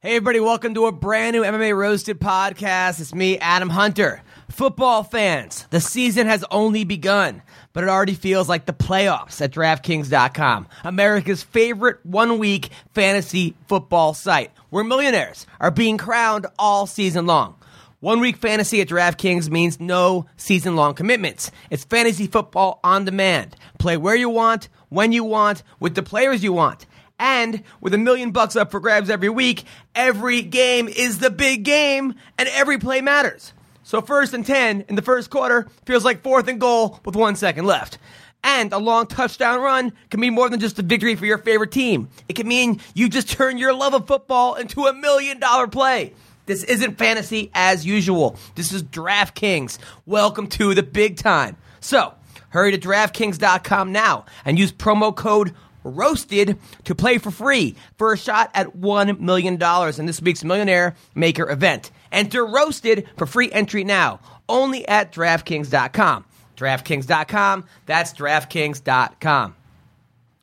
Hey, everybody, welcome to a brand new MMA Roasted podcast. It's me, Adam Hunter. Football fans, the season has only begun, but it already feels like the playoffs at DraftKings.com, America's favorite one week fantasy football site, where millionaires are being crowned all season long. One week fantasy at DraftKings means no season long commitments. It's fantasy football on demand. Play where you want, when you want, with the players you want. And with a million bucks up for grabs every week, every game is the big game and every play matters. So first and 10 in the first quarter feels like fourth and goal with one second left. And a long touchdown run can mean more than just a victory for your favorite team. It can mean you just turn your love of football into a million dollar play. This isn't fantasy as usual. This is DraftKings. Welcome to the big time. So, hurry to DraftKings.com now and use promo code roasted to play for free for a shot at $1 million in this week's Millionaire Maker event. Enter roasted for free entry now, only at DraftKings.com. DraftKings.com, that's DraftKings.com.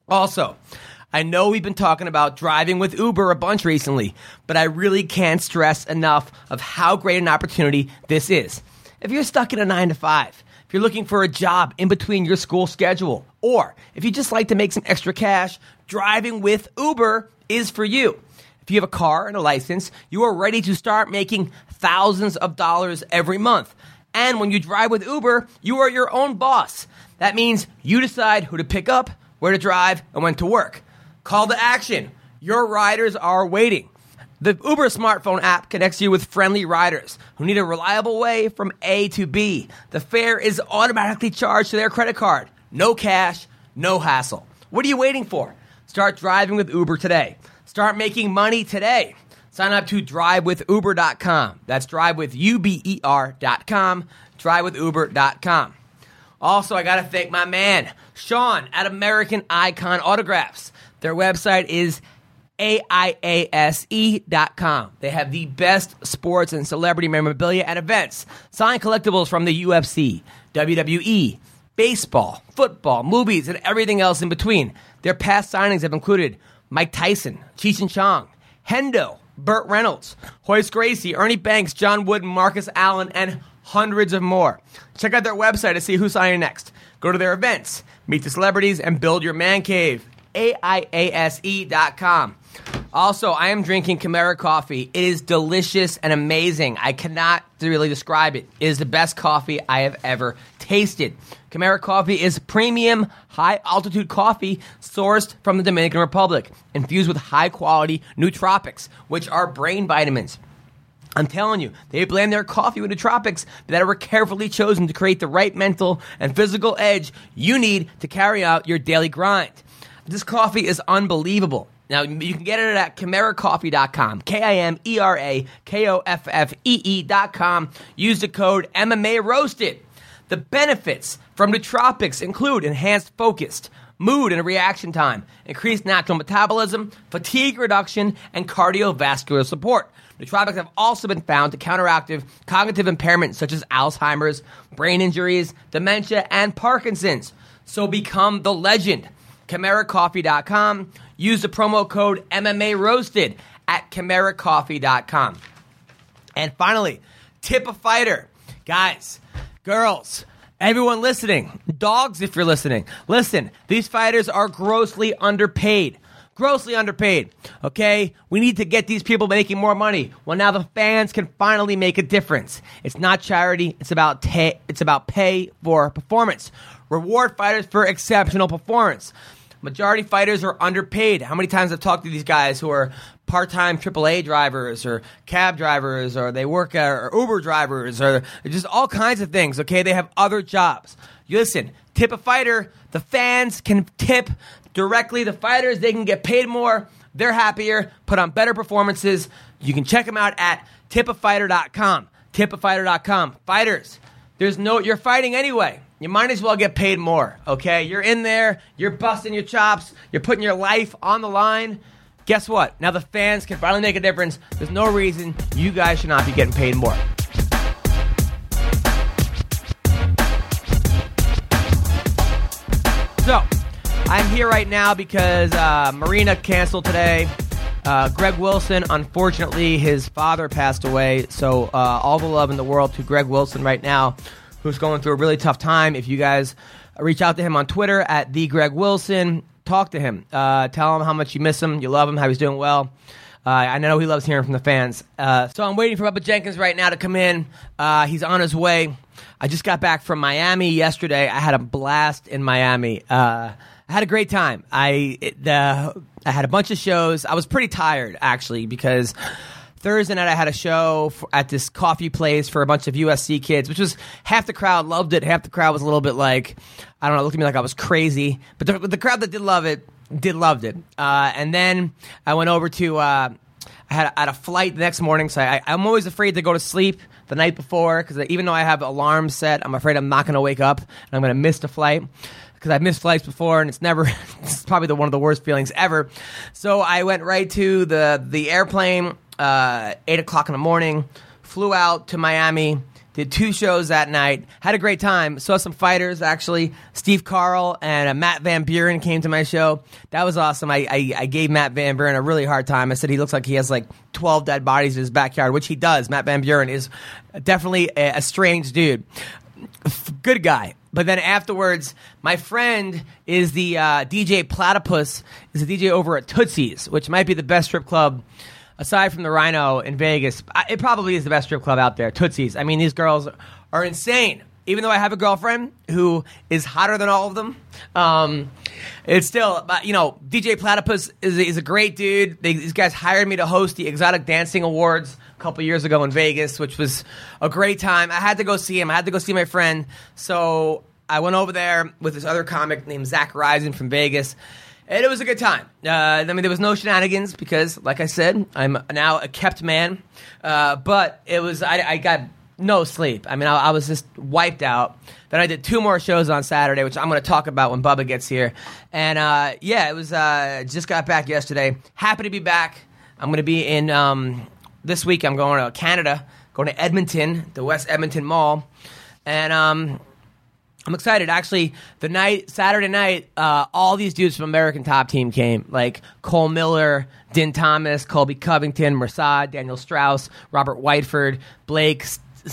Also, I know we've been talking about driving with Uber a bunch recently, but I really can't stress enough of how great an opportunity this is. If you're stuck in a 9 to 5, if you're looking for a job in between your school schedule, or if you just like to make some extra cash, driving with Uber is for you. If you have a car and a license, you are ready to start making thousands of dollars every month. And when you drive with Uber, you are your own boss. That means you decide who to pick up, where to drive, and when to work. Call to action. Your riders are waiting. The Uber smartphone app connects you with friendly riders who need a reliable way from A to B. The fare is automatically charged to their credit card. No cash, no hassle. What are you waiting for? Start driving with Uber today. Start making money today. Sign up to drivewithuber.com. That's drivewithuber.com. Drivewithuber.com. Also, I got to thank my man, Sean at American Icon Autographs. Their website is AIASE.com. They have the best sports and celebrity memorabilia at events. Signed collectibles from the UFC, WWE, baseball, football, movies, and everything else in between. Their past signings have included Mike Tyson, Cheech and Chong, Hendo, Burt Reynolds, Royce Gracie, Ernie Banks, John Wooden, Marcus Allen, and hundreds of more. Check out their website to see who's signing next. Go to their events, meet the celebrities, and build your man cave. AIASE.com. Also, I am drinking Kimera Koffee. It is delicious and amazing. I cannot really describe it. It is the best coffee I have ever tasted. Kimera Koffee is premium, high altitude coffee sourced from the Dominican Republic, infused with high quality nootropics, which are brain vitamins. I'm telling you, they blend their coffee with nootropics that were carefully chosen to create the right mental and physical edge you need to carry out your daily grind. This coffee is unbelievable. Now, you can get it at KimeraKoffee.com. K I M E R A K O F F E E.com. Use the code MMA Roasted. The benefits from nootropics include enhanced focus, mood and reaction time, increased natural metabolism, fatigue reduction, and cardiovascular support. Nootropics have also been found to counteract cognitive impairments such as Alzheimer's, brain injuries, dementia, and Parkinson's. So become the legend. KimeraKoffee.com. Use the promo code MMA Roasted at KimeraKoffee.com. And finally, tip a fighter. Guys, girls, everyone listening, dogs if you're listening, listen, these fighters are grossly underpaid. Grossly underpaid. Okay? We need to get these people making more money. Well, now the fans can finally make a difference. It's not charity, it's about ta- it's about pay for performance. Reward fighters for exceptional performance. Majority fighters are underpaid. How many times I've talked to these guys who are part-time AAA drivers or cab drivers or they work at, or Uber drivers or just all kinds of things. Okay, they have other jobs. You listen, tip a fighter. The fans can tip directly. The fighters they can get paid more. They're happier, put on better performances. You can check them out at tipafighter.com. Tipafighter.com. Fighters, there's no, you're fighting anyway. You might as well get paid more, okay? You're in there, you're busting your chops, you're putting your life on the line. Guess what? Now the fans can finally make a difference. There's no reason you guys should not be getting paid more. So, I'm here right now because uh, Marina canceled today. Uh, Greg Wilson, unfortunately, his father passed away. So, uh, all the love in the world to Greg Wilson right now, who's going through a really tough time. If you guys reach out to him on Twitter at the Greg Wilson, talk to him. Uh, tell him how much you miss him, you love him, how he's doing well. Uh, I know he loves hearing from the fans. Uh, so I'm waiting for Bubba Jenkins right now to come in. Uh, he's on his way. I just got back from Miami yesterday. I had a blast in Miami. Uh, I had a great time. I it, the I had a bunch of shows. I was pretty tired actually because Thursday night I had a show for, at this coffee place for a bunch of USC kids, which was half the crowd loved it, half the crowd was a little bit like I don't know, looked at me like I was crazy. But the, the crowd that did love it did loved it. Uh, and then I went over to uh, I had, had a flight the next morning, so I, I'm always afraid to go to sleep the night before because even though I have alarms set, I'm afraid I'm not going to wake up and I'm going to miss the flight because I've missed flights before and it's never it's probably the one of the worst feelings ever. So I went right to the the airplane, uh, eight o'clock in the morning, flew out to Miami. Did two shows that night. Had a great time. Saw some fighters actually. Steve Carl and uh, Matt Van Buren came to my show. That was awesome. I, I, I gave Matt Van Buren a really hard time. I said he looks like he has like 12 dead bodies in his backyard, which he does. Matt Van Buren is definitely a, a strange dude. Good guy. But then afterwards, my friend is the uh, DJ Platypus, is a DJ over at Tootsie's, which might be the best strip club aside from the Rhino in Vegas. It probably is the best strip club out there, Tootsie's. I mean, these girls are insane. Even though I have a girlfriend who is hotter than all of them, um, it's still, you know, DJ Platypus is, is a great dude. They, these guys hired me to host the Exotic Dancing Awards a couple years ago in Vegas, which was a great time. I had to go see him. I had to go see my friend. So I went over there with this other comic named Zach Risen from Vegas. And it was a good time. Uh, I mean, there was no shenanigans because, like I said, I'm now a kept man. Uh, but it was, I, I got no sleep. I mean, I, I was just wiped out. Then I did two more shows on Saturday, which I'm going to talk about when Bubba gets here. And uh, yeah, it was, uh, just got back yesterday. Happy to be back. I'm going to be in, um, this week, I'm going to Canada, going to Edmonton, the West Edmonton Mall. And, um, I'm excited. Actually, the night Saturday night, uh, all these dudes from American Top Team came, like Cole Miller, Din Thomas, Colby Covington, Mirsad, Daniel Strauss, Robert Whiteford, Blake,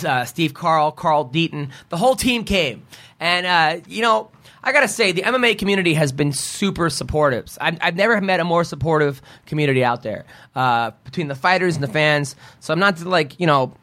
uh, Steve Carl, Carl Deaton. The whole team came, and uh, you know. I gotta say, the MMA community has been super supportive. I've, I've never met a more supportive community out there uh, between the fighters and the fans. So I'm not to like you know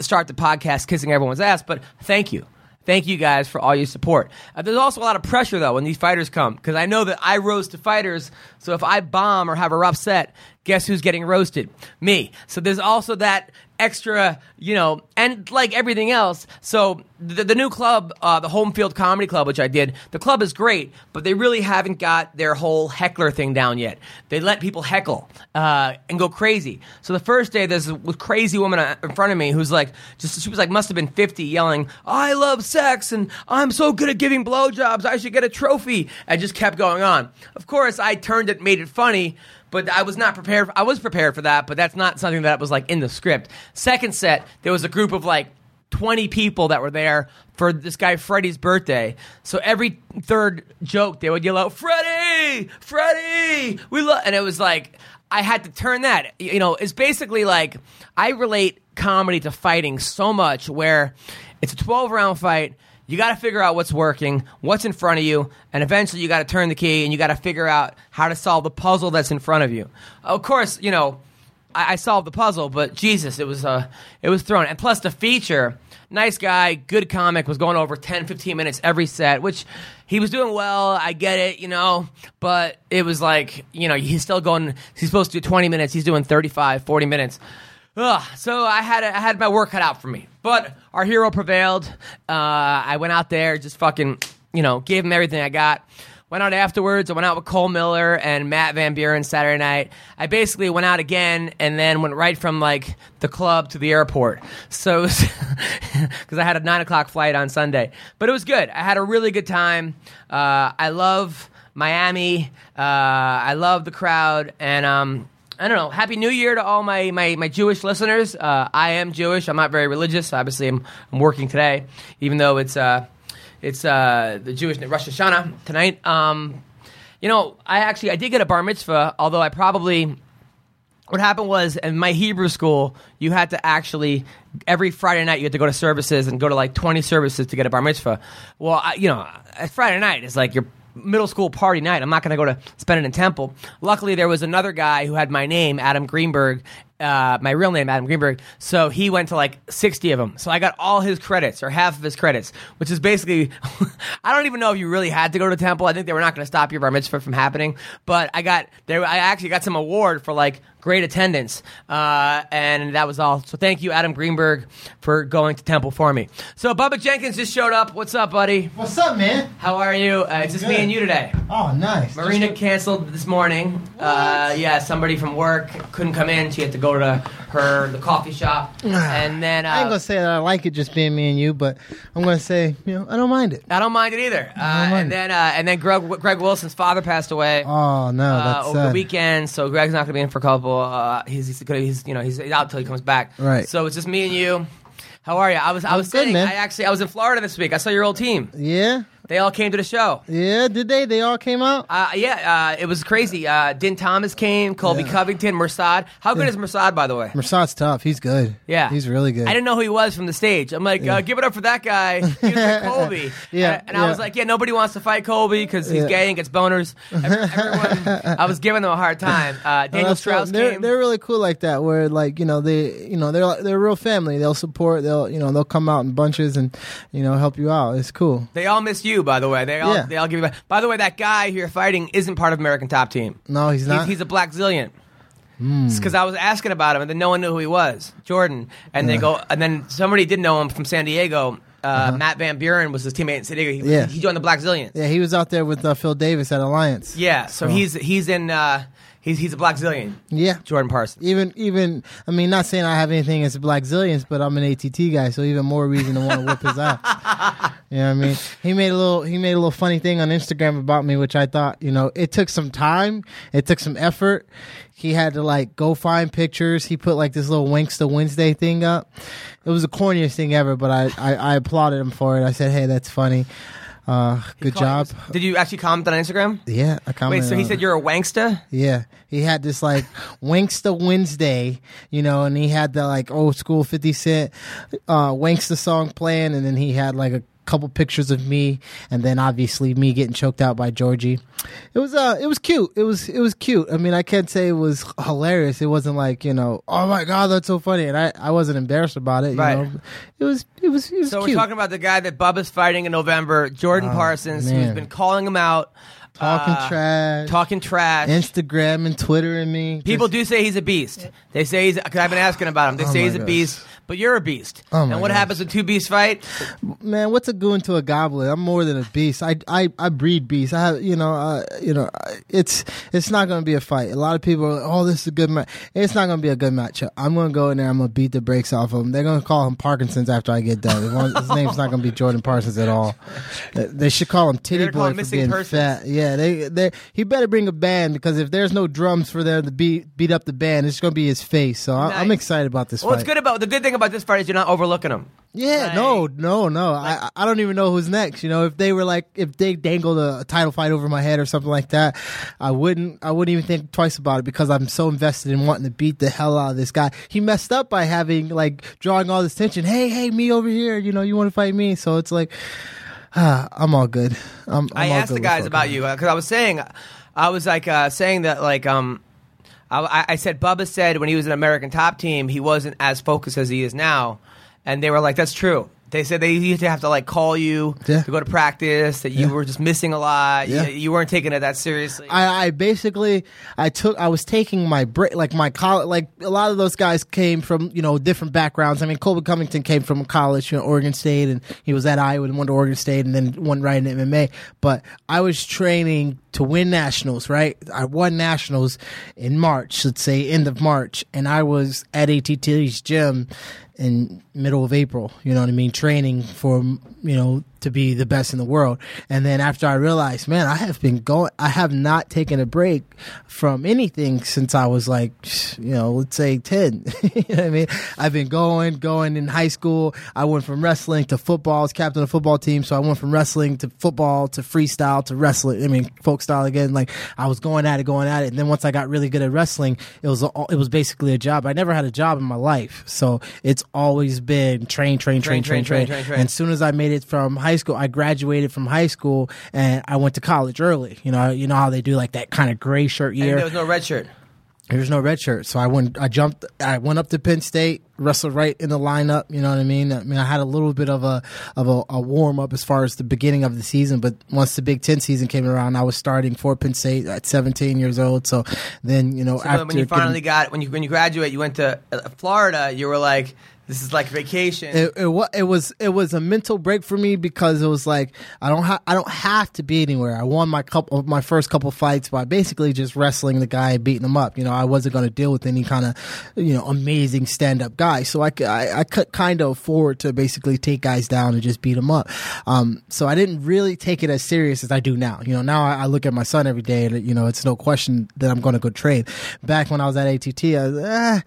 start the podcast kissing everyone's ass, but thank you. Thank you guys for all your support. Uh, there's also a lot of pressure though when these fighters come because I know that I roast to fighters. So if I bomb or have a rough set, guess who's getting roasted? Me. So there's also that extra, you know, and like everything else. So the, the new club, uh, the Home Field Comedy Club, which I did, the club is great, but they really haven't got their whole heckler thing down yet. They let people heckle uh, and go crazy. So the first day, there's a crazy woman uh, in front of me who's like, just she was like, must have been 50, yelling, "I love sex and I'm so good at giving blowjobs. I should get a trophy." And just kept going on. Of course, I turned it, made it funny but I was not prepared. I was prepared for that, but that's not something that was like in the script. Second set, there was a group of like 20 people that were there for this guy Freddie's birthday. So every third joke, they would yell out, Freddie! Freddie! We love, and it was like, I had to turn that. You know, it's basically like, I relate comedy to fighting so much where it's a 12 round fight. You got to figure out what's working, what's in front of you, and eventually you got to turn the key and you got to figure out how to solve the puzzle that's in front of you. Of course, you know, I, I solved the puzzle, but Jesus, it was uh, it was thrown. And plus the feature, nice guy, good comic, was going over 10, 15 minutes every set, which he was doing well. I get it, you know, but it was like, you know, he's still going. He's supposed to do 20 minutes. He's doing 35, 40 minutes. Ugh, so I had I had my work cut out for me, but our hero prevailed. Uh, I went out there, just fucking, you know, gave him everything I got. Went out afterwards. I went out with Cole Miller and Matt Van Buren Saturday night. I basically went out again and then went right from like the club to the airport. So because I had a nine o'clock flight on Sunday, but it was good. I had a really good time. Uh, I love Miami. Uh, I love the crowd and um. I don't know. Happy New Year to all my, my, my Jewish listeners. Uh, I am Jewish. I'm not very religious. Obviously, I'm, I'm working today, even though it's uh, it's uh, the Jewish Rosh Hashanah tonight. Um, you know, I actually I did get a bar mitzvah, although I probably what happened was in my Hebrew school, you had to actually every Friday night you had to go to services and go to like twenty services to get a bar mitzvah. Well, I, you know, Friday night is like your middle school party night. I'm not going to go to spend it in temple. Luckily, there was another guy who had my name, Adam Greenberg, uh, my real name, Adam Greenberg. So he went to like 60 of them. So I got all his credits or half of his credits, which is basically, I don't even know if you really had to go to temple. I think they were not going to stop your bar mitzvah from happening. But I got there. I actually got some award for like great attendance, uh, and that was all. So thank you, Adam Greenberg, for going to temple for me. So Bubba Jenkins just showed up. What's up, buddy? What's up, man? How are you? Uh, it's just me and you today. Oh, nice. Marina Just- canceled this morning. Uh, yeah, somebody from work couldn't come in. She had to go to her the coffee shop, and then uh, I ain't gonna say that I like it just being me and you, but I'm gonna say, you know, I don't mind it. I don't mind it either. Uh, mind and it. then uh, and then Greg, Greg Wilson's father passed away. Oh no, uh, over the weekend, so Greg's not going to be in for a couple. Uh, he's he's, gonna, he's you know he's out till he comes back. Right. So it's just me and you. How are you? I was I was good, saying man. I actually I was in Florida this week. I saw your old team. Yeah, They all came to the show. yeah. Did they? They all came out. Uh, yeah, uh, it was crazy. Uh, Din Thomas came, Colby Yeah. Covington, Mirsad. How good is Mirsad, by the way? Mirsad's tough. He's good. Yeah, he's really good. I didn't know who he was from the stage. I'm like, uh, give it up for that guy. He was like Colby. Yeah, and, and I was like, yeah, nobody wants to fight Colby because he's Yeah. gay and gets boners. Every, everyone, I was giving them a hard time. Uh, Daniel. Strauss They're came. they're really cool like that. Where like you know they you know they're they're a real family. They'll support. They'll you know they'll come out in bunches and you know help you out. It's cool. They all miss you, by the way. They all Yeah. they all give you. By the way, that guy you're fighting isn't part of American Top Team. No, he's He's, not. Hmm. he's a Blackzilian. Because I was asking about him, and then no one knew who he was, Jordan. And they go, and then somebody did know him from San Diego. Uh, Matt Van Buren was his teammate in San Diego. He, Uh-huh. Yeah. he joined the Blackzilian. yeah, he was out there with uh, Phil Davis at Alliance. Yeah, so he's he's in uh, he's he's a Blackzilian. Yeah. Jordan Parsons. Even even I mean, not saying I have anything against Blackzilians, but I'm an ATT guy, so even more reason to want to whip his ass. You know what I mean? He made a little he made a little funny thing on Instagram about me, which I thought you know it took some time, it took some effort. He had to like go find pictures. He put like this little Wanksta Wednesday thing up. It was the corniest thing ever, but I I, I applauded him for it. I said, hey, that's funny. Uh, good job. Did you actually comment on Instagram? Yeah, I commented. Wait, so he said you're a wanksta? Yeah, he had this like Wanksta Wednesday, you know, and he had the like old school Fifty Cent uh, Wanksta song playing, and then he had like a couple pictures of me, and then obviously me getting choked out by Georgi. It was uh, it was cute. It was it was cute. I mean, I can't say it was hilarious. It wasn't like you know, oh my god, that's so funny, and I I wasn't embarrassed about it. You Right. know, it was it was it was So cute. we're talking about the guy that Bubba's fighting in November, Jordan Parsons, who's Oh, man. been calling him out, Talking uh, trash, talking trash. Instagram and Twitter and me. People do say he's a beast. They say he's. Cause I've been asking about him. They Oh say he's a beast, but you're a beast. Oh and what gosh. happens when two beasts fight? man, what's a goon to a goblin? I'm more than a beast. I I, I breed beasts. I have you know uh, you know it's it's not going to be a fight. A lot of people are like, oh this is a good match. It's not going to be a good match. I'm going to go in there. I'm going to beat the brakes off of him. They're going to call him Parkinson's after I get done. His name's not going to be Jordan Parsons at all. They- should call him Titty They're Boy for being persons. fat. Yeah, they they he better bring a band because if there's no drums for them to beat beat up the band, it's going to be his face. So I, I'm Nice. excited about this Well, fight. what's good about the good thing about this fight is you're not overlooking him. Yeah, Like- no, no, no. I I don't even know who's next. You know, if they were like if they dangled a, a title fight over my head or something like that, I wouldn't I wouldn't even think twice about it because I'm so invested in wanting to beat the hell out of this guy. He messed up by having like drawing all this tension. Hey, hey, me over here. You know, you want to fight me? So it's like. I'm all good. I'm, I'm I asked good the guys about you because I was saying, I was like uh, saying that like um, I, I said Bubba said when he was an American Top Team he wasn't as focused as he is now, and they were like, "That's true." They said they used to have to like call you Yeah. to go to practice. That you Yeah. were just missing a lot. Yeah. You, you weren't taking it that seriously. I, I basically I took I was taking my break like my college like a lot of those guys came from you know different backgrounds. I mean Colby Covington came from college, you know, Oregon State, and he was at Iowa and went to Oregon State, and then went right into MMA. But I was training to win nationals, right? I won nationals in March, let's say end of March, and I was at ATT's gym in middle of April. You know what I mean? Training for you know to be the best in the world. And then after I realized, man, I have been going. I have not taken a break from anything since I was like, you know, let's say ten. you know what I mean? I've been going, going in high school. I went from wrestling to football. I was captain of the football team, so I went from wrestling to football to freestyle to wrestling. I mean, folk style again. Like I was going at it, going at it. And then once I got really good at wrestling, it was all, it was basically a job. I never had a job in my life, so it's always been train, train, train, train, train. train, train. And as soon as I made it from high school, I graduated from high school and I went to college early. You know, you know how they do like that kind of gray shirt and year. there was no red shirt. There was no red shirt, so I went. I jumped. I went up to Penn State, wrestled right in the lineup. You know what I mean? I mean, I had a little bit of a of a, a warm up as far as the beginning of the season, but once the Big Ten season came around, I was starting for Penn State at 17 years old. So then, you know, So after when you getting- finally got when you when you graduate, you went to Florida. You were like, "This is like vacation." it, it, it was it was a mental break for me because it was like I don't ha- I don't have to be anywhere. I won my couple my first couple fights by basically just wrestling the guy and beating him up. You know, I wasn't going to deal with any kind of you know amazing stand up guy, so I I could kind of afford to basically take guys down and just beat them up. Um, so I didn't really take it as serious as I do now. You know, now I, I look at my son every day, and you know, it's no question that I'm going to go train. Back when I was at ATT, I was, ah,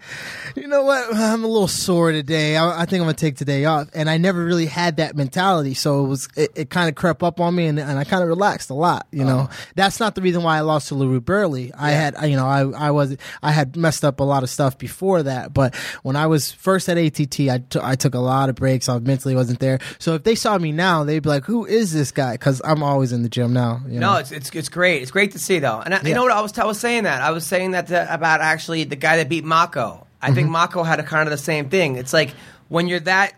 you know what, I'm a little sore today. I, I think I'm gonna take today off, and I never really had that mentality. So it was it, it kind of crept up on me, and, and I kind of relaxed a lot. You know, uh-huh. that's not the reason why I lost to LaRue Burley. I had you know I I was I had messed up a lot of stuff before that, but when I was first at ATT, I t- I took a lot of breaks. I mentally wasn't there. So if they saw me now, they'd be like, "Who is this guy?" Because I'm always in the gym now. You know? No, it's, it's it's great. It's great to see though. And I, you know what I was I was saying that I was saying that to, about actually the guy that beat Mako. I think Mm-hmm. Mako had a kind of the same thing. It's like when you're that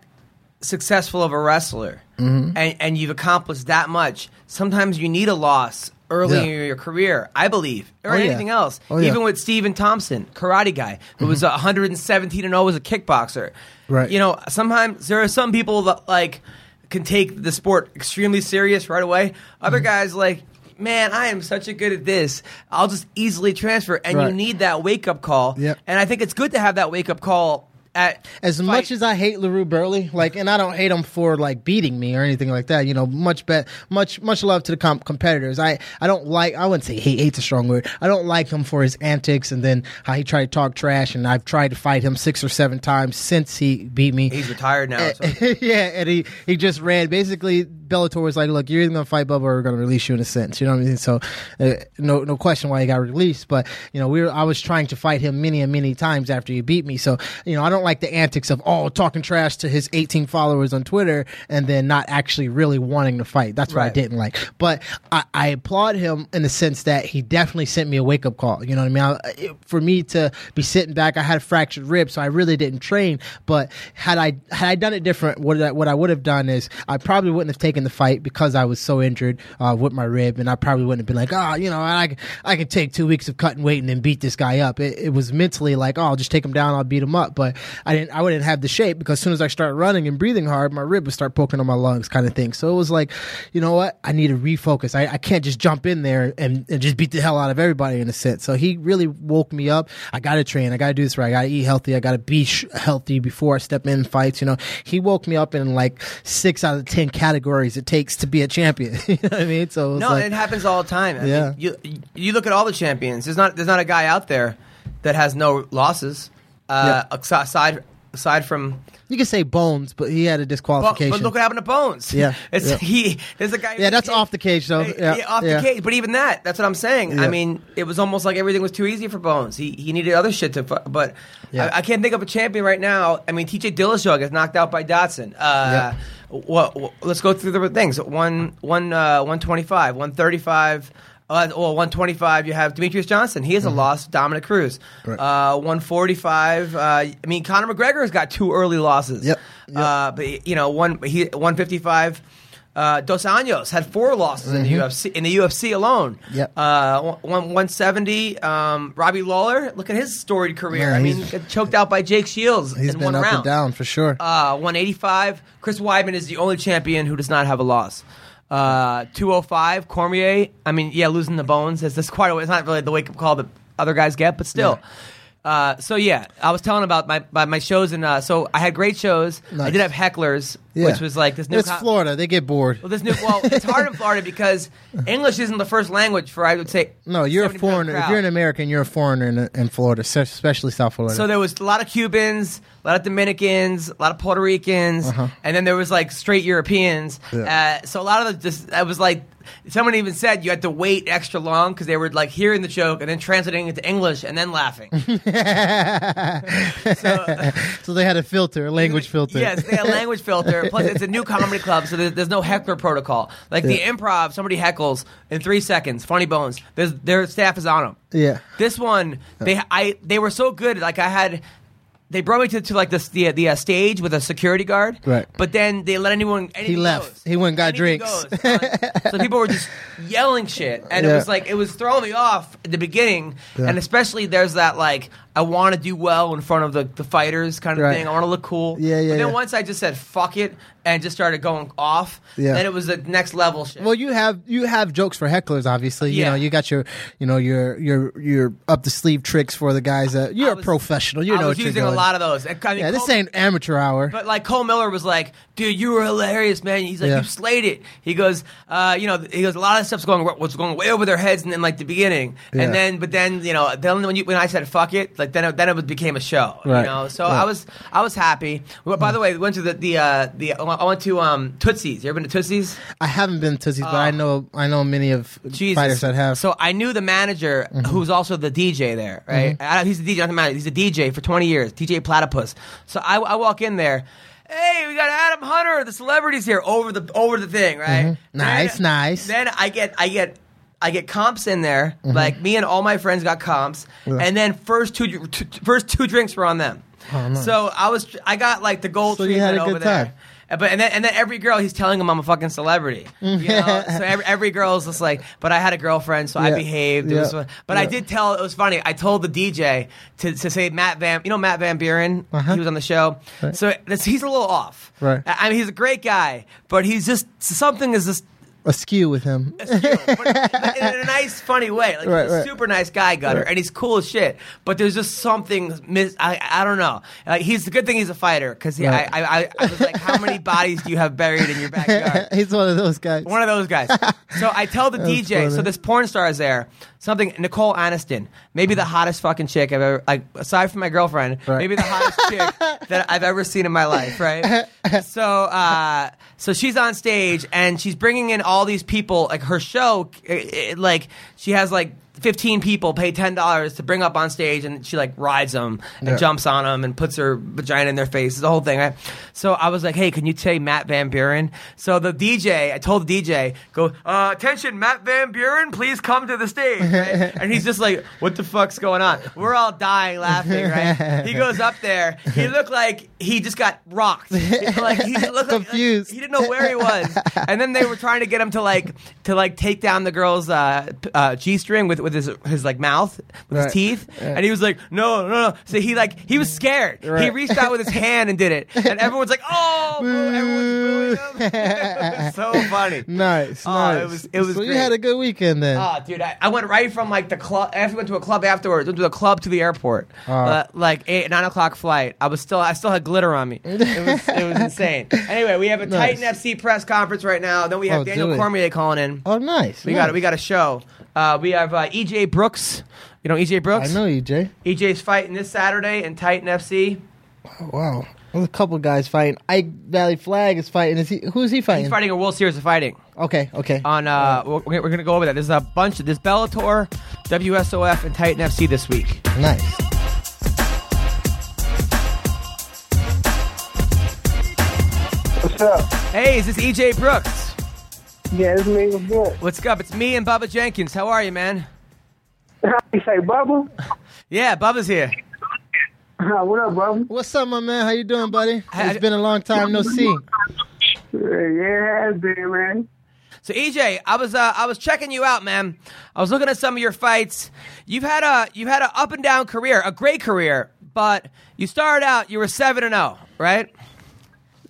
successful of a wrestler Mm-hmm. and and you've accomplished that much, sometimes you need a loss early Yeah. in your career. I believe, or Oh, yeah. anything else. Oh, yeah. Even with Stephen Thompson, karate guy, who was 117 and 0 as a kickboxer. Right. You know, sometimes there are some people that like can take the sport extremely serious right away. Other guys like, man, I am such a good at this. I'll just easily transfer, and you need that wake up call. Yep. And I think it's good to have that wake up call at as much as I hate LaRue Burley, like, and I don't hate him for like beating me or anything like that. You know, much bet, much much love to the com- competitors. I I don't like. I wouldn't say hate. Hate's a strong word. I don't like him for his antics and then how he tried to talk trash. And I've tried to fight him six or seven times since he beat me. he's retired now. So. yeah, and he, he just ran. Basically, Bellator was like, "Look, you're either gonna fight Bubba or we're gonna release you in a sense." You know what I mean? So, uh, no no question why he got released. But you know, we were I was trying to fight him many and many times after he beat me. So, you know, I don't like the antics of oh talking trash to his 18 followers on Twitter and then not actually really wanting to fight. That's what I didn't like. But I, I applaud him in the sense that he definitely sent me a wake up call. You know what I mean? I, it- for me to be sitting back, I had a fractured rib, so I really didn't train. But had I had I done it different, what I, what I would have done is I probably wouldn't have taken the fight because I was so injured uh, with my rib, and I probably wouldn't have been like, oh, you know, I I could take two weeks of cutting weight and then beat this guy up. It, it was mentally like, oh, I'll just take him down, I'll beat him up. But I didn't, I wouldn't have the shape because as soon as I start running and breathing hard, my rib would start poking on my lungs, kind of thing. So it was like, you know what? I need to refocus. I, I can't just jump in there and, and just beat the hell out of everybody in a sense. So he really woke me up. I got to train. I got to do this right. I got to eat healthy. I got to be sh- healthy before I step in fights. You know, he woke me up in like six out of ten categories it takes to be a champion. you know what I mean? So it No, like, it happens all the time. I Yeah. mean, you you look at all the champions. There's not there's not a guy out there that has no losses. Uh, aside aside from you can say Bones, but he had a disqualification. but look what happened to Bones. Yeah, it's yeah. he. There's a guy. yeah, that's off the cage though. Yeah, Yeah, off yeah. the cage. But even that, that's what I'm saying. Yeah. I mean, it was almost like everything was too easy for Bones. He he needed other shit to. But Yeah. I, I can't think of a champion right now. I mean, T.J. Dillashaw gets knocked out by Dodson. Uh, what, what- let's go through the things. One one uh, one twenty five, one thirty five. Uh, well, 125, you have Demetrious Johnson. He has a loss. Dominick Cruz. Mm-hmm. Right. Uh, 145. Uh, I mean, Conor McGregor has got two early losses. Yep. Uh, but you know, one he 155. Uh, Dos Anjos had four losses in the UFC in the UFC alone. Mm-hmm. Yep. Uh, one, 170. Um, Robbie Lawler, look at his storied career. Yeah, I mean, choked out by Jake Shields He's in been one up round. and down for sure. Uh, 185. Chris Weidman is the only champion who does not have a loss. Uh, 205. Cormier. I mean, yeah, losing the bones is this quite. A, it's not really the wake up call that other guys get, but still. Uh, so yeah, I was telling about my my, my shows and uh, so I had great shows. I did have hecklers, Yeah. which was like this new. it's co- Florida. They get bored. Well, this new. Well, it's hard in Florida because English isn't the first language for I would say. No, you're a 70% foreigner. If crowd. you're an American, you're a foreigner in, in Florida, especially South Florida. So there was a lot of Cubans, a lot of Dominicans, a lot of Puerto Ricans, and then there was like straight Europeans. Uh-huh. Uh, so a lot of the just I was like, someone even said you had to wait extra long because they were like hearing the joke and then translating it to English and then laughing. so they had a filter, a language filter. Yes, they had a language filter. Plus, it's a new comedy club, so there's, there's no heckler protocol. Like the improv, somebody heckles in three seconds. Funny Bones. There's, their staff is on them. Yeah. This one, they I they were so good. Like I had, they brought me to, to like this the the uh, stage with a security guard. Right. But then they let anyone. He left. goes. He went and got Anything drinks. goes. so people were just yelling shit, and it was like it was throwing me off at the beginning, Yeah. and especially there's that like I want to do well in front of the, the fighters kind of Right. thing. I want to look cool. Yeah, yeah, But then yeah. once I just said fuck it and just started going off, Yeah. then it was the next level shit. Well, you have you have jokes for hecklers, obviously. Yeah. You know, you got your you know your your your up the sleeve tricks for the guys that you're I a was- professional. You I know was what you're using a lot of those. I mean, yeah, this ain't amateur hour. But like Cole Miller was like, dude, you were hilarious, man. He's like, Yeah. you slayed it. He goes, uh, you know, he goes, a lot of stuff's going was going way over their heads, and then like the beginning, and then but then you know, then when you when I said fuck it, like then it, then it became a show, Right. you know. So Right. I was I was happy. Well, by the way, we went to the the uh, the I went to um Tootsie's. You ever been to Tootsie's? I haven't been to Tootsie's, but I know I know many of Oh. Jesus. fighters that have. So I knew the manager, who's also the DJ there, right? I- he's the DJ, not the manager. He's a DJ for 20 years, DJ Platypus. So I, I walk in there. Hey, we got Adam Hunter, the celebrities here over the over the thing, right? Nice, Then- nice. Then I get I get I get comps in there. Mm-hmm. Like me and all my friends got comps, and then first two, two first two drinks were on them. So I was I got like the gold Oh, So you had a good over there. time. Uh, But and then and then every girl he's telling them I'm a fucking celebrity. You know? so every, every girl's just like, but I had a girlfriend, so I Yeah. behaved. It Yeah. was, but I did tell it was funny. I told the DJ to, to say Matt Van, you know Matt Van Buren. Uh-huh. He was on the show, so this, he's a little off. Right. I I mean, he's a great guy, but he's just something is just askew with him. askew, but in a nice, funny way. Like Right, he's a right. super nice guy, Gutter, Right. and he's cool as shit. But there's just something mis- I I don't know. Like he's the good thing he's a fighter because Right. I, I I was like, how many bodies do you have buried in your backyard? He's one of those guys. One of those guys. So I tell the DJ, so this porn star is there. Something Nicole Aniston, maybe the hottest fucking chick I've ever like aside from my girlfriend, Right. maybe the hottest chick that I've ever seen in my life, right? So uh so she's on stage and she's bringing in all these people like her show it, it- like she has like 15 people pay $10 to bring up on stage and she like rides them and Yeah. jumps on them and puts her vagina in their face. the whole thing, right? So I was like, hey, can you say Matt Van Buren? So the DJ, I told the DJ, go, uh, attention, Matt Van Buren, please come to the stage. right? and he's just like, what the fuck's going on? We're all dying laughing, right? He goes up there. He looked like he just got rocked. like he looked Confused. Like, he didn't know where he was. And then they were trying to get him to like to like take down the girl's uh, uh, g string with with his his like mouth with his Right. teeth, and he was like, no, no, no. So he like he was scared. He reached out with his hand and did it, and everyone's like, oh, boo, everyone's booing him. it so funny. Nice, Oh, nice. it was- it was So you had a good weekend then. Oh, dude, I, I went right from like the club. I went to a club afterwards. Went to a club to the airport. Uh, like eight, nine o'clock flight. I was still, I still had glitter on me. It was, it was insane. Anyway, we have a Nice. Titan FC press conference right now. Then we have Oh, do Daniel it. Cormier calling in. oh, nice. We got, we got a show. Uh, we have uh, EJ Brooks. You know EJ Brooks. I know you, Jay. EJ's fighting this Saturday in Titan FC. Oh, wow. There's a couple guys fighting. Ike Vallie-Flagg is fighting. Is he? Who's he fighting? He's fighting a World Series of Fighting. Okay, okay. on uh we're, we're gonna go over that there's a bunch of this bellator wsof and titan fc this week nice. What's up? hey is this ej brooks Yeah, it's me. What's good? what's up it's me and bubba jenkins how are you man How you say, Bubba? yeah bubba's here what up, Bubba? What's up, my man? How you doing, buddy? Hey, It's been a long time no see. Yeah, it has been, man. So EJ, I was uh, I was checking you out, man. I was looking at some of your fights. You've had a you've had an up and down career, a great career, but you started out you were seven and zero, right?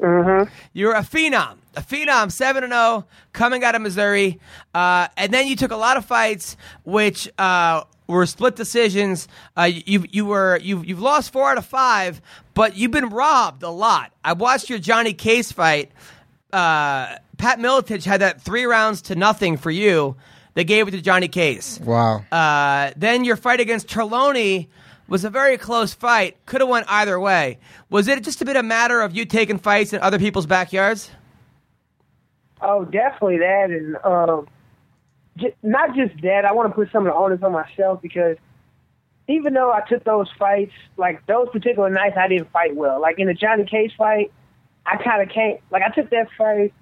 Mm-hmm. You're a phenom, a phenom, seven and zero, coming out of Missouri, uh, and then you took a lot of fights, which uh, were split decisions. Uh, you you were you've you've lost four out of five, but you've been robbed a lot. I watched your Johnny Case fight. Uh, Pat Miletich had that three rounds to nothing for you. They gave it to Johnny Case. Wow. Uh, then your fight against Trelawney was a very close fight. Could have went either way. Was it just a bit a matter of you taking fights in other people's backyards? Oh, definitely that, and um, j- not just that. I want to put some of the onus on myself because even though I took those fights, like those particular nights, I didn't fight well. Like in the Johnny Cage fight, I kind of can't. Like I took that fight,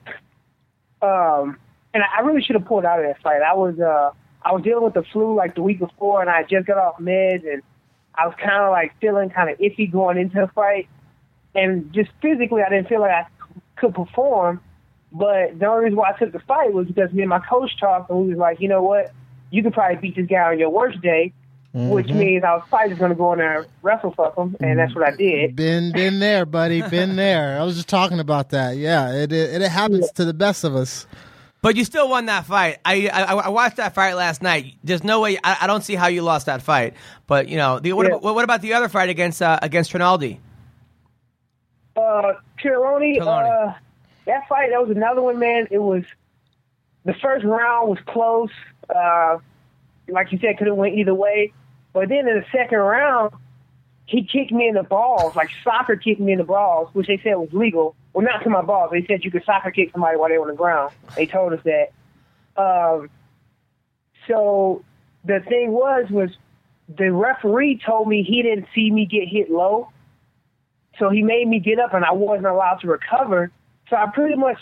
um, and I I really should have pulled out of that fight. I was uh, I was dealing with the flu like the week before, and I just got off meds, and I was kind of like feeling kind of iffy going into the fight, and just physically, I didn't feel like I could perform. But the only reason why I took the fight was because me and my coach talked, and we was like, you know what, you could probably beat this guy on your worst day, which mm-hmm. means I was probably just going to go in there and wrestle fuck him, and that's what I did. Been been there, buddy. Been there. I was just talking about that. Yeah, it it, it happens to the best of us. But you still won that fight. I I, I watched that fight last night. There's no way. I, I don't see how you lost that fight. But you know, the, what, Yeah. about, what about the other fight against uh, against Trinaldi? Uh, Tironi, uh, that fight, that was another one, man. It was the first round was close. Uh, like you said, could have went either way. But then in the second round, he kicked me in the balls, like soccer kicked me in the balls, which they said was legal. Well, not to my boss. They said you could soccer kick somebody while they were on the ground. They told us that. Um, so the thing was, was the referee told me he didn't see me get hit low. So he made me get up, and I wasn't allowed to recover. So I pretty much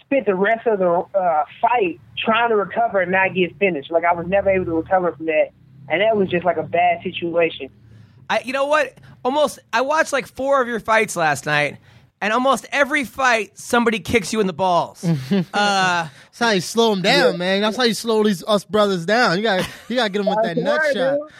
spent the rest of the uh, fight trying to recover and not get finished. Like I was never able to recover from that, and that was just like a bad situation. I, you know what? Almost, I watched like four of your fights last night, and almost every fight somebody kicks you in the balls. uh, That's how you slow them down, man. That's how you slow these us brothers down. You got you got to get them with that I nut swear, shot.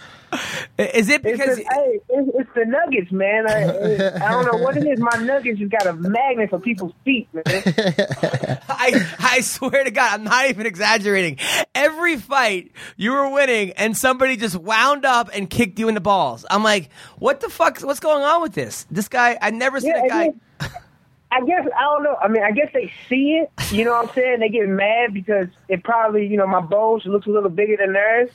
Dude. is it It's because the, hey, it's, it's the nuggets, man. I, I don't know what it is. My nuggets just got a magnet for people's feet, man. I, I swear to God, I'm not even exaggerating. Every fight you were winning, and somebody just wound up and kicked you in the balls. I'm like, what the fuck? What's going on with this? This guy, I never seen Yeah, a guy. and I guess I don't know. I mean, I guess they see it. You know what I'm saying? They get mad because it probably, you know, my bones looks a little bigger than theirs,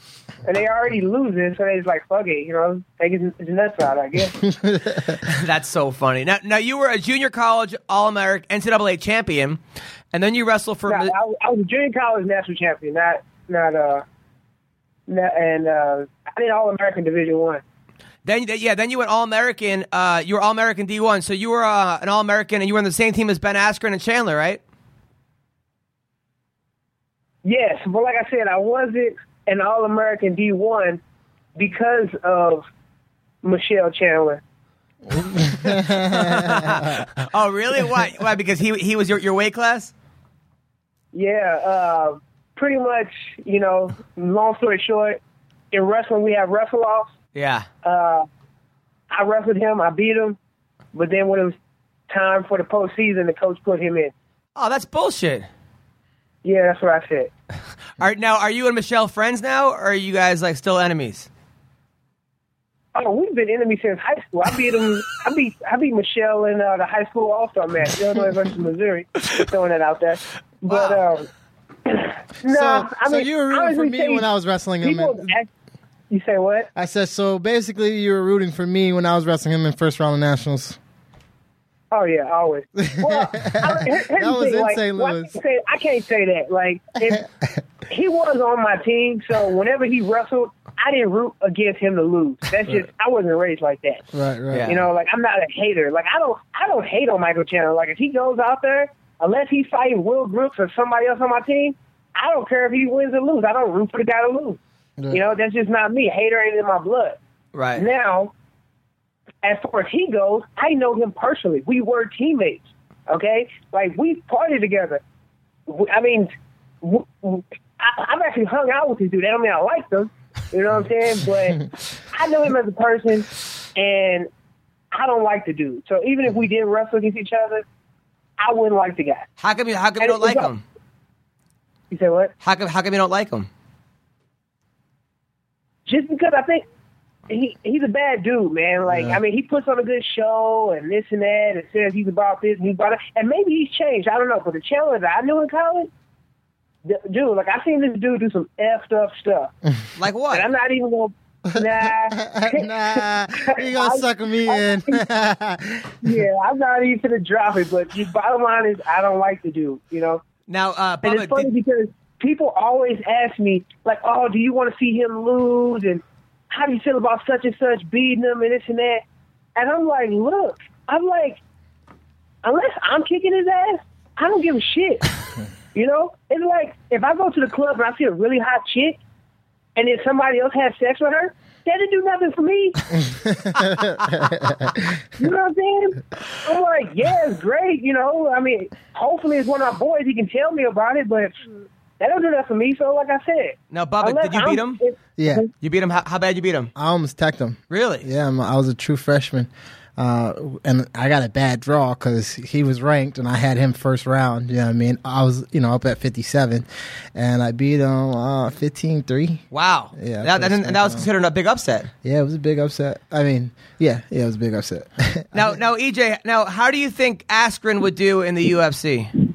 and they already losing, so they just like fuck it. You know, take his, his nuts out. I guess. That's so funny. Now, now you were a junior college All American NCAA champion, and then you wrestled for. No, I, I was a junior college national champion, not not uh, not, and uh, I did All American Division One. Then, yeah, then you went All American. Uh, you were All American D1, so you were uh, an All American, and you were on the same team as Ben Askren and Chandler, right? Yes, but like I said, I wasn't an All American D one because of Michael Chandler. Oh, really? Why? Why? Because he he was your, your weight class. Yeah, uh, pretty much. You know, long story short, in wrestling we have wrestle offs. Yeah. Uh, I wrestled him, I beat him, but then when it was time for the postseason, the coach put him in. Oh, that's bullshit. Yeah, that's what I said. All right, now are you and Michael friends now, or are you guys like still enemies? Oh, we've been enemies since high school. I beat him. I beat I beat Michael in uh, the high school All Star match, Illinois versus Missouri. Just throwing that out there. But um, no, so, I so you were rooting for me when I was wrestling him. people. in- act- you say what? I said so. Basically, you were rooting for me when I was wrestling him in first round of nationals. Oh yeah, always. Well, I, here- That was thing, in like, St. well, I Louis. can't say- I can't say that. Like, if he was on my team, so whenever he wrestled, I didn't root against him to lose. That's just I wasn't raised like that. Right, right. Yeah. You know, like I'm not a hater. Like I don't I don't hate on Michael Chandler. Like if he goes out there, unless he's fighting Will Brooks or somebody else on my team, I don't care if he wins or lose. I don't root for the guy to lose. Yeah. You know, that's just not me. Hater ain't in my blood. Right. Now, as far as he goes, I know him personally. We were teammates. Okay, like we partied together. I mean, I've actually hung out with this dude. I don't mean I like him. You know what I'm saying? But I know him as a person, and I don't like the dude. So even if we did wrestle against each other, I wouldn't like the guy. How come you? How come you don't like him? You say what? How come? How come you don't like him? Just because I think he he's a bad dude, man. Like Yeah. I mean, he puts on a good show and this and that, and says he's about this and he's about it, and maybe he's changed. I don't know. But the Chandler that I knew in college, d- dude, like I seen this dude do some effed up stuff, Like what? and I'm not even gonna. Nah, nah, you gonna suck me in. yeah, I'm not even gonna drop it. But the bottom line is, I don't like the dude. You know, now, uh, and it's funny did- because people always ask me, like, oh, do you want to see him lose? And how do you feel about such and such beating him and this and that? And I'm like, look, I'm like, unless I'm kicking his ass, I don't give a shit. you know? It's like if I go to the club and I see a really hot chick and then somebody else has sex with her, that didn't do nothing for me. you know what I'm saying? I'm like, yeah, it's great. You know, I mean, hopefully it's one of our boys. He can tell me about it, but that don't do that for me. So, like I said, now, Bubba, did you I'm- beat him? it- yeah, You beat him. How, how bad you beat him? I almost teched him. Really? Yeah, I'm, I was a true freshman, uh, and I got a bad draw because he was ranked and I had him first round. You know what I mean? I was, you know, up at 57, and I beat him uh, 15-3. Wow. Yeah, That, that, and that was considered a big upset. Yeah, it was a big upset. I mean, yeah, yeah, it was a big upset. Now, now, EJ, now, how do you think Askren would do in the UFC?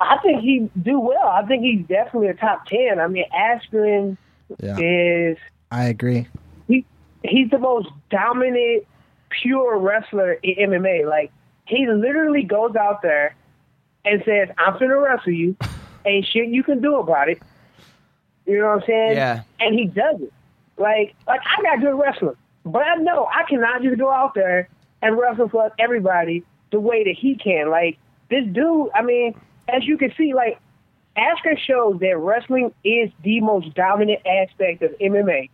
I think he do well. I think he's definitely a top ten. I mean, Askren yeah, is I agree. he he's the most dominant, pure wrestler in MMA. Like he literally goes out there and says, "I'm gonna wrestle you. Ain't shit you can do about it." You know what I'm saying? Yeah. And he does it. Like like I got good wrestling, but I know I cannot just go out there and wrestle for everybody the way that he can. Like this dude, I mean, as you can see, like Askren shows that wrestling is the most dominant aspect of MMA.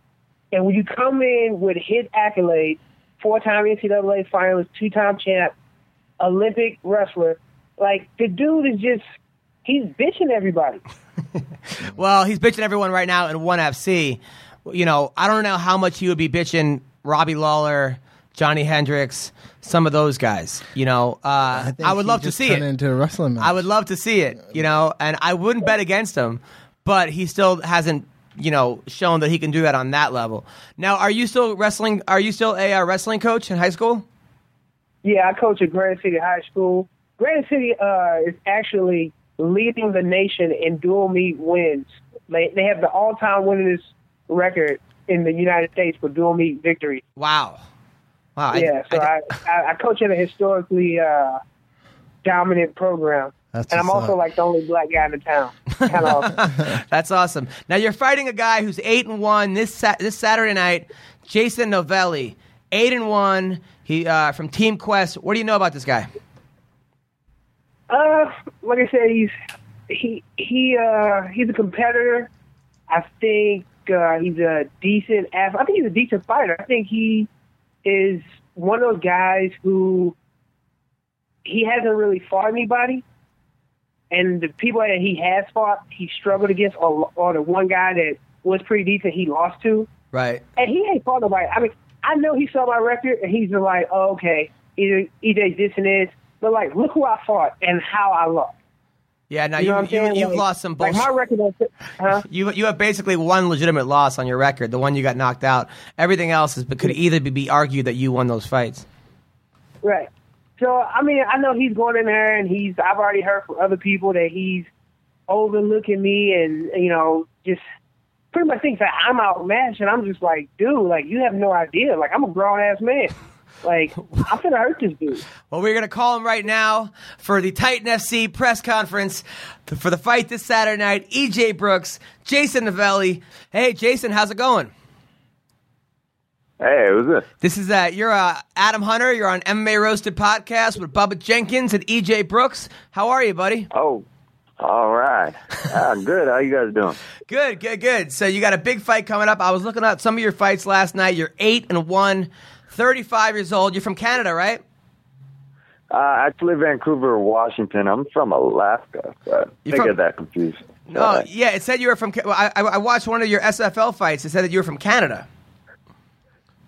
And when you come in with his accolades, four-time NCAA finalist, two-time champ, Olympic wrestler, like the dude is just he's bitching everybody. Well, he's bitching everyone right now in ONE FC. You know, I don't know how much he would be bitching Robbie Lawler, Johny Hendricks, some of those guys. You know, uh, I, think would love to see it. into a wrestling match. I would love to see it. You know, and I wouldn't bet against him, but he still hasn't. You know, shown that he can do that on that level. Now, are you still wrestling? Are you still a uh, wrestling coach in high school? Yeah, I coach at Granite City High School. Granite City uh, is actually leading the nation in dual meet wins. They they have the all-time winningest record in the United States for dual meet victories. Wow, wow. I- yeah, so I- I, I, I coach at a historically uh, dominant program, That's and I'm what's also up. like the only black guy in the town. Kind of. That's awesome. Now you're fighting a guy who's eight and one this sa- this Saturday night, Jason Novelli, eight and one. He uh, from Team Quest. What do you know about this guy? Uh, like I said, he's he he uh he's a competitor. I think uh, he's a decent athlete. I think he's a decent fighter. I think he is one of those guys who he hasn't really fought anybody, and the people that he has fought, he struggled against, or or the one guy that was pretty decent, he lost to, Right. and he ain't fought nobody. I mean, I know he saw my record, and he's just like, oh, okay, either EJ this and this, but like, look who I fought and how I lost. Yeah. Now You you, know you, saying? you've Like- lost some Like bullshit. my record, huh? you you have basically one legitimate loss on your record, the one you got knocked out. Everything else is but could either be, be argued that you won those fights. Right. So I mean, I know he's going in there, and he's. I've already heard from other people that he's overlooking me, and you know, just pretty much thinks that I'm outmatched, and I'm just like, dude, like you have no idea. Like I'm a grown ass man. Like I'm gonna hurt this dude. Well, we're going to call him right now for the Titan FC press conference for the fight this Saturday night. EJ Brooks, Jason Novelli. Hey, Jason, how's it going? Hey, who's this? This is uh, you're uh, Adam Hunter. You're on MMA Roasted podcast with Bubba Jenkins and EJ Brooks. How are you, buddy? Oh, All right. Ah, good. How you guys doing? Good, good, good. So you got a big fight coming up. I was looking at some of your fights last night. You're 8 and 1, 35 years old. You're from Canada, right? Uh, actually, Vancouver, Washington. I'm from Alaska, but You're I from- get that confused. Oh, yeah. It said you were from. Ca- I, I I watched one of your SFL fights. It said that you were from Canada.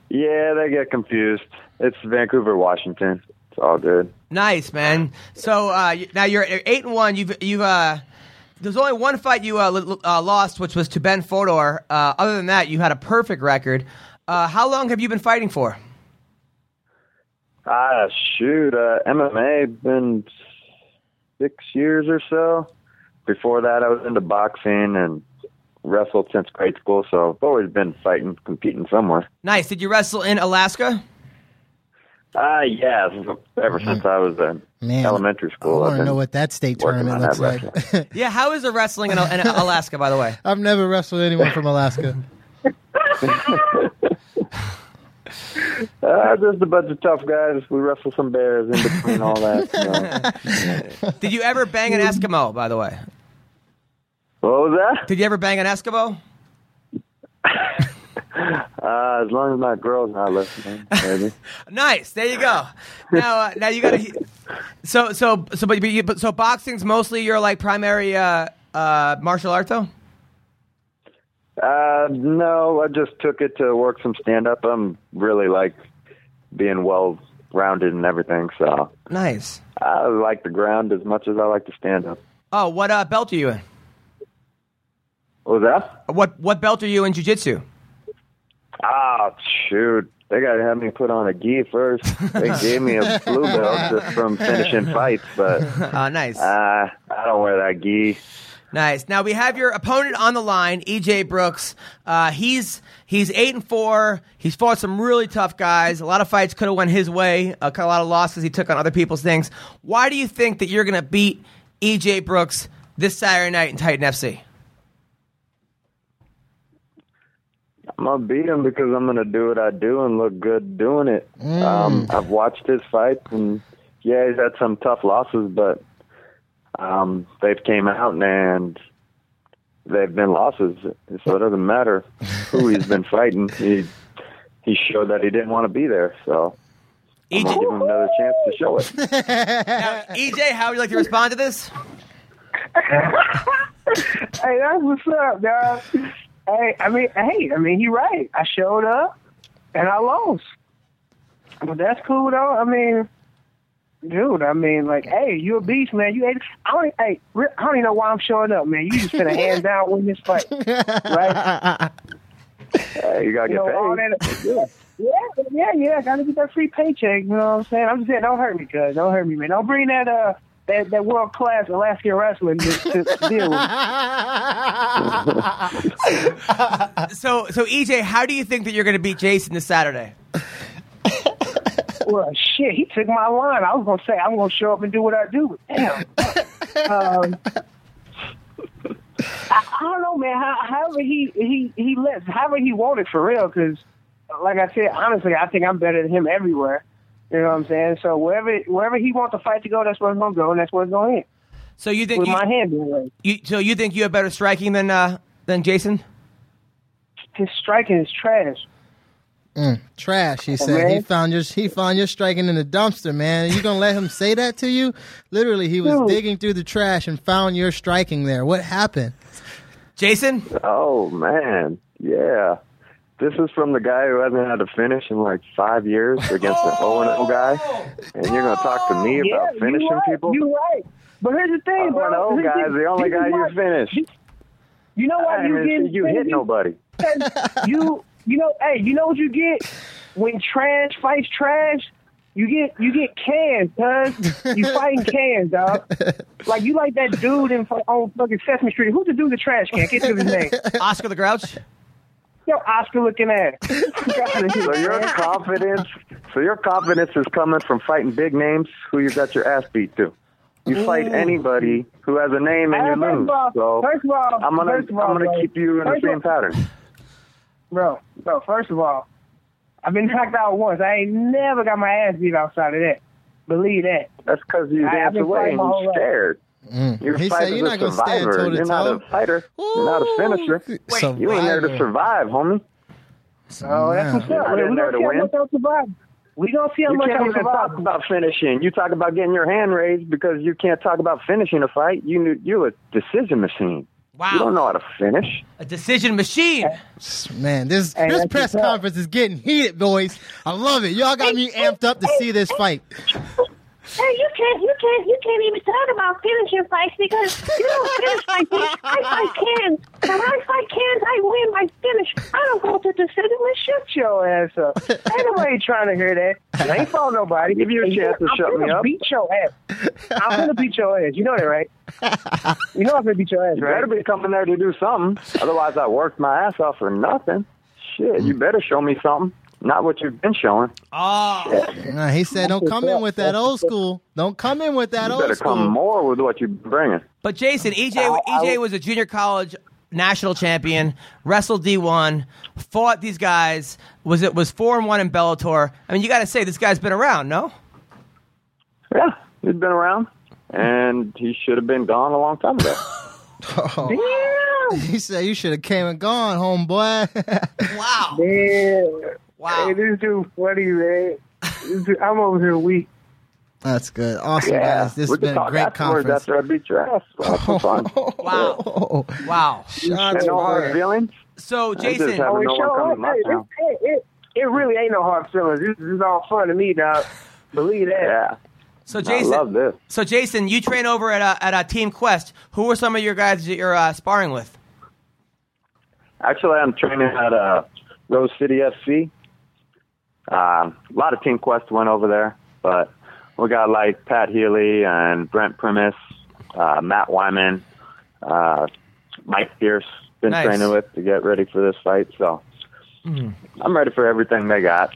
Yeah, they get confused. It's Vancouver, Washington. It's all good. Nice, man. So uh, you- now you're eight and one. You've you've uh, there's only one fight you uh, l- uh, lost, which was to Ben Fodor. Uh, other than that, you had a perfect record. Uh, how long have you been fighting for? Ah, shoot. Uh, MMA been six years or so. Before that, I was into boxing and wrestled since grade school. So I've always been fighting, competing somewhere. Nice. Did you wrestle in Alaska? Ah, yeah. Ever since I was in Man, elementary school, I've to know what that state working tournament looks like. Yeah. How is the wrestling in, in Alaska, by the way? I've never wrestled anyone from Alaska. Uh, just a bunch of tough guys. We wrestle some bears in between all that. So. Did you ever bang an Eskimo? By the way, What was that? did you ever bang an Eskimo? Uh, as long as my girl's not listening, maybe. Nice. There you go. Now, uh, now you got to. So, so, so, but, you, but so boxing's mostly your like primary uh, uh, martial art, though. Uh, no, I just took it to work some stand up. I'm really like being well rounded and everything, so Nice. I like the ground as much as I like to stand up. Oh, what uh, belt are you in? What was that? What what belt are you in jiu-jitsu? Ah, shoot. They got to have me put on a gi first. They gave me a blue belt just from finishing fights, but Uh, nice. uh, I don't wear that gi. Nice. Now we have your opponent on the line, EJ Brooks. Uh, he's he's eight and four. He's fought some really tough guys. A lot of fights could have went his way. A lot of losses he took on other people's things. Why do you think that you're going to beat EJ Brooks this Saturday night in Titan FC? I'm gonna beat him because I'm gonna do what I do and look good doing it. Um, I've watched his fights and yeah, he's had some tough losses, but um, they've came out and they've been losses, so it doesn't matter who he's been fighting. He he showed that he didn't want to be there, so I'm gonna give him another chance to show it. Now, EJ, how would you like to respond to this? hey, that's what's up, dog. Hey, I mean, hey, I mean, he right. I showed up and I lost, but that's cool though. I mean, dude, I mean, like, hey, you a beast, man. You, ain't- I don't, hey, I don't even know why I'm showing up, man. You just gonna hand down win this fight, right? Hey, you gotta You get know, paid. that. Yeah, yeah, yeah. Gotta get that free paycheck. You know what I'm saying? I'm just saying, don't hurt me, cuz. Don't hurt me, man. Don't bring that uh that that world class Alaskan wrestling to, to, to deal with. So, so EJ, how do you think that you're going to beat Jason this Saturday? Well, shit, he took my line. I was gonna say I'm gonna show up and do what I do. Damn. um, I, I don't know, man. How, however he he he lets, however he wanted for real. Because, like I said, honestly, I think I'm better than him everywhere. You know what I'm saying? So wherever wherever he wants the fight to go, that's where it's gonna go, and that's where it's gonna hit. So you think With you, my hand raised. you so you think you have better striking than uh, than Jason? His striking is trash. Mm. Trash. He oh, said man. he found your he found your striking in the dumpster, man. Are You gonna let him say that to you? Literally, he was Dude. digging through the trash and found your striking there. What happened? Jason, Oh man, yeah. This is from the guy who hasn't had a finish in like five years against an oh! O and O guy, and you're gonna talk to me Yeah, about finishing you right. people? You right. But here's the thing, O bro. and O Here's guy's the only guy you why- finished. You know why I you didn't? you hit nobody. you you know hey you know what you get when trash fights trash you get you get cans cuz you fighting cans dog like you like that dude in on fucking Sesame Street who's the dude with the trash can get to his name Oscar the Grouch. yo Oscar looking ass So your confidence, so your confidence is coming from fighting big names who you got your ass beat to. You fight anybody who has a name and you lose. So first of all, I'm gonna first of all, I'm gonna bro. keep you in the First of same all- pattern. Bro bro first of all I've been knocked out once I ain't never got my ass beat outside of that believe that That's because you I- I've been away and you're life. scared. Mm. You're He said you're a not gonna stand survivor. toe to You're not a toe. fighter. You're not a finisher. Wait, You ain't there to survive, homie. Oh, that's what's up. We in there gonna to see how win. much I'll survive. We gonna see how You much can't I'll even talk about finishing. You talk about getting your hand raised because you can't talk about finishing a fight. You you're a decision machine. Wow. You don't know how to finish. A decision machine. Man, this Hey, this press conference is getting heated, boys. I love it. Y'all got me amped up to see this fight. Hey, you can't, you can't, you can't even talk about finishing fights because you don't finish like this. I fight cans. When I fight cans, I win by finish. I don't go to decision. Man, shut your ass up. Ain't nobody trying to hear that. I ain't fought nobody. Give you a chance to shut me up. beat your ass. I'm gonna beat your ass. You know that, right? You know I'm gonna beat your ass, You right? better be coming there to do something. Otherwise, I worked my ass off for nothing. Shit, you mm. better show me something. Not what you've been showing. Oh, Nah, he said, "Don't come in with that old school. Don't come in with that You old better school." come more with what you're bringing. but Jason, EJ, EJ was a junior college national champion, wrestled D1, fought these guys. Was it was four and one in Bellator? I mean, you got to say this guy's been around, no? Yeah, he's been around, and he should have been gone a long time ago. Oh. Damn. He said, "You should have came and gone, homeboy." Wow, Damn. Wow. Hey, this dude funny, man. This dude- I'm over here weak. That's good. Awesome, yeah, guys. This we has been a great afterwards conference. after I beat your ass. We'll fun. Wow. Wow. Shots And no hard feelings. So, Jason, Oh, no one show up. my Hey, it, it, it, it really ain't no hard feelings. This, this is all fun to me, dog. Believe that. Yeah, so I Jason, love this. so Jason, you train over at uh, at uh, Team Quest. Who are some of your guys that you're uh, sparring with? Actually, I'm training at uh, Rose City FC. Uh, a lot of Team Quest went over there, but we got like Pat Healy and Brent Primus, uh, Matt Wyman, uh, Mike Pierce. Been Nice. training with to get ready for this fight, so I'm ready for everything they got,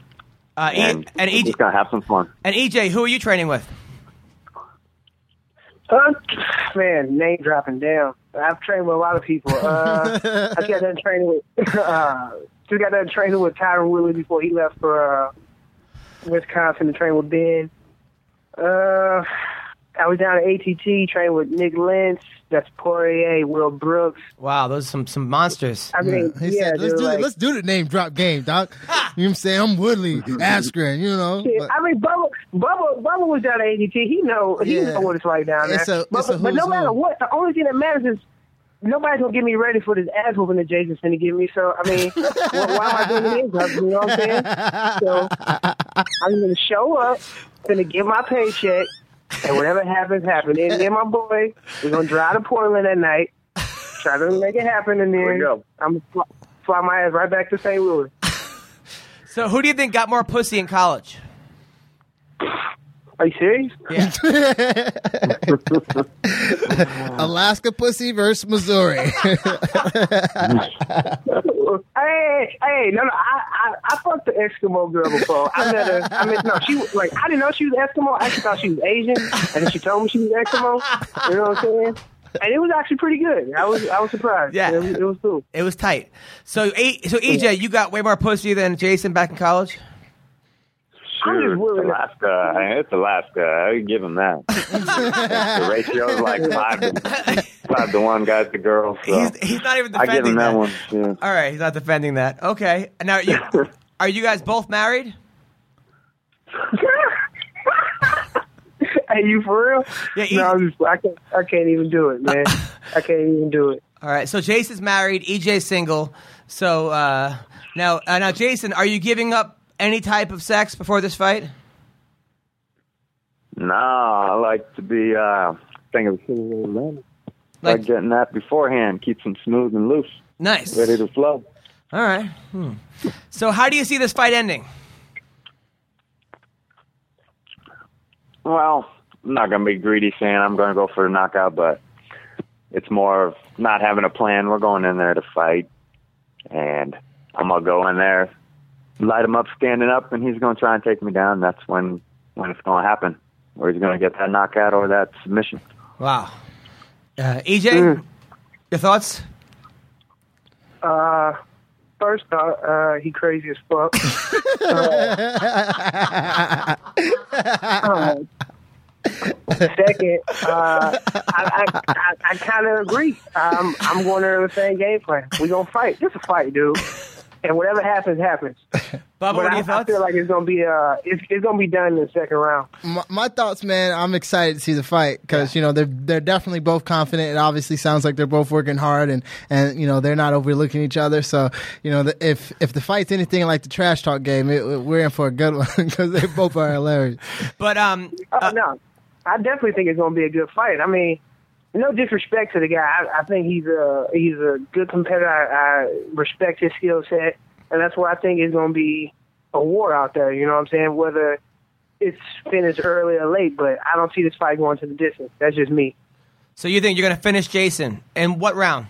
Uh, e- and, and, EJ, just gonna have some fun. and EJ, who are you training with? Uh, man, name dropping down. I've trained with a lot of people. Uh, I got done training with, uh, just got done training with Tyron Woodley before he left for uh, Wisconsin to train with Ben. Uh, I was down at ATT training with Nik Lentz. That's Poirier, Will Brooks. Wow, those are some some monsters. I mean, He yeah, said, "Let's do like, the, let's do the name drop game, doc." you know what I'm saying? I'm Woodley, Askren, you know. shit, but- I mean, Bubba, Bubba, Bubba was down at ATT. He know, he Yeah. know what it's like down there. It's a- but, it's a but no matter who. what, the only thing that matters is nobody's gonna get me ready for this ass whooping that Jason's gonna give me. So I mean, why, why am I doing this? You know what I'm saying? So I'm gonna show up, gonna get my paycheck, and whatever happens, happens. And then my boy, we're gonna drive to Portland at night, try to make it happen, and we then. I'm gonna fly, fly my ass right back to St. Louis. So, who do you think got more pussy in college? Are you serious? Yeah. Alaska pussy versus Missouri. Hey, hey, no, no, I, I, I fucked the Eskimo girl before. I met her. I mean, no, she was like, I didn't know she was Eskimo. I actually thought she was Asian, and then she told me she was Eskimo. You know what I'm saying? And it was actually pretty good. I was, I was surprised. Yeah. it was, it was cool. It was tight. So, A- so EJ, you got way more pussy than Jason back in college. I'm just Shoot, Alaska. It's Alaska. I give him that. the ratio is like five to, five to one guys to girls. So He's, he's not even I defending give him that, that. one. Yeah. All right, he's not defending that. Okay. Now, are you, are you guys both married? Are you for real? Yeah, he- no, I'm just, I can't, I can't even do it, man. I can't even do it. All right. So Jason's married. EJ's single. So uh, now, uh, now, Jason, are you giving up any type of sex before this fight? Nah, I like to be uh thinking of a little lemon. like, Like, getting that beforehand, keeps them smooth and loose, nice. ready to flow. All right. Hmm. So, how do you see this fight ending? Well, I'm not gonna be greedy saying I'm gonna go for a knockout, but it's more of not having a plan. We're going in there to fight, and I'm gonna go in there, light him up standing up, and he's gonna try and take me down. That's when when it's gonna happen, or he's gonna get that knockout or that submission. Wow. Uh, EJ, your thoughts? Uh, first thought, uh, he crazy as fuck. uh, Second, uh, I, I, I, I kind of agree. Um, I'm going to the same game plan. We gonna fight. It's a fight, dude. And whatever happens, happens. Bubba, But what are I, your I thoughts? feel like it's gonna be uh, it's, it's gonna be done in the second round. my, my thoughts, man. I'm excited to see the fight because you know they're they're definitely both confident. It obviously sounds like they're both working hard and and you know they're not overlooking each other. So you know the, if if the fight's anything like the trash talk game, it, we're in for a good one because they both are hilarious. but um, Oh uh, no, I definitely think it's gonna be a good fight. I mean, no disrespect to the guy. I, I think he's a he's a good competitor. I, I respect his skill set, and that's why I think it's gonna be a war out there. You know what I'm saying? Whether it's finished early or late, but I don't see this fight going to the distance. That's just me. so you think you're gonna finish Jason in what round?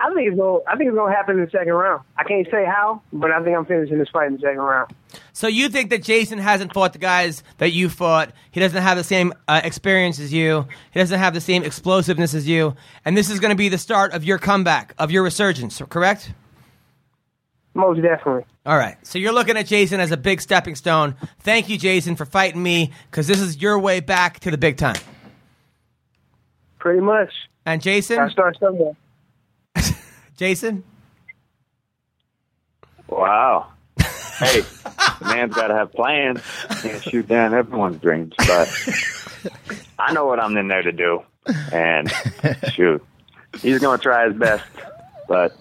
I think it's gonna I think it's gonna happen in the second round. I can't say how, but I think I'm finishing this fight in the second round. So you think that Jason hasn't fought the guys that you fought? He doesn't have the same uh, experience as you. He doesn't have the same explosiveness as you. And this is going to be the start of your comeback, of your resurgence. Correct? Most definitely. All right. So you're looking at Jason as a big stepping stone. Thank you, Jason, for fighting me because this is your way back to the big time. Pretty much. And Jason, Gotta start somewhere. Jason, Wow. Hey, the man's got to have plans. Can't shoot down everyone's dreams, but I know what I'm in there to do. And shoot, he's going to try his best, but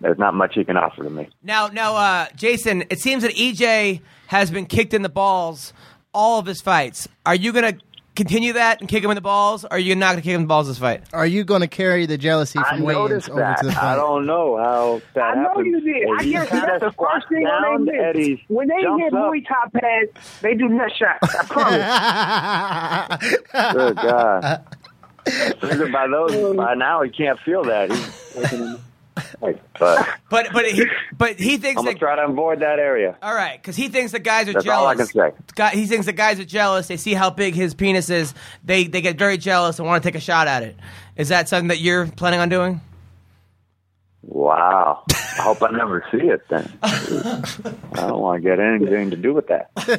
there's not much he can offer to me. Now, now, uh, Jason, it seems that EJ has been kicked in the balls all of his fights. Are you going to continue that and kick him in the balls, or are you not going to kick him in the balls this fight? Are you going to carry the jealousy I from weigh-ins over that. to the fight? I don't know how that I know happened. you did. I He guess that's the first thing down, on their Eddie. When they hit up. Muay Thai pads, they do nut shots. I promise. Good God. By those, by now he can't feel that. He's taking him- But But but he, but he thinks I'm gonna that try to avoid that area. all right because he thinks the guys are That's jealous. all I can say. Guy- He thinks the guys are jealous. They see how big his penis is. They they get very jealous and want to take a shot at it. Is that something that you're planning on doing? Wow. I hope I never see it then. I don't want to get anything to do with that. Hey,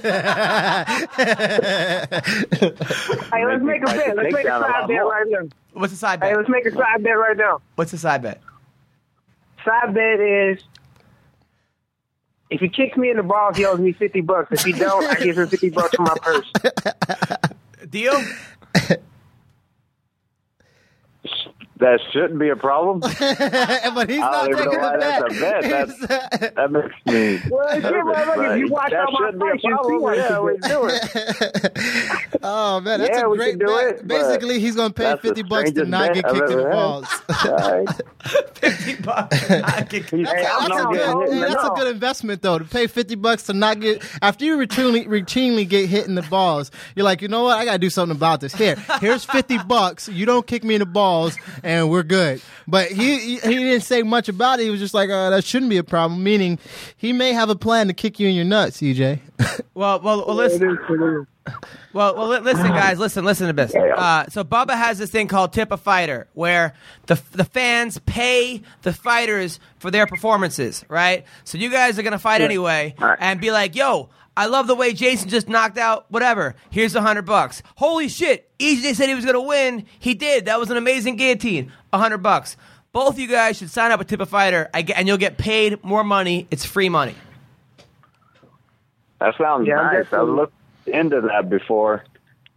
let's make a bet. Let's make a side bet right now. What's the side bet? Hey, let's make a side bet right now. What's the side bet? Side bet is if he kicks me in the balls, he owes me fifty bucks. If he don't, I give him fifty bucks from my purse. Deal? That shouldn't be a problem. but he's I not don't even taking know why the that's a bet. That's, uh, that makes me. Well, nervous, motherfucker, if you watch that all my shouldn't be a fights, you see problem. what Yeah, we do it. oh man, that's Yeah, a great can bet. it, Basically, he's going to pay fifty bucks to not get kicked in the balls. All right. Fifty bucks. Not get- He's Hey, I'm counting That's, a good, getting hit in hey, the that's a good investment though to pay fifty bucks to not get after you routinely routinely get hit in the balls. You're like, you know what? I gotta do something about this. Here, here's fifty bucks. You don't kick me in the balls, and we're good. But he he, he didn't say much about it. He was just like, uh, that shouldn't be a problem. Meaning, he may have a plan to kick you in your nuts, EJ. Well, well, well, listen. is what it is. Well, well, listen, guys, listen, listen to this. Uh, so Bubba has this thing called Tip a Fighter, where the the fans pay the fighters for their performances, right? So you guys are gonna fight anyway, All right. and be like, "Yo, I love the way Jason just knocked out whatever. Here's a hundred bucks. Holy shit! EJ said he was gonna win. He did. That was an amazing guillotine. A hundred bucks. Both you guys should sign up with Tip a Fighter, and you'll get paid more money. It's free money. That sounds Yeah, I'm nice. I've looked into that before.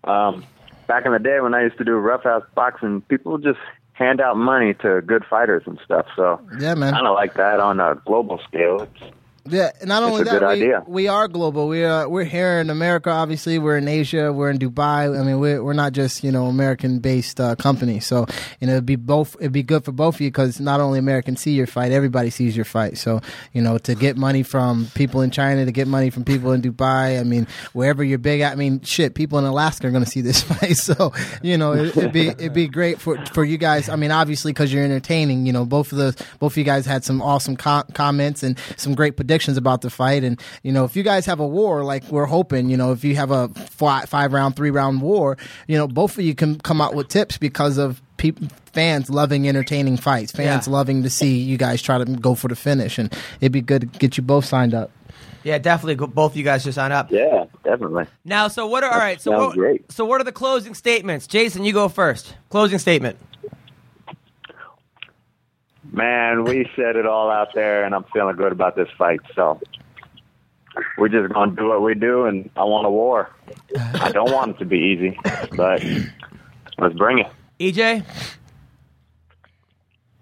Um, back in the day when I used to do roughhouse boxing, people just hand out money to good fighters and stuff. So Yeah, man. kind of like that on a global scale. It's, Yeah, not only that, we, idea. we are global. We are we're here in America. Obviously, we're in Asia. We're in Dubai. I mean, we're we're not just you know American based uh, company. So you know, it'd be both. It'd be good for both of you because not only Americans see your fight, everybody sees your fight. So you know, to get money from people in China, to get money from people in Dubai. I mean, wherever you're big. at, I mean, shit, people in Alaska are going to see this fight. So you know, it, it'd be it'd be great for for you guys. I mean, obviously because you're entertaining. You know, both of the both of you guys had some awesome co- comments and some great predictions about the fight. And you know, if you guys have a war like we're hoping, you know, if you have a five, five round, three round war, you know, both of you can come out with tips because of people. Fans loving entertaining fights, fans Yeah. loving to see you guys try to go for the finish, and it'd be good to get you both signed up. Yeah, definitely. go- Both you guys should sign up. yeah, definitely. Now, so what are all right? So what, great. so what are the closing statements? Jason, you go first. Closing statement. Man, we said it all out there, and I'm feeling good about this fight. So we're just gonna do what we do, and I want a war. I don't want it to be easy, but let's bring it. EJ,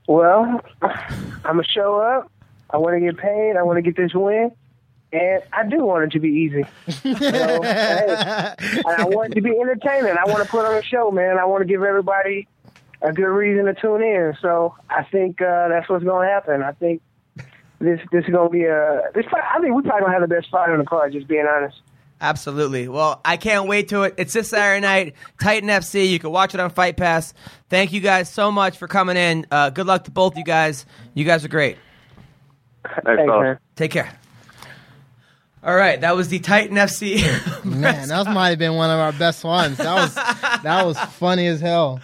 Well, I'm gonna show up. I want to get paid. I want to get this win, and I do want it to be easy. So, hey, and I want it to be entertaining. I want to put on a show, man. I want to give everybody a good reason to tune in. So I think uh, that's what's going to happen. I think this this is going to be a. This fight, I think we probably gonna have the best fight on the card. Just being honest. absolutely. Well, I can't wait to it. It's this Saturday night, Titan FC. You can watch it on Fight Pass. Thank you guys so much for coming in. Uh, good luck to both of you guys. You guys are great. Thanks, Thanks, man. Take care. All right, that was the Titan FC. Man, that might have been one of our best ones. That was that was funny as hell.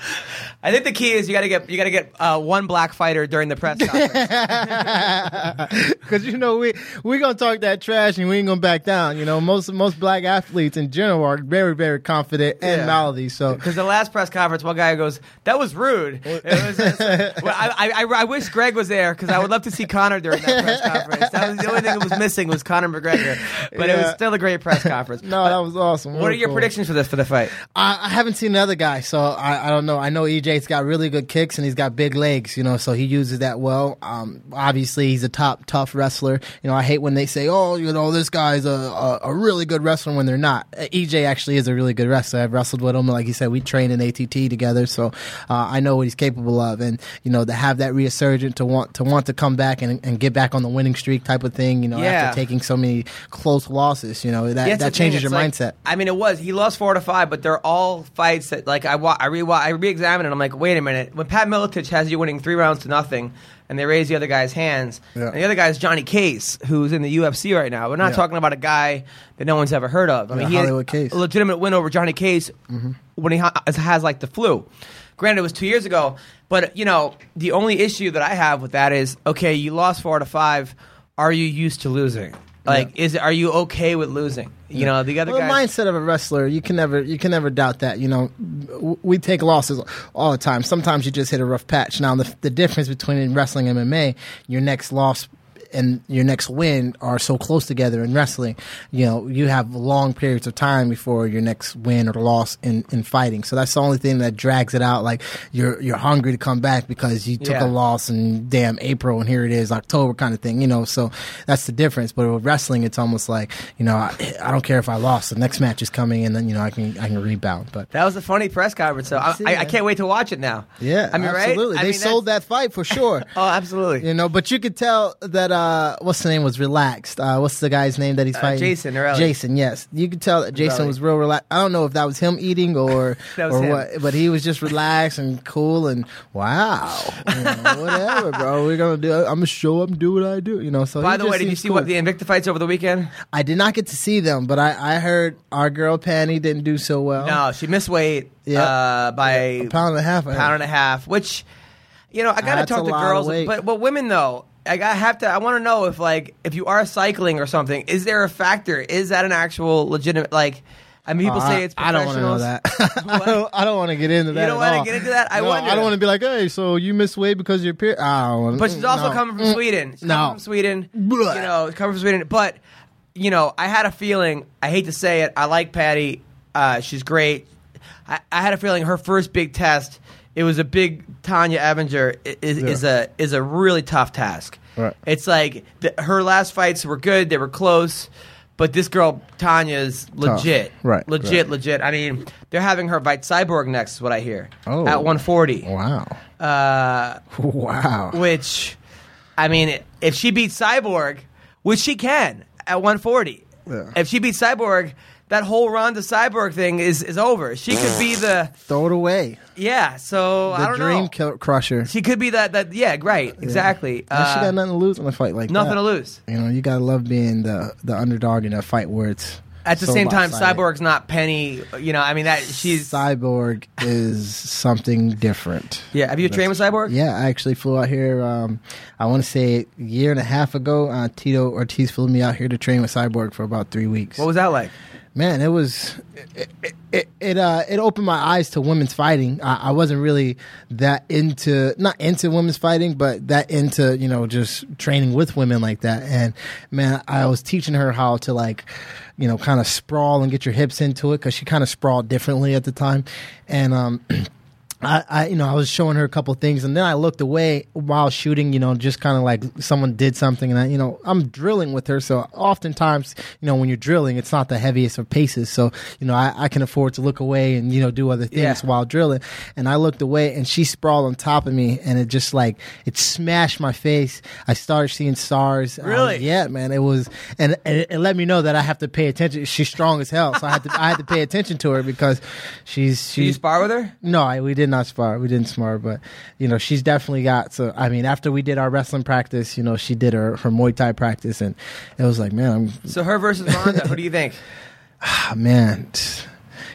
I think the key is you got to get you got to get uh, one black fighter during the press conference. Because you know we we gonna talk that trash and we ain't gonna back down. You know most most black athletes in general are very very confident and Yeah. mouthy. So Because the last press conference, one guy goes, "That was rude." It was, well, I, I, I wish Greg was there because I would love to see Conor during that press conference. That was the only thing that was missing was Conor McGregor, but it was still a great press conference. no, that was awesome. What are your Cool. predictions for this for the fight? I, I haven't seen the other guy, so I, I don't know. I know EJ's got really good kicks and he's got big legs, you know, so he uses that well. Um, obviously, he's a top tough wrestler. You know, I hate when they say, "Oh, you know, this guy's a, a, a really good wrestler," when they're not. Uh, EJ actually is a really good wrestler. I've wrestled with him, like he said, we trained in ATT together, so uh, I know what he's capable of. And you know, to have that resurgent to want to want to come back and, and get back on the winning streak type of thing, you know, Yeah. after taking so many close losses, you know, that Yeah, that changes your like- mindset. I mean, it was he lost four to five, but they're all fights that like I wa- I re I re-examined it. I'm like, wait a minute. When Pat Miletich has you winning three rounds to nothing, and they raise the other guy's hands, Yeah. and the other guy is Johnny Case, who's in the UFC right now. We're not Yeah. talking about a guy that no one's ever heard of. I Yeah, mean, he had Case. Mm-hmm. a legitimate win over Johnny Case when he ha- has like the flu. Granted, it was two years ago, but you know the only issue that I have with that is okay, you lost four to five. Are you used to losing? Like, is are you okay with losing? You know, the other well, guys. mindset of a wrestler, you can never, you can never doubt that. You know, we take losses all the time. Sometimes you just hit a rough patch. Now, the, the difference between wrestling and MMA, your next loss and your next win are so close together in wrestling. You know, you have long periods of time before your next win or loss in, in fighting. So that's the only thing that drags it out. Like you're you're hungry to come back because you took Yeah. a loss in damn April and here it is October kind of thing. You know, so that's the difference. But with wrestling, it's almost like you know I, I don't care if I lost. The next match is coming, and then you know I can I can rebound. But That was a funny press conference. So I, I, I can't wait to watch it now. yeah, I mean, right? absolutely, I they mean, sold that fight for sure. Oh, absolutely. You know, but you could tell that uh what's the name was relaxed. Uh what's the guy's name that he's fighting? Jason Novelli. Jason, yes. You could tell that Jason Novelli. was real relaxed. I don't know if that was him eating or or him. what, but he was just relaxed and cool and wow. You know, whatever, bro. We're gonna do I'm gonna show up and do what I do. You know, so By he the way, did you see cool. what the Invicta fights over the weekend? I did not get to see them, but I, I heard our girl Pannie didn't do so well. No, she missed weight Yeah. uh, by A pound and a half. Pound and a half, which you know I gotta That's talk to girls, but but women though. I have to. I want to know if like if you are cycling or something, is there a factor? Is that an actual legitimate like? I mean, people Oh, say it's I don't want to know that. I don't, I don't want to get into that. You don't wanna get into that? I No, wonder. I don't want to be like, hey, so you miss weight because you're peer. I don't wanna- But she's also no. coming from Mm. Sweden. She's No. coming from Sweden. Blah. You know, coming from Sweden. But you know, I had a feeling. I hate to say it. I like Patty. Uh, she's great. I, I had a feeling her first big test. It was a big Tonya Evinger. Is, is a is a really tough task. Right. It's like the, her last fights were good. They were close. But this girl Tonya's legit, Right, Legit, right. legit. I mean, they're having her fight Cyborg next. Is what I hear. Oh. at 140. Wow. Uh, Wow. which I mean, if she beats Cyborg, which she can at 140, Yeah. if she beats Cyborg, that whole Ronda Cyborg thing is is over. She could be the Throw it away. yeah. So I The don't dream know. kill- crusher. She could be that that yeah. Right. Exactly. And she Uh, got nothing to lose in a fight like nothing that. to lose. You know, you gotta love being the the underdog in a fight where it's At the so same time, lopsided. Cyborg's not Pannie. You know, I mean that she's Cyborg is something different. yeah. Have you trained with Cyborg? Yeah, I actually flew out here. Um, I want to say a year and a half ago. Uh, Tito Ortiz flew me out here to train with Cyborg for about three weeks. What was that like? Man, it was it it, it, uh it opened my eyes to women's fighting. I, I wasn't really that into not into women's fighting, but that into you know just training with women like that. And man, I was teaching her how to like you know kind of sprawl and get your hips into it because she kind of sprawled differently at the time, and um. I, I, you know, I was showing her a couple things, and then I looked away while shooting. You know, just kind of like someone did something, and I, you know, I'm drilling with her. So oftentimes, you know, when you're drilling, it's not the heaviest of paces. So you know, I, I can afford to look away and you know do other things Yeah. while drilling. And I looked away, and she sprawled on top of me, and it just like it smashed my face. I started seeing stars. Um, Really? yeah, man. It was, and, and it, it let me know that I have to pay attention. She's strong as hell, so I had to I had to pay attention to her because she's Did you spar with her? no, I, we did not spar. We didn't spar, but you know, she's definitely got. So I mean, after we did our wrestling practice, you know, she did her her Muay Thai practice, and it was like, man, I'm So her versus Ronda. who do you think? ah, man.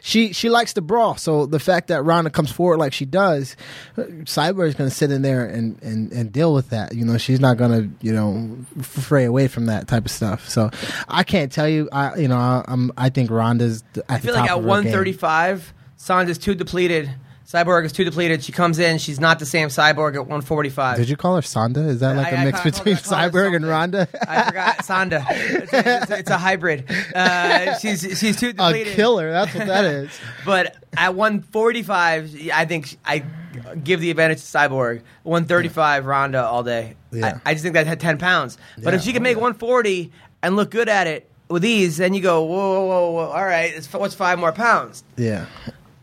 She she likes to brawl, so the fact that Ronda comes forward like she does, Cyborg is going to sit in there and, and, and deal with that. You know, she's not going to you know fray away from that type of stuff. So I can't tell you. I you know I, I'm I think Ronda's. At I feel like at 135, Sanda's too depleted. Cyborg is too depleted. She comes in. She's not the same Cyborg at 145. Did you call her Sonda? Is that like I- a I mix call- I between call her Cyborg and. Ronda? I forgot Sonda. It's a, it's a- it's a hybrid. Uh, she's she's too a depleted. killer. That's what that is. But at 145, I think I give the advantage to Cyborg. 135, Ronda all day. Yeah. I, I just think that had 10 pounds. But if Yeah. she can make 140 and look good at it with these, then you go, whoa, whoa, whoa, whoa all right, it's, what's five more pounds? Yeah.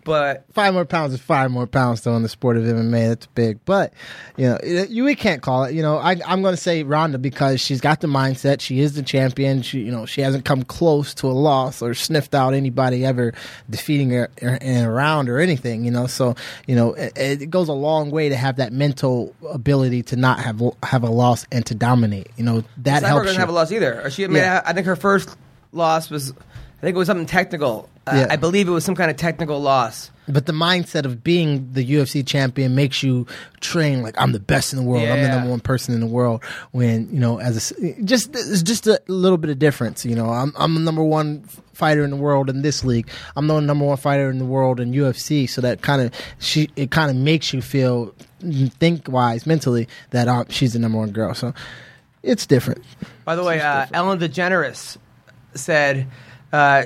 But Five more pounds is five more pounds, though, in the sport of MMA. That's big. But, you know, you we can't call it. You know, I, I'm going to say Ronda because she's got the mindset. She is the champion. She, you know, she hasn't come close to a loss or sniffed out anybody ever defeating her her in a round or anything, you know. So, you know, it, it goes a long way to have that mental ability to not have have a loss and to dominate. You know, that Cyborg helps doesn't you. have a loss either. Or she, I, mean, Yeah. I think her first loss was, I think it was something technical. Uh, Yeah. I believe it was some kind of technical loss. But the mindset of being the UFC champion makes you train like I'm the best in the world. I'm the Yeah. number one person in the world. When you know, as a, just it's just a little bit of difference. You know, I'm I'm the number one fighter in the world in this league. I'm the number one fighter in the world in UFC. So that kind of she it kind of makes you feel think wise mentally that uh, she's the number one girl. So it's different. By the way, uh, Ellen DeGeneres said, uh,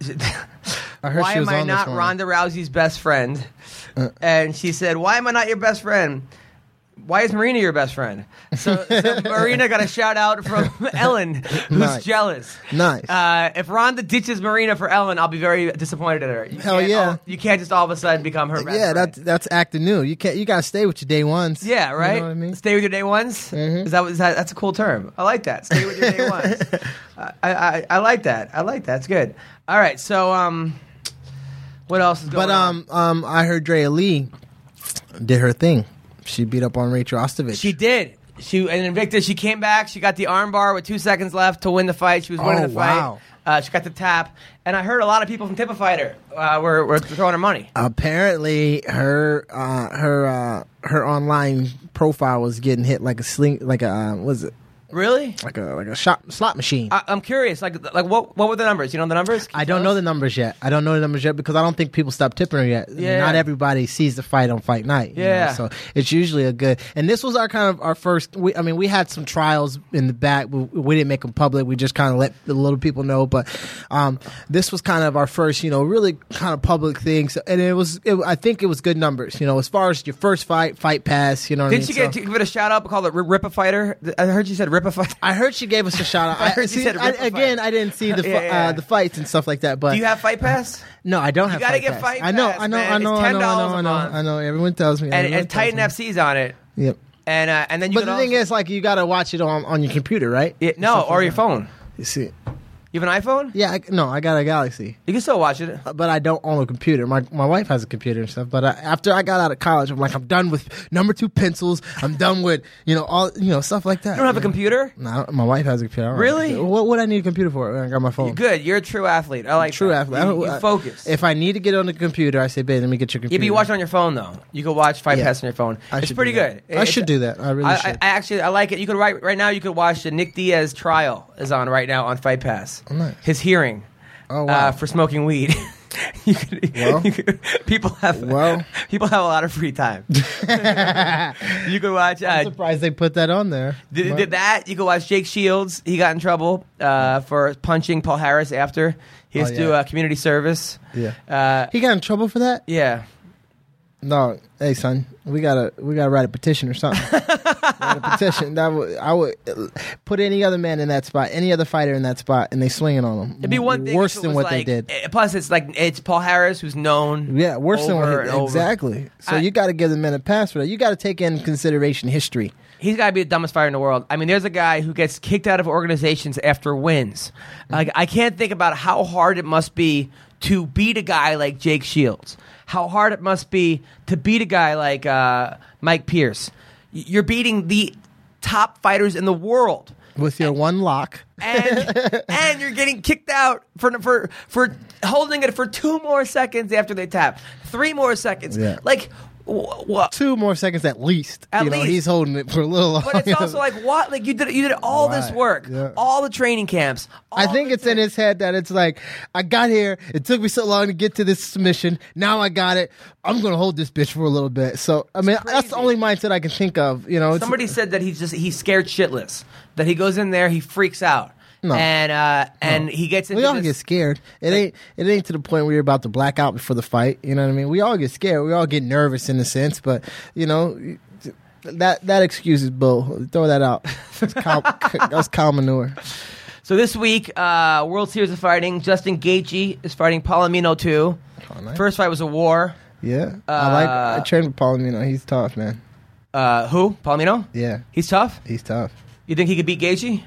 I heard "Why she was am I on this not one. Ronda Rousey's best friend?" Uh. and she said, "Why am I not your best friend?" Why is Marina your best friend? So, so Marina got a shout out from Ellen, who's Nice. jealous. Nice. Uh, if Ronda ditches Marina for Ellen, I'll be very disappointed in her. You Hell can't yeah. all- you can't just all of a sudden become her best yeah, friend. that's that's acting new. You can't. You gotta stay with your day ones. Yeah, right. You know what I mean? Mm-hmm. Stay with your day ones. Is that, is that that's a cool term? I like that. Stay with your day ones. I, I I like that. I like that. It's good. All right. So um, what else is going But on? um, um, I heard Drea Lee did her thing. She beat up on Rachel Ostovich. she did. She in Invicta. She came back. She got the armbar with two seconds left to win the fight. She was winning Oh, the fight. wow. Uh, she got the tap, and I heard a lot of people from Tip a Fighter uh, were, were throwing her money. apparently her uh, her uh, her online profile was getting hit like a sling, like a uh, was it Really? like a like a shot slot machine. I, I'm curious. Like like what what were the numbers? You know the numbers? Can I don't know us? the numbers yet. I don't know the numbers yet because I don't think people stopped tipping her yet. Yeah. Not everybody sees the fight on fight night. you know, Yeah. so it's usually a good. And this was our kind of our first. We, I mean, we had some trials in the back. We, we didn't make them public. We just kind of let the little people know. But um, this was kind of our first, you know, really kind of public thing. So, and it was. It, I think it was good numbers. You know, as far as your first fight, fight pass. You know. What I Did mean? she get So- give it a shout out? Call it Rip a Fighter. I heard you said Rip a Fighter. I heard she gave us a shout out. I heard you see, said I- rip a again, fight. I didn't see the fi- Yeah, yeah. Uh, the fights and stuff like that. But Do you have Fight Pass? No, I don't have. gotta fight get pass. Fight I know, Pass, I know, man. I know, It's I know, I $10 know, a I know. I know. Everyone tells me, And, everyone and tells Titan me. FC's on it. Yep. And uh, and then you But can the thing also- is, like, you got to watch it on on your computer, right? Yeah, no, or your phone. You see? You have an iPhone? Yeah, I, no, I got a Galaxy, You can still watch it. Uh, but I don't own a computer. My my wife has a computer and stuff. But I, after I got out of college, I'm like, I'm done with number two pencils. I'm done with you know all you know stuff like that. You don't have a computer? No, my wife has a computer. I don't Really? have a computer. What would I need a computer for? I got my phone. You're good. You're a true athlete. I like True that. athlete. I You, don't- you I- focus. If I need to get on the computer, I say, babe, let me get your computer. you watch it on your phone though. You can watch Fight Yeah. Pass on your phone. I it's should pretty do that. good. I It's- should do that. I really I, should. I, I actually I like it. You could right right now. You could watch the Nick Diaz trial is on right now on Fight Pass. Oh, nice. His hearing. Oh, wow. uh, for smoking weed. you could, Well. you could- people have Well. people have a lot of free time. you could watch. I'm Uh, surprised they put that on there. did, did that? You could watch Jake Shields. He got in trouble uh, for punching Palhares after he has Oh, to do yeah. uh, community service. Yeah. Uh, He got in trouble for that? yeah. No, hey son, we gotta we gotta write a petition or something. write a petition. That would I would put any other man in that spot, any other fighter in that spot, and they swinging on them. It'd be one thing worse than what like- they did. eh, Plus, it's like it's Palhares who's known. Yeah, worse than what he, exactly. So I- you got to give the men a pass for that. You got to take in consideration history. He's got to be the dumbest fighter in the world. I mean, there's a guy who gets kicked out of organizations after wins. Like, I can't think about how hard it must be to beat a guy like Jake Shields. How hard it must be to beat a guy like uh, Mike Pierce. You're beating the top fighters in the world. With your one lock, and and you're getting kicked out for for for holding it for two more seconds after they tap, three more seconds. Yeah. Like what? two more seconds at least. At you know, least. he's holding it for a little longer. But it's also like what? Like you did you did all this work, yeah. all the training camps. I think it's in his head that it's like, I got here. It took me so long to get to this submission. Now I got it. I'm going to hold this bitch for a little bit. So, I mean, that's the only mindset I can think of. You know, Somebody said that he's just he's scared shitless. That he goes in there, he freaks out, No. and uh, and he gets into we all this, get scared. It ain't it ain't to the point where you're about to black out before the fight. You know what I mean? We all get scared. We all get nervous in a sense, but you know that that excuse is bull. Throw that out. It's cow, that's cow manure. So this week, uh, World Series of Fighting, Justin Gaethje is fighting Palomino too. Oh, nice. First fight was a war. Yeah, I like. I Uh, trained with Palomino. He's tough, man. Uh, who? Palomino? Yeah, He's tough. he's tough. You think he could beat Gaethje?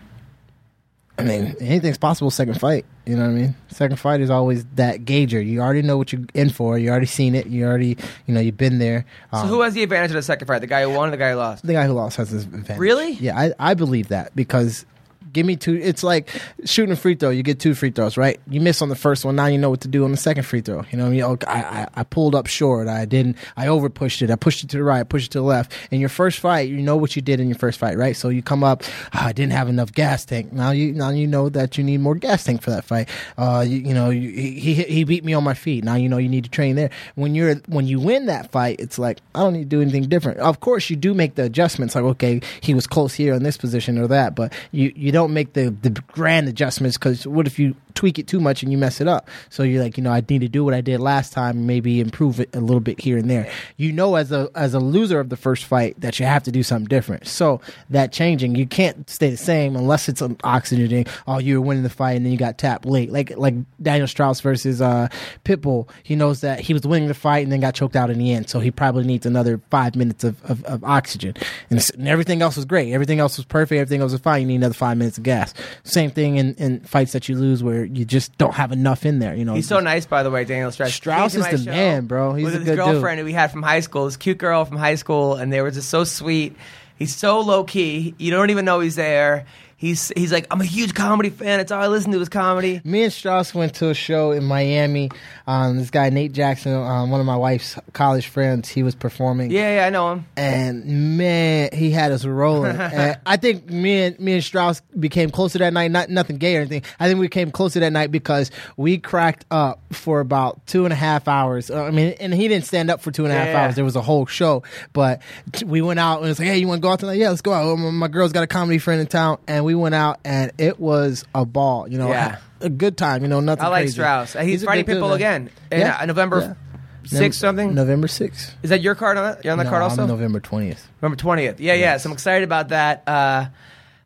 I mean, anything's possible. Second fight, you know what I mean. Second fight is always that gauger. You already know what you're in for. You already seen it. You already, you know, you've been there. So Um, who has the advantage of the second fight? The guy who won or the guy who lost? the guy who lost has this advantage. Really? Yeah, I, I believe that because give me two. It's like shooting a free throw. You get two free throws, right? You miss on the first one. Now you know what to do on the second free throw. You know, I, mean? Oh, I, I I pulled up short. I didn't. I over pushed it. I pushed it to the right. Pushed it to the left. In your first fight, you know what you did in your first fight, right? So you come up. "Ah, I didn't have enough gas tank. Now you now you know that you need more gas tank for that fight. Uh, you, you know, you, he he he beat me on my feet. Now you know you need to train there. When you're when you win that fight, it's like I don't need to do anything different. Of course, you do make the adjustments. Like okay, he was close here in this position or that, but you you don't make the the grand adjustments because what if you tweak it too much and you mess it up? So you're like, you know, I need to do what I did last time, maybe improve it a little bit here and there. You know, as a as a loser of the first fight, that you have to do something different. So that changing, you can't stay the same unless it's an oxygenating. Oh, you were winning the fight and then you got tapped late, like like Daniel Straus versus uh, Pitbull. He knows that he was winning the fight and then got choked out in the end, so he probably needs another five minutes of, of, of oxygen. And, and everything else was great. Everything else was perfect. Everything else was fine. You need another five minutes of gas. Same thing in, in fights that you lose where you just don't have enough in there. You know, He's so nice, by the way, Daniel Straus. Straus He came to is the show man, bro. He's with a his good dude. girlfriend who we had from high school, this cute girl from high school, and they were just so sweet. He's so low key. You don't even know he's there. He's he's like, I'm a huge comedy fan. It's all I listen to is comedy. Me and Straus went to a show in Miami. Um, this guy Nate Jackson, um, one of my wife's college friends, he was performing. Yeah, yeah, I know him. and man, he had us rolling. and I think me and me and Straus became closer that night. Not nothing gay or anything. I think we came closer that night because we cracked up for about two and a half hours. Uh, I mean, and he didn't stand up for two and a half Yeah. hours. There was a whole show, but we went out and it's like, hey, you want to go out tonight? Yeah, let's go out. Oh, My my girl's got a comedy friend in town, and we went out, and it was a ball. You know, Yeah. a good time. You know, nothing. I like crazy. Straus. He's, He's good Pitbull again in Yeah. uh, November Yeah. sixth something. November sixth. Is that your card on that? You're on the no, card also. I'm November twentieth. November twentieth. Yeah, yeah. So I'm excited about that. Uh,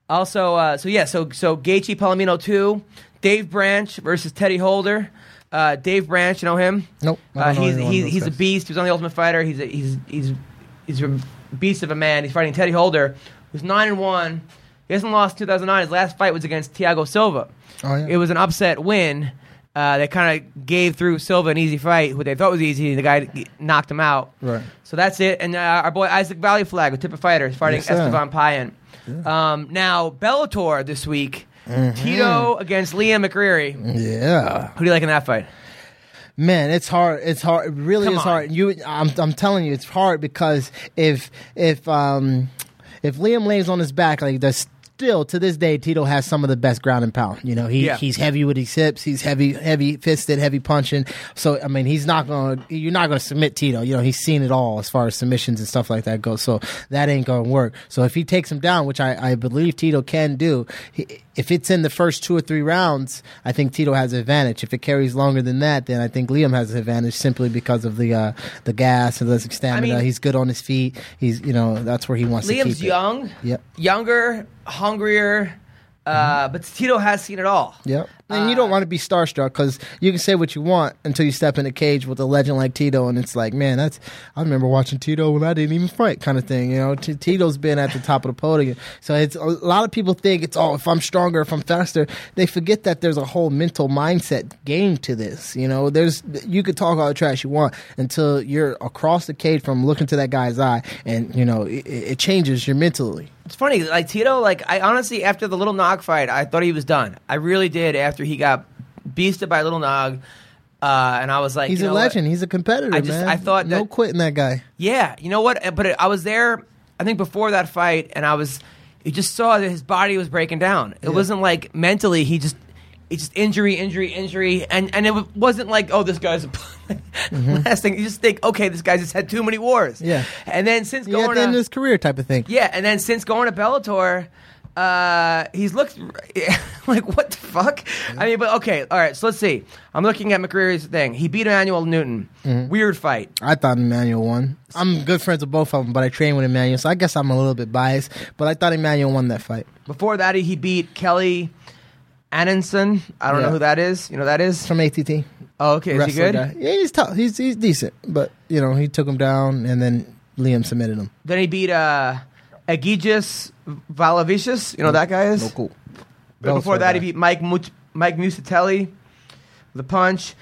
also, uh, so yeah, so so Gaethje Palomino two, Dave Branch versus Teddy Holder. Uh, Dave Branch, you know him? Nope, Uh, know he's either one of he's, he's a beast. He was on the Ultimate Fighter. He's a, he's he's he's a beast of a man. He's fighting Teddy Holder, who's nine and one. He hasn't lost 2009. His last fight was against Thiago Silva. Oh, yeah. It was an upset win. Uh, they kind of gave Thiago Silva an easy fight, who they thought was easy. The guy knocked him out. Right. So that's it. And uh, our boy Isaac Vallie-Flagg with Tip a Fighter is fighting Yes, sir. Estevan Payan. Um, now Bellator this week. Mm-hmm. Tito against Liam McGeary. Yeah. Who do you like in that fight? Man, it's hard. It's hard. It really Come is on. hard. You, I'm, I'm telling you, it's hard because if if um if Liam lays on his back like this still to this day, Tito has some of the best ground and pound. You know, he Yeah. he's heavy with his hips. He's heavy, heavy fisted, heavy punching. So I mean, he's not going. to You're not going to submit Tito. You know, he's seen it all as far as submissions and stuff like that goes. So that ain't going to work. So if he takes him down, which I, I believe Tito can do, he, if it's in the first two or three rounds, I think Tito has an advantage. If it carries longer than that, then I think Liam has an advantage simply because of the uh, the gas and the stamina. mean- he's good on his feet. He's you know that's where he wants to keep Liam's it. young, Yep. younger, hungrier, uh, but Tito has seen it all. Yep. And you don't want to be starstruck because you can say what you want until you step in a cage with a legend like Tito, and it's like, man, that's. I remember watching Tito when I didn't even fight, kind of thing. You know, T- Tito's been at the top of the podium, so it's a lot of people think it's oh, if I'm stronger, if I'm faster, they forget that there's a whole mental mindset game to this. You know, there's you could talk all the trash you want until you're across the cage from looking to that guy's eye, and you know it, it changes your mentally. It's funny, like Tito. Like I honestly, after the little Nog fight, I thought he was done. I really did. After he got beasted by little Nog, uh, and I was like, He's you a know what? legend. He's a competitor, I just- man. I thought no that- quitting that guy. Yeah, you know what? But I was there. I think before that fight, and I was. You just saw that his body was breaking down. It wasn't like mentally. He just. It's just injury, injury, injury, and and it wasn't like oh this guy's a last thing. You just think okay this guy's just had too many wars. Mm-hmm. Yeah. and then since Yeah, going at the end to- of his career, type of thing. yeah, and then since going to Bellator, uh, he's looked like what the fuck? I mean, but okay, all right. So let's see. I'm looking at McGeary's thing. He beat Emmanuel Newton. Mm-hmm. Weird fight. I thought Emmanuel won. I'm good friends with both of them, but I train with Emmanuel, so I guess I'm a little bit biased. But I thought Emmanuel won that fight. Before that, he beat Kelly Anundson. I don't know who that is. You know that is? From ATT. Oh, okay. Is he good? guy. Yeah, he's tough. He's he's decent, but you know he took him down, and then Liam submitted him. Then he beat uh, Egidijus Valavicius. You know that guy is? Oh, cool. But before that, he beat Mike Mut- Mike Mucitelli with a punch.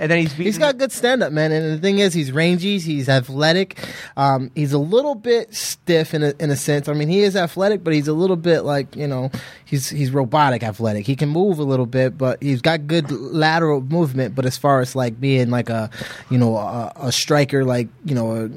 And then he's beaten He's got good stand up, man. And the thing is, he's rangy, he's athletic. Um, he's a little bit stiff in a, in a sense. I mean, he is athletic, but he's a little bit like, you know, he's he's robotic athletic. He can move a little bit, but he's got good lateral movement. But as far as like being like a, you know, a, a striker, like, you know,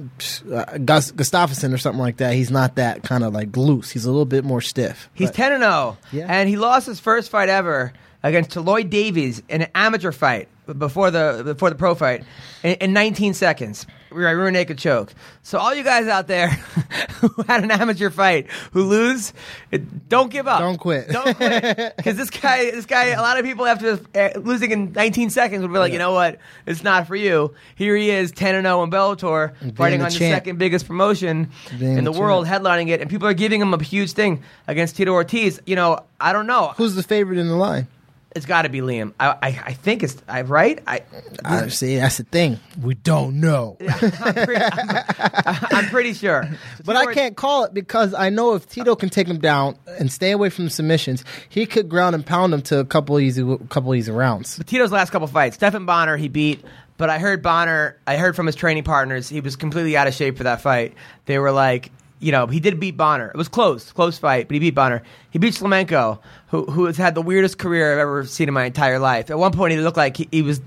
a, a Gus, Gustafsson or something like that, he's not that kind of like loose. He's a little bit more stiff. He's ten and zero, Yeah. and he lost his first fight ever against Lloyd Davies in an amateur fight before the before the pro fight in, in 19 seconds. Right, rear naked choke. So all you guys out there who had an amateur fight who lose, don't give up. Don't quit. Don't quit. Because this guy, this guy, a lot of people after uh, losing in 19 seconds would be like, you know what, it's not for you. Here he is, 10 and 0 in Bellator, being fighting the on the second biggest promotion Being in the the world, headlining it, and people are giving him a huge thing against Tito Ortiz. You know, I don't know. Who's the favorite in the line? It's got to be Liam. I, I, I think it's I right. I, I see. That's the thing. We don't know. I'm, pretty, I'm, I'm pretty sure. But I can't call it because I know if Tito can take him down and stay away from submissions, he could ground and pound him to a couple easy, couple easy rounds. But Tito's last couple fights. Stephan Bonnar he beat, but I heard Bonnar. I heard from his training partners he was completely out of shape for that fight. They were like, you know, he did beat Bonnar. It was close, close fight, but he beat Bonnar. He beat Shlemenko, who who has had the weirdest career I've ever seen in my entire life. At one point, he looked like he, he was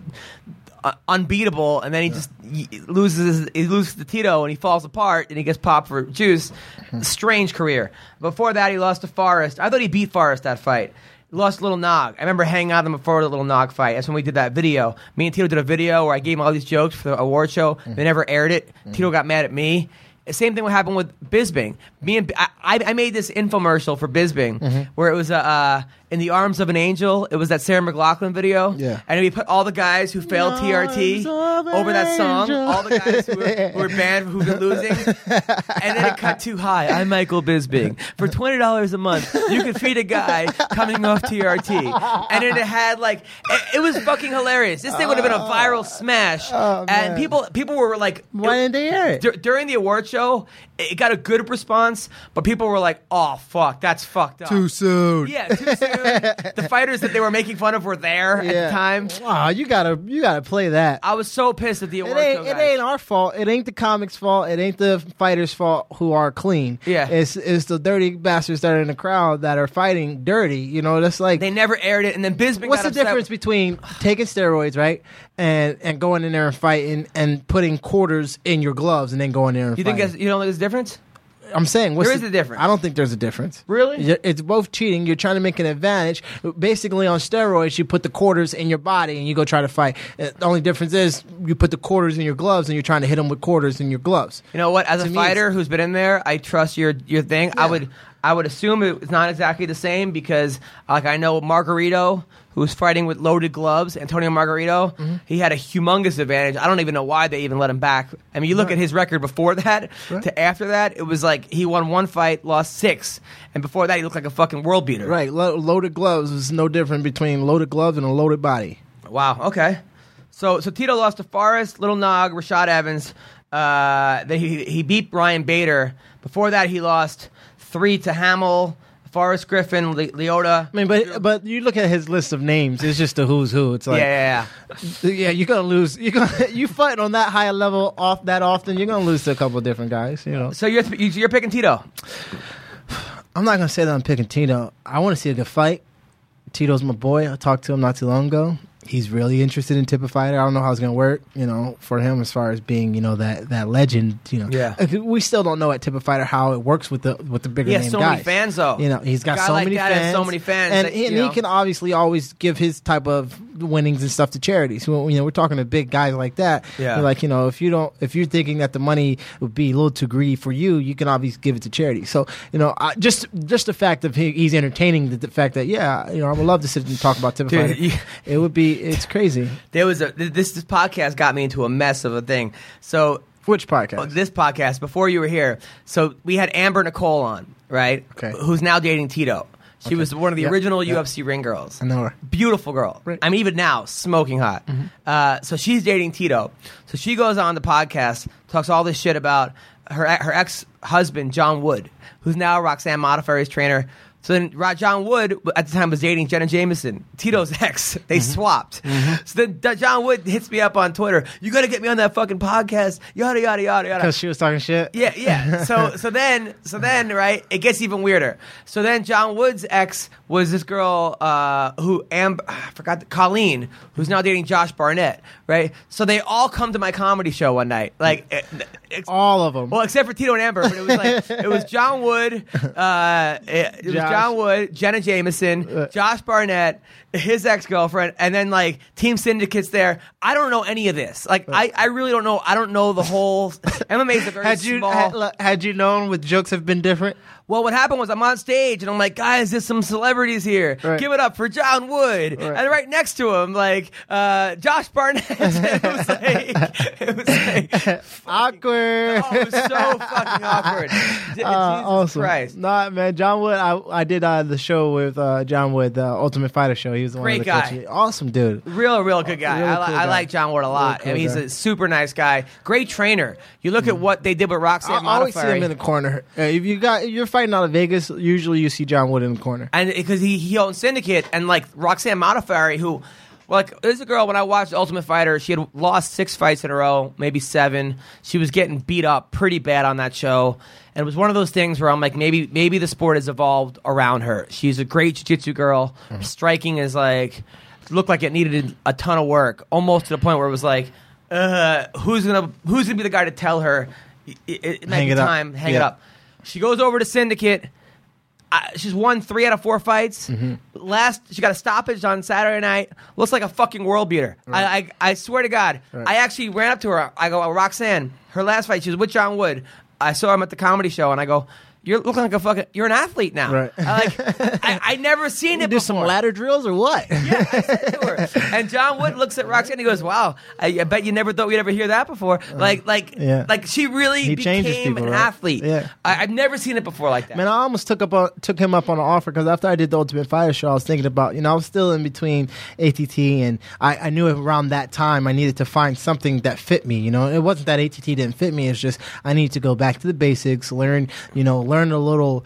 uh, unbeatable, and then he just he loses he loses to Tito, and he falls apart, and he gets popped for juice. Hmm. Strange career. Before that, he lost to Forrest. I thought he beat Forrest that fight. He lost Little Nog. I remember hanging out with him before the Little Nog fight. That's when we did that video. Me and Tito did a video where I gave him all these jokes for the award show. They hmm. never aired it. Hmm. Tito got mad at me. Same thing would happen with Bisping. Me and I, I made this infomercial for Bisping where it was uh, uh, in the arms of an angel. It was that Sarah McLachlan video. Yeah. and we put all the guys who failed TRT over that song. angel. All the guys who were, who were banned who've been losing, and then it cut too high. I'm Michael Bisping. For twenty dollars a month, you could feed a guy coming off TRT, and it had like it, it was fucking hilarious. This thing would have been a viral smash, and people people were like, Why didn't they air it? Dur- during the award show, show it got a good response, but people were like, "Oh fuck, that's fucked up." Too soon. Yeah, too soon. the fighters that they were making fun of were there at the time. Wow, you gotta you gotta play that. I was so pissed at the It award show. ain't, it ain't our fault. It ain't the comics' fault. It ain't the fighters' fault who are clean. Yeah. it's it's the dirty bastards that are in the crowd that are fighting dirty. You know, that's like They never aired it, and then Bisping. What's the difference between taking steroids, right, and and going in there and fighting and putting quarters in your gloves and then going in there and You think fighting? you don't think there's a difference? I'm saying what's There is a difference. I don't think there's a difference. Really? It's both cheating. You're trying to make an advantage. Basically, on steroids, you put the quarters in your body and you go try to fight. Uh, The only difference is you put the quarters in your gloves and you're trying to hit them with quarters in your gloves. You know what? As To a me, fighter who's been in there, I trust your your thing. I would I would assume it's not exactly the same because like I know Margarito, who was fighting with loaded gloves, Antonio Margarito, Mm-hmm. he had a humongous advantage. I don't even know why they even let him back. I mean, you look at his record before that to after that, it was like he won one fight, lost six, and before that he looked like a fucking world beater. Right, lo- loaded gloves is no different between loaded gloves and a loaded body. Wow. Okay. So so Tito lost to Forrest, Little Nog, Rashad Evans. Uh, then he he beat Ryan Bader. Before that, he lost three to Hamill, Forrest Griffin, Le- Lyoto. I mean, but but you look at his list of names; it's just a who's who. It's like, yeah, yeah, you're gonna lose. You gonna you fight on that high level off that often. You're gonna lose to a couple of different guys. You know, So you're you- you're picking Tito. I'm not gonna say that I'm picking Tito. I want to see a good fight. Tito's my boy. I talked to him not too long ago. He's really interested in tip a fighter. I don't know how it's gonna work, you know, for him as far as being, you know, that that legend. You know, Yeah. We still don't know at tip of fighter how it works with the with the bigger He has name so guys. many fans, though. You know, he's got so like many fans. has so many fans and, that, he, and he can obviously always give his type of winnings and stuff to charities. You know, we're talking to big guys like that. Yeah. We're like you know, if you don't, if you're thinking that the money would be a little too greedy for you, you can obviously give it to charity. So, you know, I, just just the fact of he, he's entertaining the, the fact that yeah, you know, I would love to sit and talk about tip of Dude, fighter. you- It would be it's crazy. There was a this this podcast got me into a mess of a thing. So Which podcast? Oh, this podcast before you were here. So we had Amber Nicole on, right? Okay. Who's now dating Tito. She was one of the Yep, original yep. UFC ring girls. I know her. Beautiful girl. Right. I mean, even now, smoking hot. Uh, so she's dating Tito. So she goes on the podcast, talks all this shit about her her ex husband John Wood, who's now Roxanne Modafferi's trainer. So then John Wood at the time was dating Jenna Jameson, Tito's ex. They swapped. So then John Wood hits me up on Twitter. You got to get me on that fucking podcast. Yada yada yada yada. Because she was talking shit. Yeah, yeah. So so then so then right, it gets even weirder. So then John Wood's ex was this girl uh, who Am I forgot the, Colleen, who's now dating Josh Barnett, right? So they all come to my comedy show one night, like. It, All of them. well, except for Tito and Amber, but it was like it was John Wood, uh, it, it was Josh. John Wood, Jenna Jameson, uh, Josh Barnett, his ex girlfriend, and then like Team Syndicate's there. I don't know any of this. Like I, I really don't know. I don't know the whole MMA is a very had you small. had, had you known with jokes have been different? Well, what happened was I'm on stage and I'm like, guys, there's some celebrities here. Right. Give it up for John Wood. Right. And right next to him, like uh, Josh Barnett. it was like, it was like, Awkward. oh, it was so fucking awkward. Jesus Uh, awesome. Christ. Nah, man, John Wood. I I did uh, the show with uh, John Wood, the Ultimate Fighter show. He was the one Great the guy. coaches. Awesome dude. Real, real good guy. Really I, cool I guy. like John Wood a lot. cool I mean, he's guy. a super nice guy. Great trainer. You look at what they did with Roxanne I always see him in the corner. Uh, if you got if you're fighting out of Vegas, usually you see John Wood in the corner. and because he he owns Syndicate and like Roxanne Modafferi, who like there's a girl when I watched Ultimate Fighter, she had lost six fights in a row, maybe seven. She was getting beat up pretty bad on that show, and it was one of those things where I'm like, maybe maybe the sport has evolved around her. She's a great jiu-jitsu girl. Mm-hmm. Striking is like looked like it needed a ton of work, almost to the point where it was like. Uh, who's gonna Who's gonna be the guy to tell her? It, it, Hang it up. time. Hang it up. She goes over to Syndicate. Uh, she's won three out of four fights. Mm-hmm. Last, she got a stoppage on Saturday night. Looks like a fucking world beater. I, I, I swear to God. I actually ran up to her. I go, Roxanne, her last fight, she was with John Wood. I saw him at the comedy show, and I go, "You're looking like a fucking. You're an athlete now." Right. I like. I, I never seen You it do before. some ladder drills or what? Yeah, I said to her. And John Wood looks at Roxanne. and He goes, "Wow, I, I bet you never thought we'd ever hear that before." Like, like, Uh, Yeah. like she really He changes became people, an right? athlete. Yeah. I, I've never seen it before like that. Man, I almost took up on, took him up on an offer because after I did the Ultimate Fighter show, I was thinking about you know I was still in between ATT and I, I knew around that time I needed to find something that fit me. You know, it wasn't that ATT didn't fit me. It's just I needed to go back to the basics, learn you know learn a little.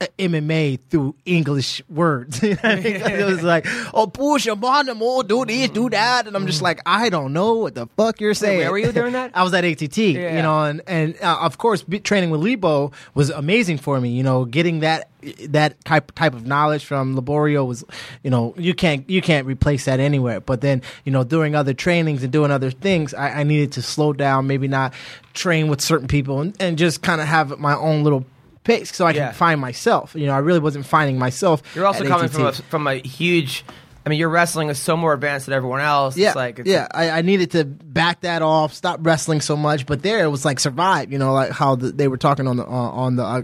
uh, MMA through English words. You know what I mean? it was like, oh, push your them, oh, do this, do that, and I'm just like, I don't know what the fuck you're saying. where were you during that? I was at ATT, you know, and and uh, of course, be, training with Lebo was amazing for me. You know, getting that that type type of knowledge from Liborio was, you know, you can't you can't replace that anywhere. But then, you know, doing other trainings and doing other things, I, I needed to slow down, maybe not train with certain people, and, and just kind of have my own little pace so I Yeah. can find myself. You know, I really wasn't finding myself. You're also coming ATT. from a, from a huge. I mean, your wrestling is so more advanced than everyone else. Yeah, It's like it's yeah. I, I needed to back that off, stop wrestling so much. But there, it was like survive. You know, like how the, they were talking on the uh, on the uh,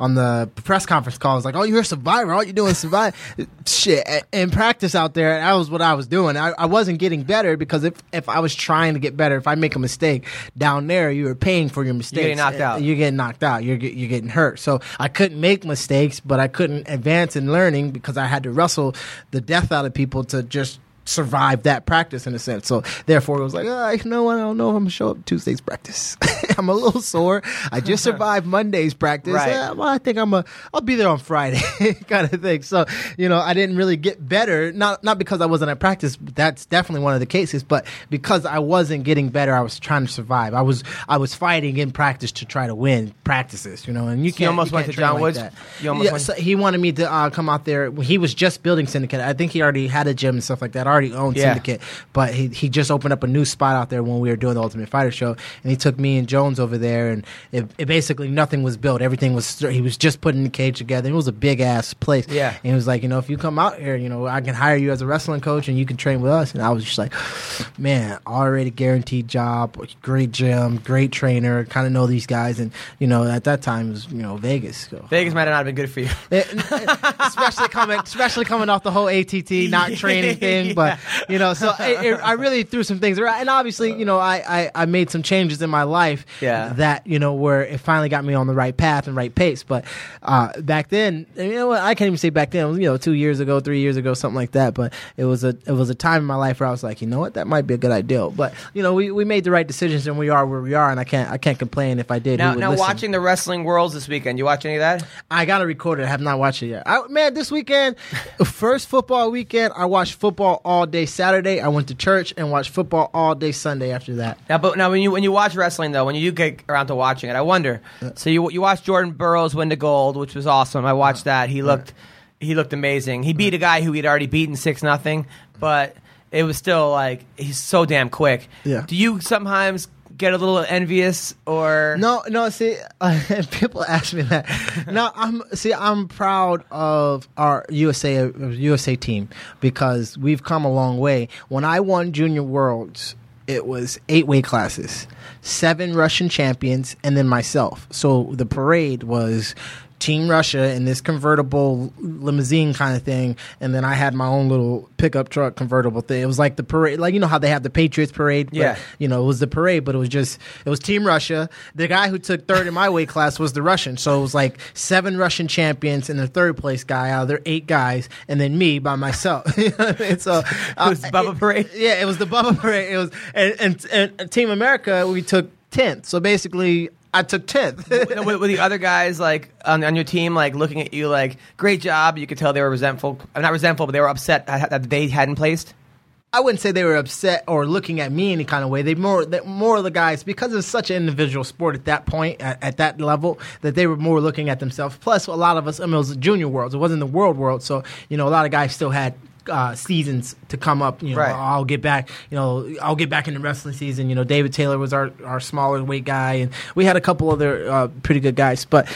on the press conference call. It's like, oh, you're a survivor. All you're doing is survive. Shit. In practice out there, that was what I was doing. I, I wasn't getting better because if if I was trying to get better, if I make a mistake down there, you were paying for your mistakes. getting knocked uh, out. You're getting knocked out. You're you're getting hurt. So I couldn't make mistakes, but I couldn't advance in learning because I had to wrestle the death out of people to just survive that practice in a sense. So therefore, it was like, oh, you know what? I don't know if I'm gonna show up Tuesday's practice. I'm a little sore. I just survived Monday's practice. Right. Yeah, well, I think I'm a. I'll be there on Friday, kind of thing. So you know, I didn't really get better. Not not because I wasn't at practice. But that's definitely one of the cases. But because I wasn't getting better, I was trying to survive. I was I was fighting in practice to try to win practices. You know, and you So can't. you almost you went can't to John like Woods? that. You almost yeah, went- so he wanted me to uh, come out there. He was just building Syndicate. I think he already had a gym and stuff like that. Already owned Yeah. Syndicate, but he he just opened up a new spot out there when we were doing the Ultimate Fighter show, and he took me and Jones over there, and it, it basically nothing was built. Everything was he was just putting the cage together. It was a big ass place. Yeah. and he was like, you know, if you come out here, you know, I can hire you as a wrestling coach, and you can train with us. And I was just like, man, already guaranteed job, great gym, great trainer, kind of know these guys, and you know, at that time it was you know Vegas. So. Vegas might have not have been good for you. Especially coming, especially coming off the whole ATT not training thing. But you know, so it, it, I really threw some things around, and obviously, you know, I, I I made some changes in my life. Yeah. that you know where it finally got me on the right path and right pace. But uh, back then, you know, I can't even say back then. It was, you know, two years ago, three years ago, something like that. But it was a it was a time in my life where I was like, you know what, that might be a good idea. But you know, we, we made the right decisions, and we are where we are, and I can't I can't complain if I did. Now, now listen? watching the Wrestling Worlds this weekend, you watch any of that? I gotta record it. I have not watched it yet. I, man, this weekend, first football weekend, I watched football all day Saturday. I went to church and watched football all day Sunday after that. Now, but now when you when you watch wrestling though, when you do get around to watching it, I wonder. Uh, so you you watched Jordan Burroughs win the gold, which was awesome. I watched uh, that. He looked he looked amazing. He beat a guy who he'd already beaten six nothing, but it was still like he's so damn quick. Yeah. Do you sometimes get a little envious or No, no. See, uh, people ask me that. no, I'm see. I'm proud of our USA uh, USA team because we've come a long way. When I won Junior Worlds, it was eight weight classes, seven Russian champions, and then myself. So the parade was. Team Russia in this convertible limousine kind of thing, and then I had my own little pickup truck convertible thing. It was like the parade, like you know how they have the Patriots parade. but, Yeah. you know, it was the parade, but it was just it was Team Russia. The guy who took third in my weight class was the Russian, so it was like seven Russian champions and the third place guy out of their eight guys, and then me by myself. You know what I so uh, It was Bubba Parade? Yeah, it was the Bubba parade. It was and, and, and Team America we took tenth. So basically, I took tenth. Were, were the other guys like on, on your team like looking at you like great job? You could tell they were resentful. uh, Not resentful, but they were upset that that they hadn't placed. I wouldn't say they were upset or looking at me any kind of way. They more that more of the guys because it's such an individual sport at that point at, at that level that they were more looking at themselves. Plus, a lot of us. I mean, it was the junior worlds. It wasn't the world world. So you know, a lot of guys still had. Uh, seasons to come up, you know. Right. I'll get back, you know. I'll get back in the wrestling season. You know, David Taylor was our our smaller weight guy, and we had a couple other uh, pretty good guys. But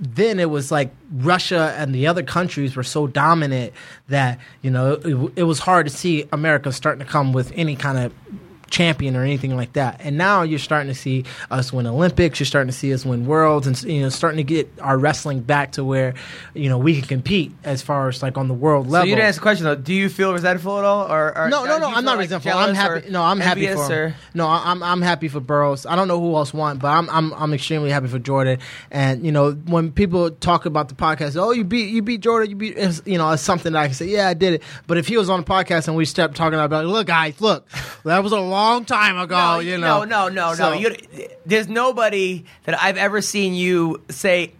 then it was like Russia and the other countries were so dominant that you know it, it was hard to see America starting to come with any kind of champion or anything like that. And now you're starting to see us win Olympics. You're starting to see us win worlds, and you know starting to get our wrestling back to where you know we can compete as far as like on the world So level. you didn't ask the question though. Do you feel resentful at all, or, or No, uh, no, no. I'm not like, resentful. I'm happy. No, I'm happy for him. or- No, I'm I'm happy for Burroughs. I don't know who else won, but I'm I'm I'm extremely happy for Jordan. And you know, when people talk about the podcast, oh, you beat you beat Jordan, you beat you know, it's something that I can say, yeah, I did it. But if he was on the podcast and we stepped talking about, look, guys, look, that was a long time ago. No, you know, no, no, no, So- no. You, there's nobody that I've ever seen you say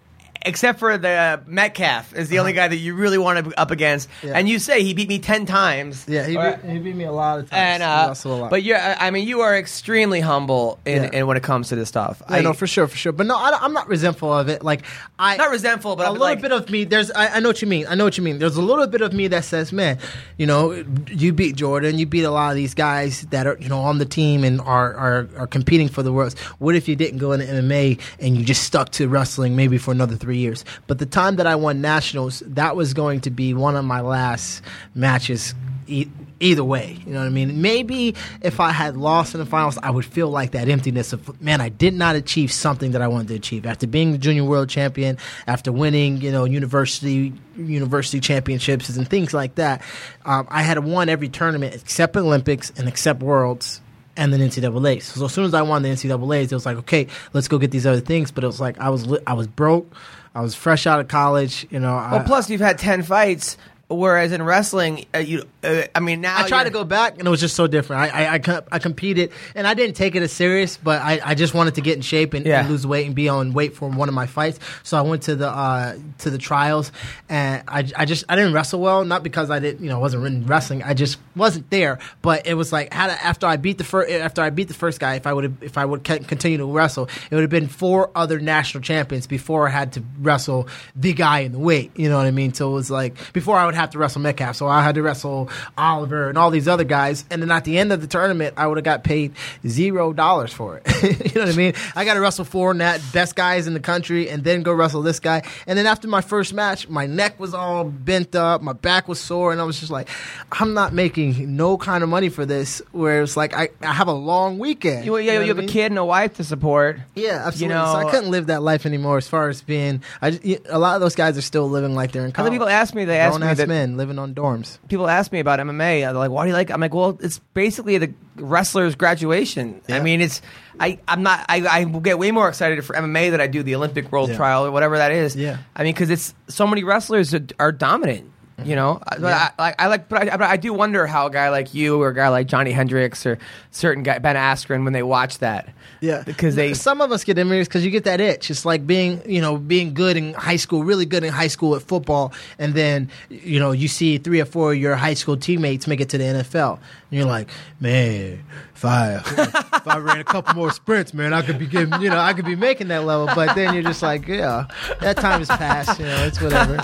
except for the Metcalf is the only guy that you really want to be up against. Yeah. And you say he beat me ten times. Yeah, he, beat, he beat me a lot of times. and uh, a lot. but you're, I mean, you are extremely humble in, Yeah. in when it comes to this stuff. I know for sure, for sure. But no, I, am not resentful of it. Like I, Not resentful, but a I'm little like- bit of me. There's, I, I know what you mean. I know what you mean. There's a little bit of me that says, man, you know, you beat Jordan, you beat a lot of these guys that are, you know, on the team and are are, are competing for the world. What if you didn't go into MMA and you just stuck to wrestling maybe for another three years? But the time that I won nationals, that was going to be one of my last matches. E- either way, you know what I mean. Maybe if I had lost in the finals, I would feel like that emptiness of man, I did not achieve something that I wanted to achieve after being the junior world champion, after winning, you know, university university championships and things like that. Um, I had won every tournament except Olympics and except Worlds. And then NCAA. So as soon as I won the NCAA's, it was like, okay, let's go get these other things. But it was like I was li- I was broke, I was fresh out of college. You know, Well, I, plus you've had ten fights, whereas in wrestling, uh, you, uh, I mean, now I tried to go back, and it was just so different. I I, I, I competed, and I didn't take it as serious, but I, I just wanted to get in shape and, Yeah. and lose weight and be on weight for one of my fights. So I went to the uh, to the trials, and I, I just I didn't wrestle well, not because I didn't you know wasn't in wrestling. I just wasn't there. But it was like had after I beat the first after I beat the first guy, if I would if I would continue to wrestle, it would have been four other national champions before I had to wrestle the guy in the weight. You know what I mean? So it was like before I would have to wrestle Metcalf. So I had to wrestle Oliver and all these other guys. And then at the end of the tournament, I would have got paid zero dollars for it. you know what I mean? I got to wrestle four nat best guys in the country and then go wrestle this guy. And then after my first match, my neck was all bent up, my back was sore, and I was just like, I'm not making no kind of money for this. Where it's like I, I have a long weekend. You, yeah, know you have I a mean? kid and a wife to support. Yeah, absolutely. You know, so I couldn't live that life anymore. As far as being, I just, a lot of those guys are still living like they're in college. Other people ask me, they ask me that men living on dorms. people ask me about MMA. Uh, they're like, "Why do you like?" I'm like, "Well, it's basically the wrestler's graduation. I mean, it's I I'm not I, I will get way more excited for MMA than I do the Olympic World Yeah. Trial or whatever that is. Yeah. I mean, because it's so many wrestlers are, are dominant. You know, I, I, I, I like, but I, but I do wonder how a guy like you or a guy like Johny Hendricks or certain guy Ben Askren when they watch that. Yeah, because they some of us get envious because you get that itch. It's like being, you know, being good in high school, really good in high school at football, and then, you know, you see three or four of your high school teammates make it to the NFL, and you're like, man, if I if I ran a couple more sprints, man, I could be getting, you know, I could be making that level. But then you're just like, yeah, that time is past. You know, it's whatever.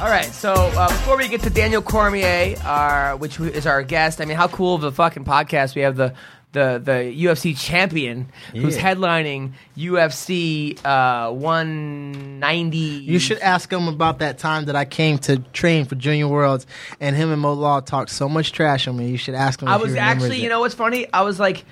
All right, so uh, before we get to Daniel Cormier, our, which is our guest, I mean, how cool of a fucking podcast we have the the the UFC champion who's Yeah. headlining UFC uh, 190. You should ask him about that time that I came to train for Junior Worlds, and him and Mo Lawal talked so much trash on me. You should ask him. I if he was remembers actually, it. you know, what's funny? I was like,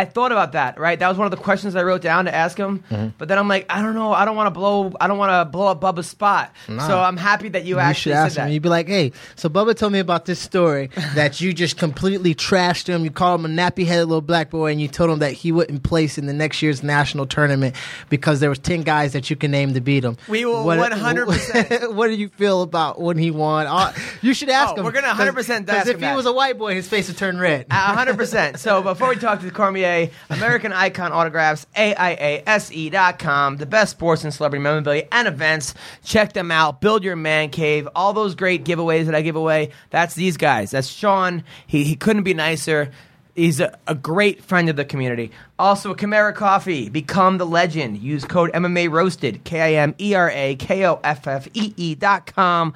I, thought about that, right? That was one of the questions I wrote down to ask him. Mm-hmm. But then I'm like, I don't know. I don't want to blow. I don't want to blow up Bubba's spot. Nah. So I'm happy that you, You actually should said ask that. him. You'd be like, "Hey, so Bubba told me about this story that you just completely trashed him. You called him a nappy-headed little black boy, and you told him that he wouldn't place in the next year's national tournament because there was ten guys that you can name to beat him." We will 100%. What do you feel about when he won? Uh, You should ask Oh, him. we're gonna 100% Because if he that. was a white boy, his face would turn red. Hundred percent. So before we talk to Cormier, American Icon Autographs, AIASE.com, E the best sports and celebrity memorabilia and events. Check them out. Build your man cave. All those great giveaways that I give away. That's these guys. That's Sean. He he couldn't be nicer. He's a, a great friend of the community. Also, Kimera Koffee. Become the legend. Use code MMA Roasted. K I M E R A K O F F E E dot com.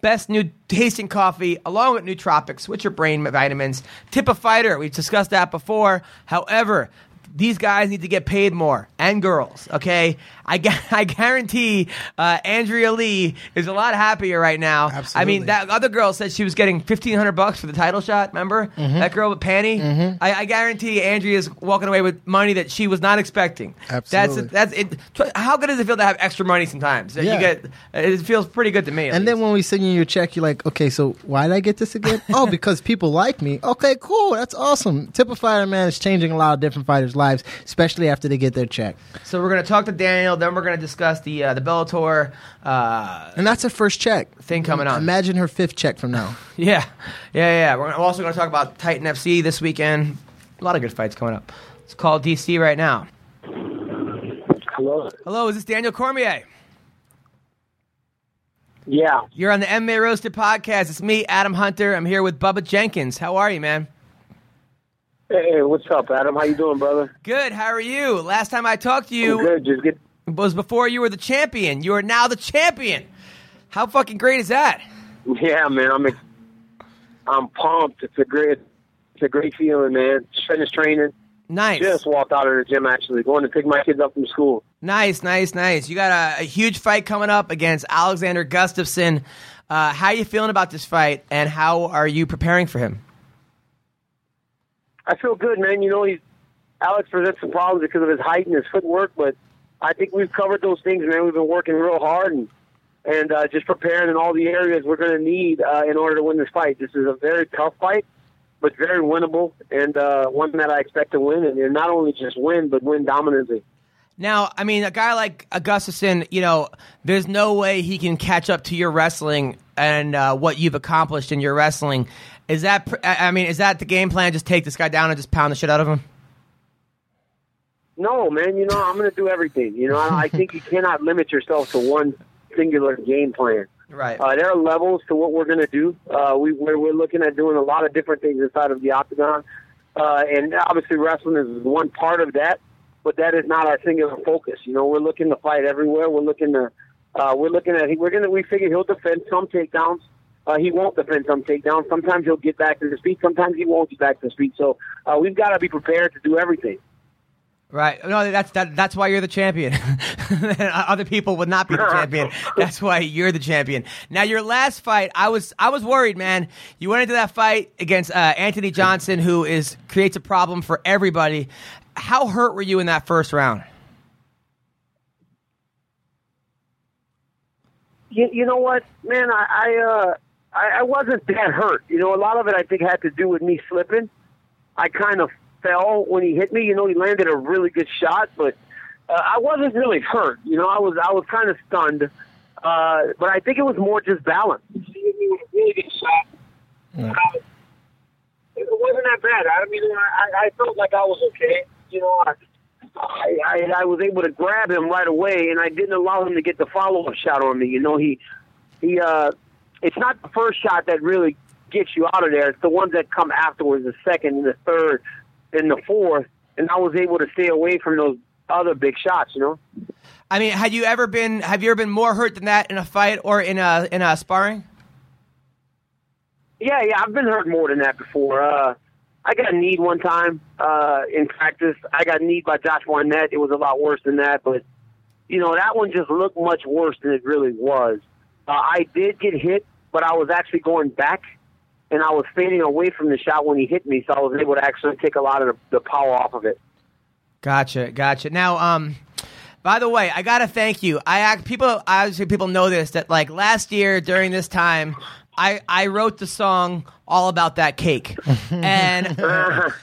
Best new tasting coffee, along with nootropics, switch your brain vitamins. Tip a fighter. We've discussed that before. However, these guys need to get paid more, and girls. Okay, I, gu- I guarantee uh, Andrea Lee is a lot happier right now. Absolutely. I mean, that other girl said she was getting fifteen hundred bucks for the title shot. Remember Mm-hmm. that girl with Pannie? I, I guarantee Andrea is walking away with money that she was not expecting. Absolutely. That's that's it. How good does it feel to have extra money sometimes? Yeah. You get it feels pretty good to me. And then when we send you your check, you're like, okay, so why did I get this again? oh, because people like me. Okay, cool. That's awesome. Tip a Fighter Man is changing a lot of different fighters' lives, especially after they get their check. So we're gonna talk to Daniel. Then we're gonna discuss the uh, the Bellator. Uh, And that's her first check. Thing coming on. Imagine her fifth check from now. yeah, yeah, yeah. We're also gonna talk about Titan FC this weekend. A lot of good fights coming up. It's called DC right now. Hello. Hello, is this Daniel Cormier? Yeah. You're on the MMA Roasted podcast. It's me, Adam Hunter. I'm here with Bubba Jenkins. How are you, man? Hey, what's up, Adam? How you doing, brother? Good. How are you? Last time I talked to you I'm good. Just get. Was before you were the champion. You are now the champion. How fucking great is that? Yeah, man. I'm. I'm pumped. It's a great. It's a great feeling, man. Just finished training. Nice. Just walked out of the gym actually, going to pick my kids up from school. Nice, nice, nice. You got a, a huge fight coming up against Alexander Gustafsson. Uh, how are you feeling about this fight, and how are you preparing for him? I feel good, man. You know, he's Alex presents some problems because of his height and his footwork, but I think we've covered those things, man. We've been working real hard and and uh, just preparing in all the areas we're going to need uh, in order to win this fight. This is a very tough fight, but very winnable, and uh, one that I expect to win, and, not only just win, but win dominantly. Now, I mean, a guy like Gustafsson, you know, there's no way he can catch up to your wrestling and uh, what you've accomplished in your wrestling. Is that, I mean, is that the game plan? Just take this guy down and just pound the shit out of him? No, man. You know, I'm going to do everything. You know, I, I think you cannot limit yourself to one singular game plan. Right. Uh, there are levels to what we're going to do. Uh, we, we're, we're looking at doing a lot of different things inside of the octagon, uh, and obviously wrestling is one part of that. But that is not our singular focus. You know, we're looking to fight everywhere. We're looking to, uh, we're looking at. We're gonna. We figure he'll defend some takedowns. Uh, he won't defend some takedowns. Sometimes he'll get back to his feet. Sometimes he won't get back to his feet. So uh, we've got to be prepared to do everything. Right. No, that's that, that's why you're the champion. Other people would not be the champion. That's why you're the champion. Now, your last fight, I was I was worried, man. You went into that fight against uh, Anthony Johnson, who is creates a problem for everybody. How hurt were you in that first round? You, you know what, man? I I, uh, I I wasn't that hurt. You know, a lot of it I think had to do with me slipping. I kind of fell when he hit me. You know, he landed a really good shot, but uh, I wasn't really hurt. You know, I was I was kind of stunned, uh, but I think it was more just balance. He hit me with a really good shot. Uh, it wasn't that bad. I mean, I, I felt like I was okay. You know, I, I, I I was able to grab him right away, and I didn't allow him to get the follow up shot on me. You know, he he. uh It's not the first shot that really gets you out of there. It's the ones that come afterwards, the second and the third and the fourth. And I was able to stay away from those other big shots. You know. I mean, had you ever been have you ever been more hurt than that in a fight or in a in a sparring? Yeah, yeah, I've been hurt more than that before. Uh, I got kneed one time uh, in practice. I got kneed by Josh Barnett. It was a lot worse than that, but you know that one just looked much worse than it really was. Uh, I did get hit, but I was actually going back, and I was fading away from the shot when he hit me, so I was able to actually take a lot of the, the power off of it. Gotcha, gotcha. Now, um, by the way, I gotta thank you. I act people obviously people know this that like last year during this time, I I wrote the song all about that cake, and and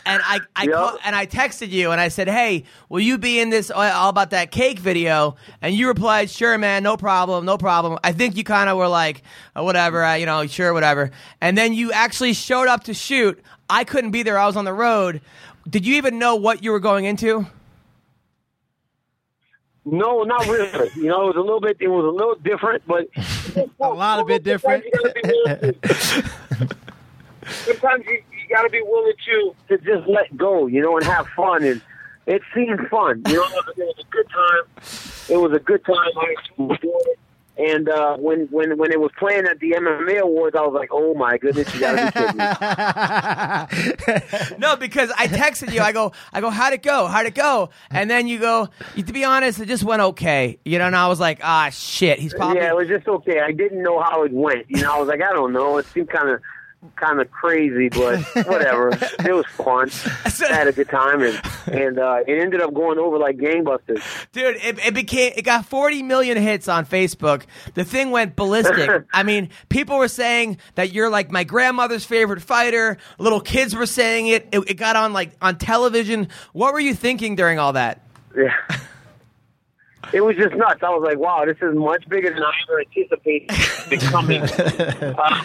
I I Yep. call, and I texted you and I said, hey, will you be in this all about that cake video? And you replied, sure, man, no problem, no problem. I think you kind of were like, uh, whatever, uh, you know, sure, whatever. And then you actually showed up to shoot. I couldn't be there. I was on the road. Did you even know what you were going into? No, not really. You know, it was a little bit. It was a little different, but A lot of bit different. sometimes you, you got to be willing to to just let go, you know, and have fun. And it seemed fun, you know. It was a good time. It was a good time. I enjoyed it. And uh, when when when it was playing at the MMA awards, I was like, "Oh my goodness, you got to be kidding me!" No, because I texted you. I go, I go, how'd it go? How'd it go? And then you go, to be honest, it just went okay. You know, and I was like, ah, shit. He's probably. yeah, it was just okay. I didn't know how it went. You know, I was like, I don't know. It seemed kind of kind of crazy, but whatever. it was fun. I had a good time, and and uh, it ended up going over like gangbusters. Dude, it, it became it got 40 million hits on Facebook. The thing went ballistic. I mean, people were saying that you're like my grandmother's favorite fighter. Little kids were saying it. It, it got on like on television. What were you thinking during all that? Yeah. It was just nuts. I was like, wow, this is much bigger than I ever anticipated becoming. uh,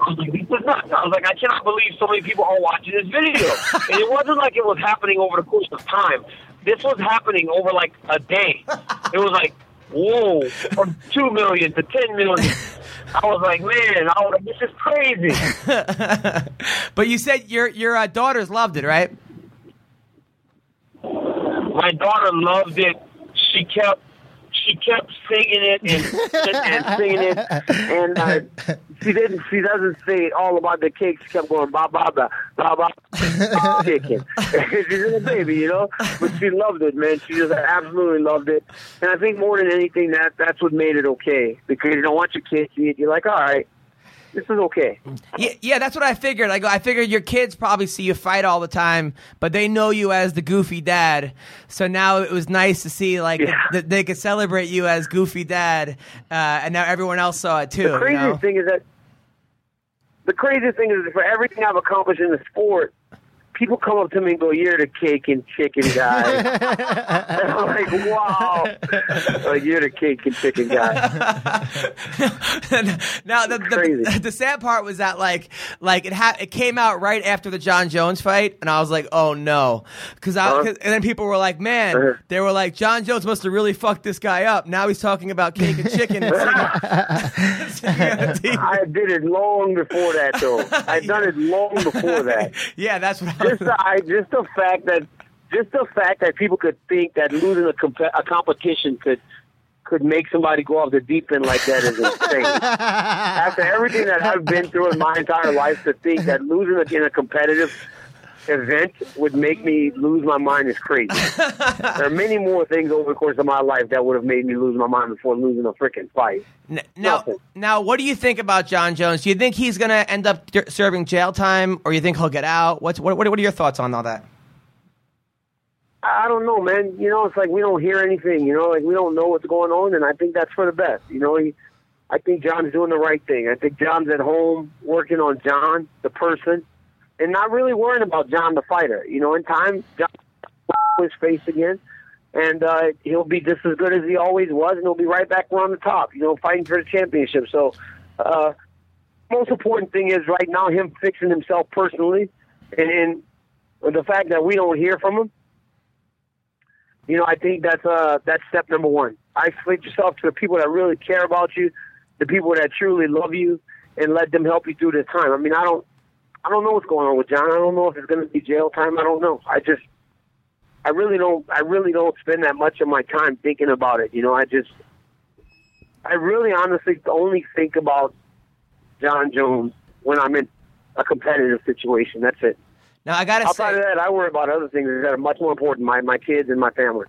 I was like, this is nuts. I was like, I cannot believe so many people are watching this video. and it wasn't like it was happening over the course of time. this was happening over like a day. It was like, whoa, from two million to ten million. I was like, man, I was like, this is crazy. but you said your your uh, daughters loved it, right? My daughter loved it. She kept she kept singing it and, and singing it, and uh, she didn't. She doesn't say all about the cake. She kept going ba ba ba ba ba chicken. She's a baby, you know, but she loved it, man. She just absolutely loved it, and I think more than anything, that that's what made it okay because you don't want your kids to eat. You're like, all right, this is okay. Yeah, yeah, that's what I figured. I go, I figured your kids probably see you fight all the time, but they know you as the goofy dad. So now it was nice to see like Yeah. that they could celebrate you as goofy dad, uh, and now everyone else saw it too. The you know? thing is that the craziest thing is that for everything I've accomplished in the sport, people come up to me and go, "You're the cake and chicken guy." and I'm like, "Wow, Oh, you're the cake and chicken guy." now the, the the sad part was that like like it ha- it came out right after the Jon Jones fight, and I was like, oh no, because I Uh-huh. 'cause- and then people were like, man, Uh-huh. they were like, Jon Jones must have really fucked this guy up. Now he's talking about cake and chicken. And singing, singing. I did it long before that, though. I've done it long before that. yeah, that's what I Just the, I, just the fact that just the fact that people could think that losing a, comp- a competition could could make somebody go off the deep end like that is insane. After everything that I've been through in my entire life, to think that losing in a competitive event would make me lose my mind is crazy. there are many more things over the course of my life that would have made me lose my mind before losing a freaking fight. Now, Nothing. now, what do you think about Jon Jones? Do you think he's going to end up d- serving jail time, or you think he'll get out? What's what, what? What are your thoughts on all that? I I don't know, man. You know, it's like we don't hear anything. You know, like we don't know what's going on, and I think that's for the best. You know, he, I think Jon's doing the right thing. I think Jon's at home working on Jon, the person, and not really worrying about Jon, the fighter. You know, in time, Jon will his face again, and uh, he'll be just as good as he always was, and he'll be right back around the top. You know, fighting for the championship. So, uh, most important thing is right now him fixing himself personally, and, and the fact that we don't hear from him you know, I think that's uh that's step number one. Isolate yourself to the people that really care about you, the people that truly love you, and let them help you through this time. I mean, I don't, I don't know what's going on with Jon. I don't know if it's going to be jail time. I don't know. I just, I really don't, I really don't spend that much of my time thinking about it. You know, I just, I really honestly only think about Jon Jones when I'm in a competitive situation. That's it. Now I gotta Outside say, of that, I worry about other things that are much more important. My my kids and my family.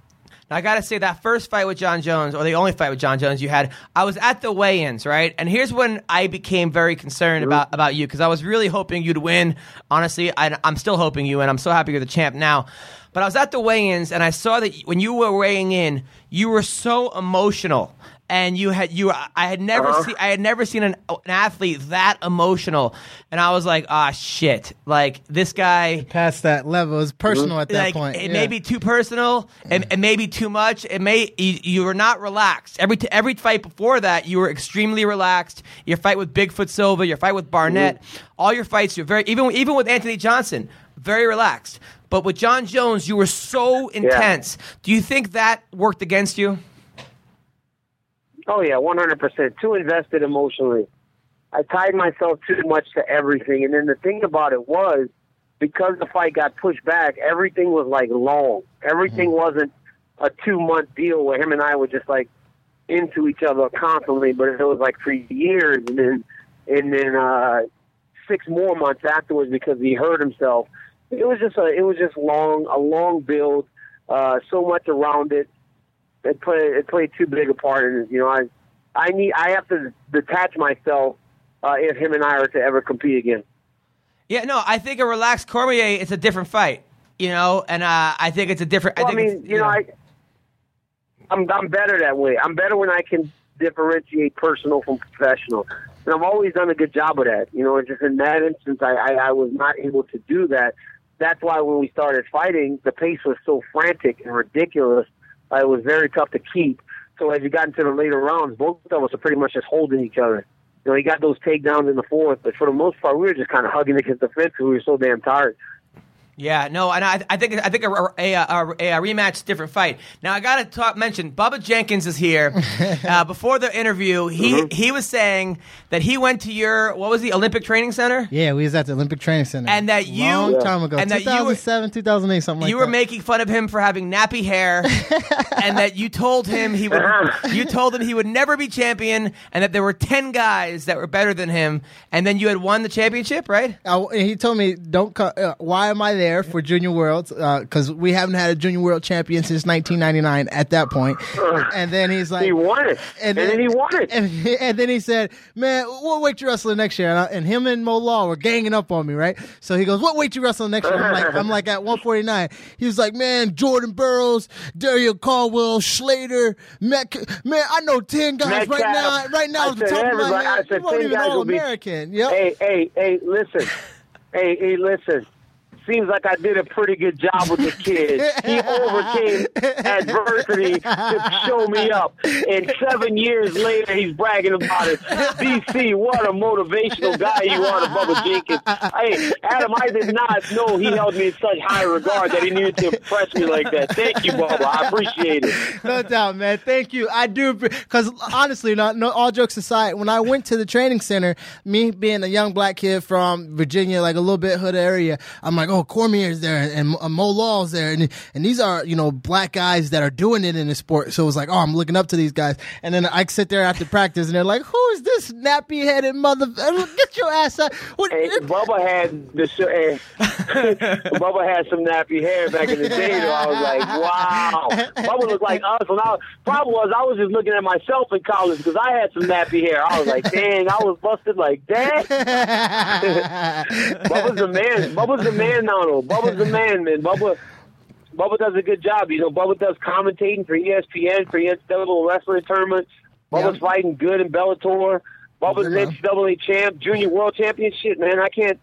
Now, I gotta say that first fight with Jon Jones, or the only fight with Jon Jones you had, I was at the weigh-ins, right? And here's when I became very concerned about about you because I was really hoping you'd win. Honestly, I, I'm still hoping you, and I'm so happy you're the champ now. But I was at the weigh-ins, and I saw that when you were weighing in, you were so emotional, and you had you. I had never Uh-huh. seen I had never seen an, an athlete that emotional, and I was like, ah, shit, like this guy Past that level, it's personal at that like point. it yeah. may be too personal and, and maybe too much. It may you, you were not relaxed. Every t- every fight before that, you were extremely relaxed. Your fight with Bigfoot Silva, your fight with Barnett, all your fights, you're very even even with Anthony Johnson, very relaxed. But with Jon Jones, you were so intense. Do you think that worked against you? Oh yeah, one hundred percent. Too invested emotionally. I tied myself too much to everything, and then the thing about it was because the fight got pushed back, everything was like long. Everything wasn't a two month deal where him and I were just like into each other constantly, but it was like for years, and then and then uh, six more months afterwards because he hurt himself. It was just a it was just long a long build, uh, so much around it it played it played too big a part in. You know, I I need I have to detach myself uh, if him and I are to ever compete again. Yeah, no, I think a relaxed Cormier is a different fight. You know, and uh, I think it's a different. Well, I, I mean, it's, you know, I I'm I'm better that way. I'm better when I can differentiate personal from professional. And I've always done a good job of that. You know, and just in that instance, I, I, I was not able to do that. That's why when we started fighting, the pace was so frantic and ridiculous. Uh, it was very tough to keep. So as you got into the later rounds, both of us are pretty much just holding each other. You know, he got those takedowns in the fourth, but for the most part, we were just kind of hugging against the fence because we were so damn tired. Yeah, no, and I, I think I think a, a, a, a, a rematch different fight. Now I got to talk mention Bubba Jenkins is here. uh, before the interview, he Mm-hmm. he was saying that he went to your what was the Olympic Training Center, Yeah, we was at the Olympic Training Center. And that you- long Yeah. time ago, and that you were- 2007, 2008, something like you that. were making fun of him for having nappy hair, and that you told him he would you told him he would never be champion, and that there were ten guys that were better than him, and then you had won the championship, right? I, and he told me, "Don't. Co- uh, why am I there for Junior Worlds? Uh, because we haven't had a Junior World champion since 1999. At that point, and then he's like, He won it, and, then, he won it. And, and then he said, "Man, what weight you wrestling next year?" And, I, and him and Mo Lawal were ganging up on me, right? So he goes, "What weight you wrestling next year?" I'm like, I'm like at 149. He was like, "Man, Jordan Burroughs, Darrion Caldwell, Schlatter, Met, man, I know ten guys right now. Right now, I at the said top of my everybody- I said you weren't 10 even guys all will be- American. Yep. Hey, hey, hey, listen. hey, hey, listen. Seems like I did a pretty good job with the kid. He overcame adversity to show me up. And seven years later, he's bragging about it. DC, what a motivational guy you are to Bubba Jenkins. Hey, Adam, I did not know he held me in such high regard that he needed to impress me like that. Thank you, Bubba. I appreciate it. no doubt, man. Thank you. I do because honestly, not no, all jokes aside, when I went to the training center, me being a young black kid from Virginia, like a little bit hood area, I'm like, oh, Cormier's there and uh, Mo Lawal's there, and and these are you know black guys that are doing it in the sport. So it was like, oh, I'm looking up to these guys, and then I sit there after practice, and they're like, who is this nappy headed mother? Get your ass out! What, Hey, Bubba had the sh- hey, Bubba had some nappy hair back in the day. Though I was like, wow. Bubba looked like us. And I, problem was, I was just looking at myself in college because I had some nappy hair. I was like, dang, I was busted like that. Bubba's the man. Bubba's the man though. Bubba's the man, man. Bubba. Bubba does a good job. You know, Bubba does commentating for ESPN for NCAA wrestling tournaments. Bubba's Yeah. fighting good in Bellator. Bubba's man. NCAA champ, junior world championship. Man, I can't,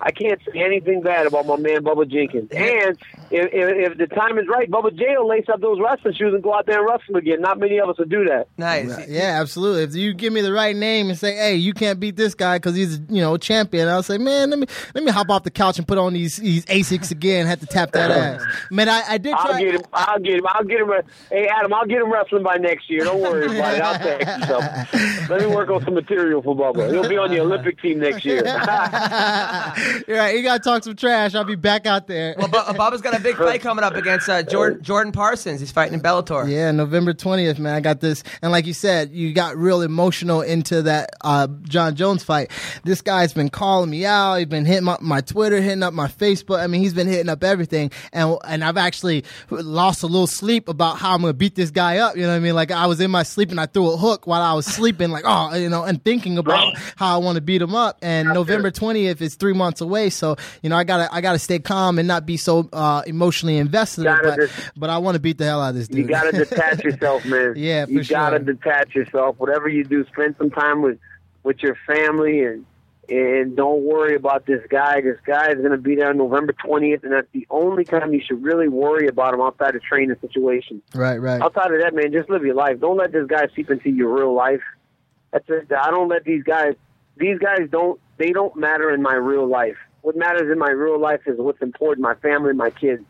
I can't say anything bad about my man Bubba Jenkins. And if, if, if the time is right, Bubba J will lace up those wrestling shoes and go out there and wrestle again. Not many of us will do that. Nice. Yeah, absolutely. If you give me the right name and say, "Hey, you can't beat this guy because he's you know a champion," I'll say, "Man, let me let me hop off the couch and put on these these Asics again. Have to tap that ass." Man, I, I did I'll get him. I'll get him. I'll get him. Hey, Adam, I'll get him wrestling by next year. Don't worry about it. I'll text you. Let me work on some material for Bubba. He'll be on the Olympic team next year. You're right. You gotta talk some trash. I'll be back out there. Well, Bu- Bubba's got a big fight coming up against uh, Jordan Jordan Parsons. He's fighting in Bellator. Yeah, November twentieth, man. I got this, and like you said, you got real emotional into that uh, Jon Jones fight. This guy's been calling me out. He's been hitting up my Twitter, hitting up my Facebook. I mean, he's been hitting up everything, and and I've actually lost a little sleep about how I'm gonna beat this guy up. You know what I mean? Like I was in my sleep and I threw a hook while I was sleeping, like oh, you know, and thinking about how I want to beat him up. And November twentieth is three months away, so you know I gotta I gotta stay calm and not be so uh, emotionally invested. in it, but but I want to beat the hell out of this dude. You got to detach yourself, man. Yeah, for you gotta detach yourself. Whatever you do, spend some time with with your family and and don't worry about this guy. This guy is going to be there on November twentieth, and that's the only time you should really worry about him outside of training situation. Right, right. Outside of that, man, just live your life. Don't let this guy seep into your real life. That's it. I don't let these guys. These guys don't. They don't matter in my real life. What matters in my real life is what's important. My family, my kids.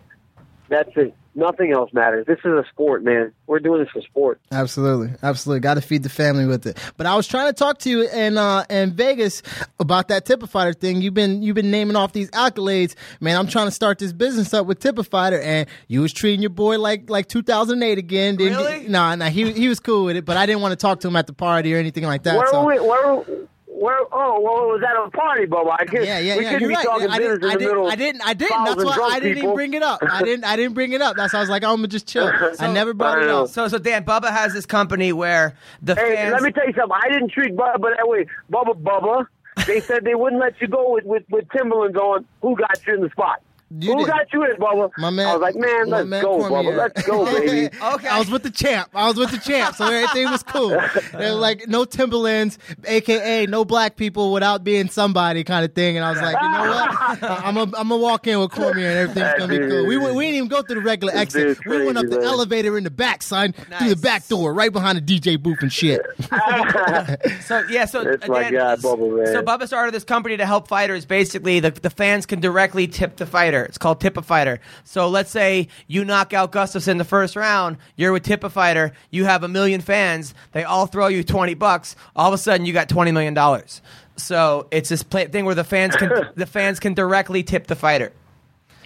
That's it. Nothing else matters. This is a sport, man. We're doing this for sport. Absolutely, absolutely. Got to feed the family with it. But I was trying to talk to you in uh, in Vegas about that Tip a Fighter thing. You've been you've been naming off these accolades, man. I'm trying to start this business up with Tip a Fighter, and you was treating your boy like like 2008 again. Didn't Really? You? Nah, nah. He he was cool with it, but I didn't want to talk to him at the party or anything like that. Where so. were we? Where? Where? Oh, well, it was at a party, Bubba. I could, Yeah, yeah, we yeah. couldn't You're be right. talking I business didn't, I in the didn't, middle. I didn't, I didn't. That's why I didn't even bring it up. I didn't, I didn't bring it up. That's why I was like, oh, I'm gonna just chill. I never brought I it know. up. So, so Dan, Bubba has this company where the Hey, fans. let me tell you something. I didn't treat Bubba that way. Bubba, Bubba. They said they wouldn't let you go with with, with Timberlands on. Who got you in the spot? You Who did. got you in, Bubba? My man, I was like, man, let's man go, Cormier. Bubba. Let's go, baby. Okay. I was with the champ. I was with the champ, so everything was cool. They were like no Timberlands, aka no black people without being somebody kind of thing. And I was like, you know what? I'm gonna I'm gonna walk in with Cormier and everything's gonna be cool. We went, we didn't even go through the regular exit. dude's We went up the man. elevator in the back, son, through the back door, right behind the DJ booth and shit. So yeah, so That's uh, my guy, Bubba, man. So Bubba started this company to help fighters. Basically, the the fans can directly tip the fighter. Fighter. It's called tip a fighter. So let's say you knock out Gustafsson in the first round. You're with tip a fighter. You have a million fans. They all throw you twenty bucks. All of a sudden, you got twenty million dollars. So it's this play- thing where the fans can the fans can directly tip the fighter.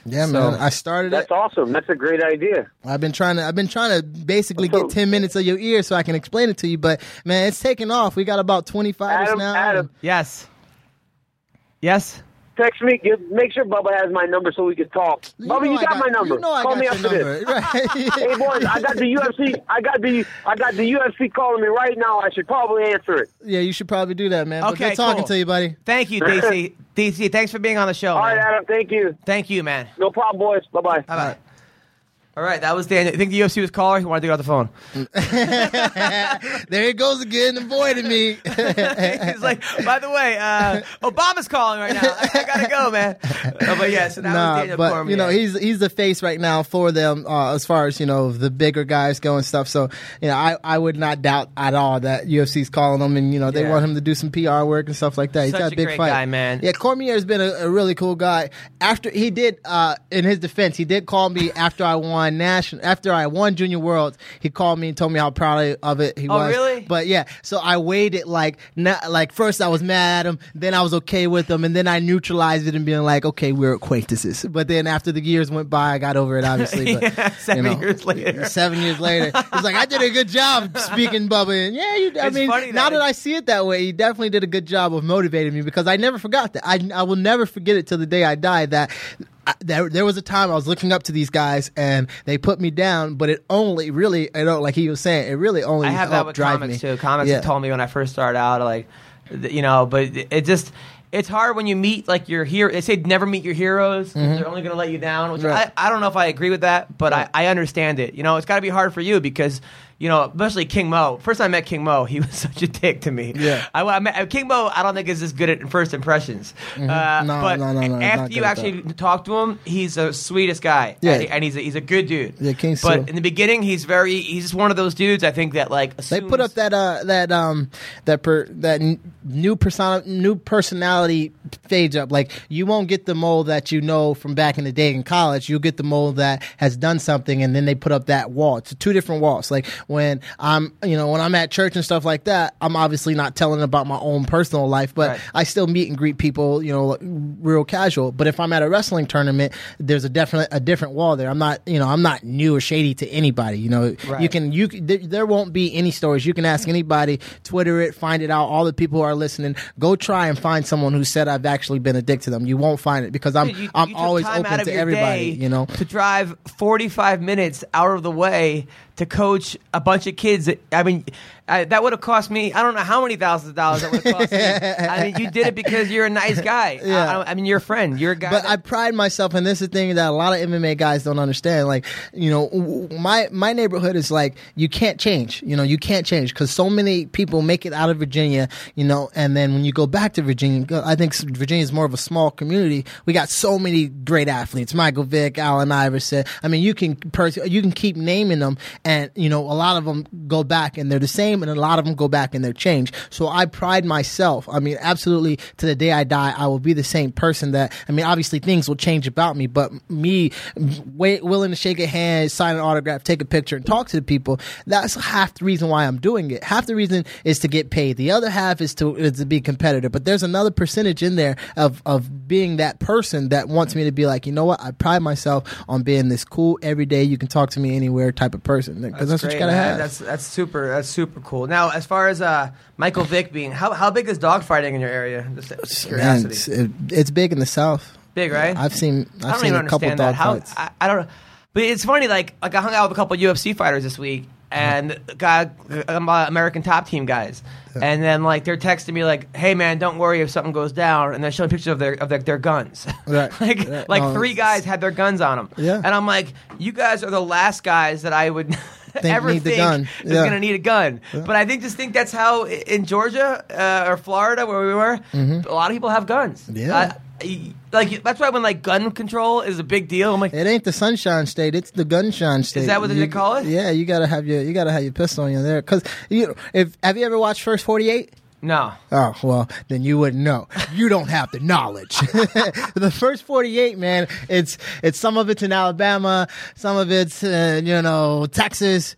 Yeah, So- man. I started That's it. awesome. That's a great idea. I've been trying to. I've been trying to basically So- get ten minutes of your ear so I can explain it to you. But man, it's taking off. We got about twenty fighters Adam, now. Adam, Yes. Yes. Text me. Give, make sure Bubba has my number so we can talk. Bubba, you I got, my number. You know I Call got me your after this. Right. Hey boys, I got the UFC. I got the I got the UFC calling me right now. I should probably answer it. yeah, you should probably do that, man. But Okay, good talking cool. to you, buddy. Thank you, DC. DC, thanks for being on the show. All right, man. Adam. Thank you. Thank you, man. No problem, boys. Bye bye. Bye bye. All right, that was Dan. I think the UFC was caller. He wanted to get off the phone. There he goes again, avoiding me. He's like, by the way, uh, Obama's calling right now. I, I gotta go, man. Uh, but yeah, so that was nah, Daniel but Cormier. you know he's he's the face right now for them uh, as far as you know the bigger guys go and stuff. So you know I, I would not doubt at all that UFC's calling him and you know they Yeah. want him to do some PR work and stuff like that. He's Such got a big great fight, guy, man. Yeah, Cormier's been a, a really cool guy. After he did, uh, in his defense, he did call me after I won national after I won Junior Worlds. He called me and told me how proud of it he Oh, was. really? But yeah, so I waited like not, like first I was mad at him, then I was okay with him, and then I neutralized it and being like, okay, we're acquaintances. But then after the years went by, I got over it obviously. But, Yeah, seven you know, years later. seven years later, he's like, I did a good job speaking Bubba. And yeah, you, I It's mean, now that- that I see it that way, he definitely did a good job of motivating me because I never forgot that. I I will never forget it till the day I die. That. I, there, there was a time I was looking up to these guys and they put me down, but it only really, know, like he was saying, it really only I have that with comics me. too. Comics Yeah. told me when I first started out, like, you know, but it just. It's hard when you meet like your hero. They say never meet your heroes. They're only going to let you down. Which Mm-hmm. Right. I, I don't know if I agree with that, but I, I understand it. You know, it's got to be hard for you because you know, especially King Mo. First time I met King Mo, he was such a dick to me. Yeah. I, I met, King Mo. I don't think is as good at first impressions. Uh, Mm-hmm. No, but no, no, no, after you actually talk to him, he's the sweetest guy. Yeah. and, he- and he's a, he's a good dude. Yeah, King But Sue. in the beginning, he's very he's just one of those dudes. I think that like They put up that uh that um that per that n- new persona new personality page up. Like you won't get the mold that you know from back in the day in college. You'll get the mold that has done something, and then they put up that wall. It's two different walls. Like when I'm you know when I'm at church and stuff like that, I'm obviously not telling about my own personal life, but Right. I still meet and greet people. You know, real casual. But if I'm at a wrestling tournament, there's a definite a different wall there. I'm not you know I'm not new or shady to anybody. You know, you can you can- there, won't be any stories. You can ask anybody, Twitter it, find it out. All the people who are listening, go try and find someone who said I've actually been a dick to them. You won't find it because I'm Dude, you- I'm you always open to everybody. You know, to drive 45 minutes out of the way to coach a bunch of kids. I mean, I, that would have cost me. I don't know how many thousands of dollars that would have cost me. I mean, you did it because you're a nice guy. Yeah. I, I, mean, you're a friend. You're a guy. but that- I pride myself, and this is the thing that a lot of MMA guys don't understand. Like, you know, my my neighborhood is like you can't change. You know, you can't change because so many people make it out of Virginia. You know, and then when you go back to Virginia, I think Virginia is more of a small community. We got so many great athletes: Michael Vick, Allen Iverson. I mean, you can pers- you can keep naming them, and you know, a lot of them go back and they're the same, and a lot of them go back and they're changed. So I pride myself. I mean, absolutely, to the day I die, I will be the same person. That I mean, obviously things will change about me, but me, wait, willing to shake a hand, sign an autograph, take a picture, and talk to the people. That's half the reason why I'm doing it. Half the reason is to get paid. The other half is to is to be competitive. But there's another percentage in there of of being that person that wants me to be like, you know what? I pride myself on being this cool, everyday, you can talk to me anywhere type of person. Because that's, what great, you gotta man. have. That's that's super. That's super cool. Now, as far as uh, Michael Vick being, how how big is dogfighting in your area? Just Man, curiosity. it's, it, it's big in the south. Big, right? I've seen I've I don't seen even a couple understand dog that. How fights. I, I don't know, but it's funny. Like like I hung out with a couple UFC fighters this week, and got American Top Team guys, and then like they're texting me like, "Hey man, don't worry if something goes down," and they're showing pictures of their of their, their guns. Right. like Right. like No, three guys had their guns on them. Yeah. and I'm like, you guys are the last guys that I would. Ever need the gun. is Yeah. gonna need a gun, but I think just think that's how in Georgia uh, or Florida where we were, a lot of people have guns. Mm-hmm. Yeah. I- like that's why when like gun control is a big deal. I'm like, It ain't the sunshine state; it's the gunshine state. Is that what they call it? Yeah, you gotta have your you gotta have your pistol on you there. Because you know, if have you ever watched First Forty Eight? No. Oh well, then you wouldn't know. You don't have the knowledge. the first forty-eight, man. It's it's some of it's in Alabama, some of it's uh, you know Texas.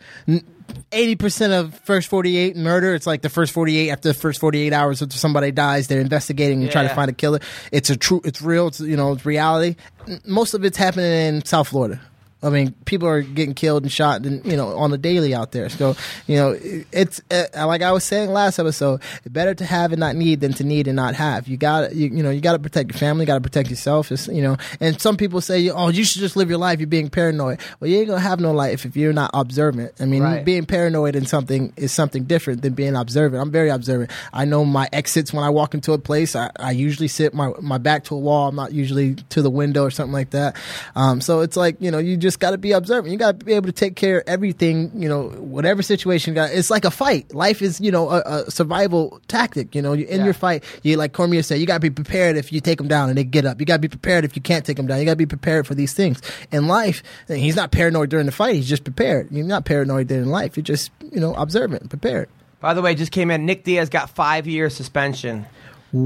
Eighty percent of first forty-eight murder. It's like the first forty-eight after the first forty-eight hours after somebody dies, they're investigating and trying to find a killer. It's a true. It's real. It's you know it's reality. Most of it's happening in South Florida. I mean, people are getting killed and shot, and you know, on the daily out there. So, you know, it's uh, like I was saying last episode. Better to have and not need than to need and not have. You got, you, you know, you got to protect your family. Got to protect yourself. It's, you know, and some people say, oh, you should just live your life. You're being paranoid. Well, you ain't gonna have no life if you're not observant. I mean, Right. being paranoid in something is something different than being observant. I'm very observant. I know my exits when I walk into a place. I, I usually sit my my back to a wall. I'm not usually to the window or something like that. Um, so it's like you know, you just got to be observant. You got to be able to take care of everything. You know, whatever situation you got. It's like a fight. Life is you know a, a survival tactic. You know, in Yeah. your fight, you like Cormier said, you got to be prepared if you take them down and they get up. You got to be prepared if you can't take them down. You got to be prepared for these things in life. He's not paranoid during the fight. He's just prepared. You're not paranoid during life. You're just you know observant, prepared. By the way, just came in. Nick Diaz got five years suspension for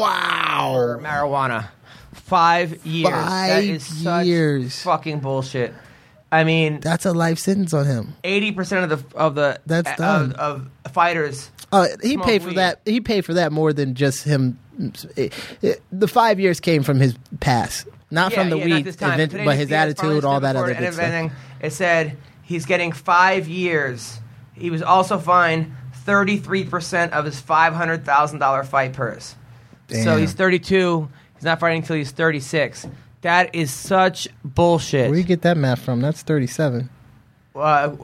Wow. marijuana. Five years. that Five is such years. fucking bullshit. I mean, That's a life sentence on him. eighty percent of the of the That's of, done. of fighters. Uh, he paid for weed. that. He paid for that more than just him. it- it- the five years came from his past, not Yeah, from the yeah, weed, event, but his attitude, all that other good stuff. It said he's getting five years. He was also fined thirty three percent of his five hundred thousand dollar fight purse. So he's thirty two. Not fighting until he's thirty six. That is such bullshit. Where do you get that math from? That's thirty-seven. Uh,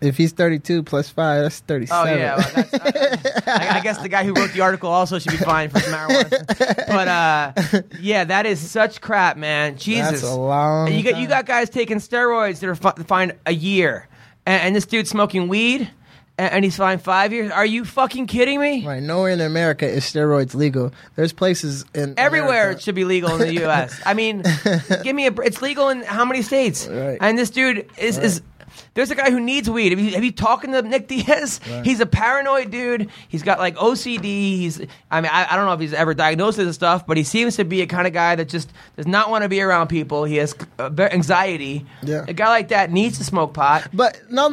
If he's thirty-two plus five, that's oh thirty-seven. yeah, well, that's, I, I guess the guy who wrote the article also should be fined for marijuana. But uh, yeah, that is such crap, man. Jesus, That's a long And you got you got guys taking steroids that are fi- fined a year, and, and this dude smoking weed, and, he's fined five years. Are you fucking kidding me? Right. Nowhere in America is steroids legal. There's places in Everywhere America- it should be legal in the U.S. I mean, give me a. It's legal in how many states? Right. And this dude is is. There's a guy who needs weed. Have you, have you talking to Nick Diaz? He's a paranoid dude. He's got like OCD. He's. I mean, I, I don't know if he's ever diagnosed with this stuff, but he seems to be a kind of guy that just does not want to be around people. He has uh, anxiety. Yeah. A guy like that needs to smoke pot. But not,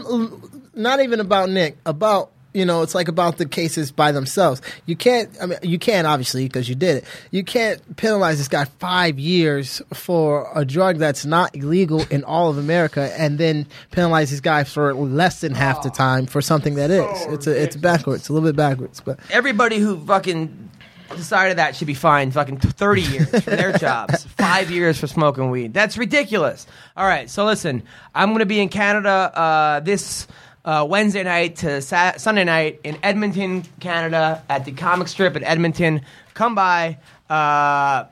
not even about Nick. About you know, it's like about the cases by themselves. You can't. I mean, you can obviously because you did it. You can't penalize this guy five years for a drug that's not illegal in all of America, and then penalize this guy for less than half the time for something that is. It's a, it's backwards, a little bit backwards. But Everybody who fucking decided that should be fined fucking 30 years for their jobs. Five years for smoking weed. That's ridiculous. All right, so listen, I'm going to be in Canada uh, this uh, Wednesday night to Sa- Sunday night in Edmonton, Canada, at the comic strip in Edmonton. Come by. Uh,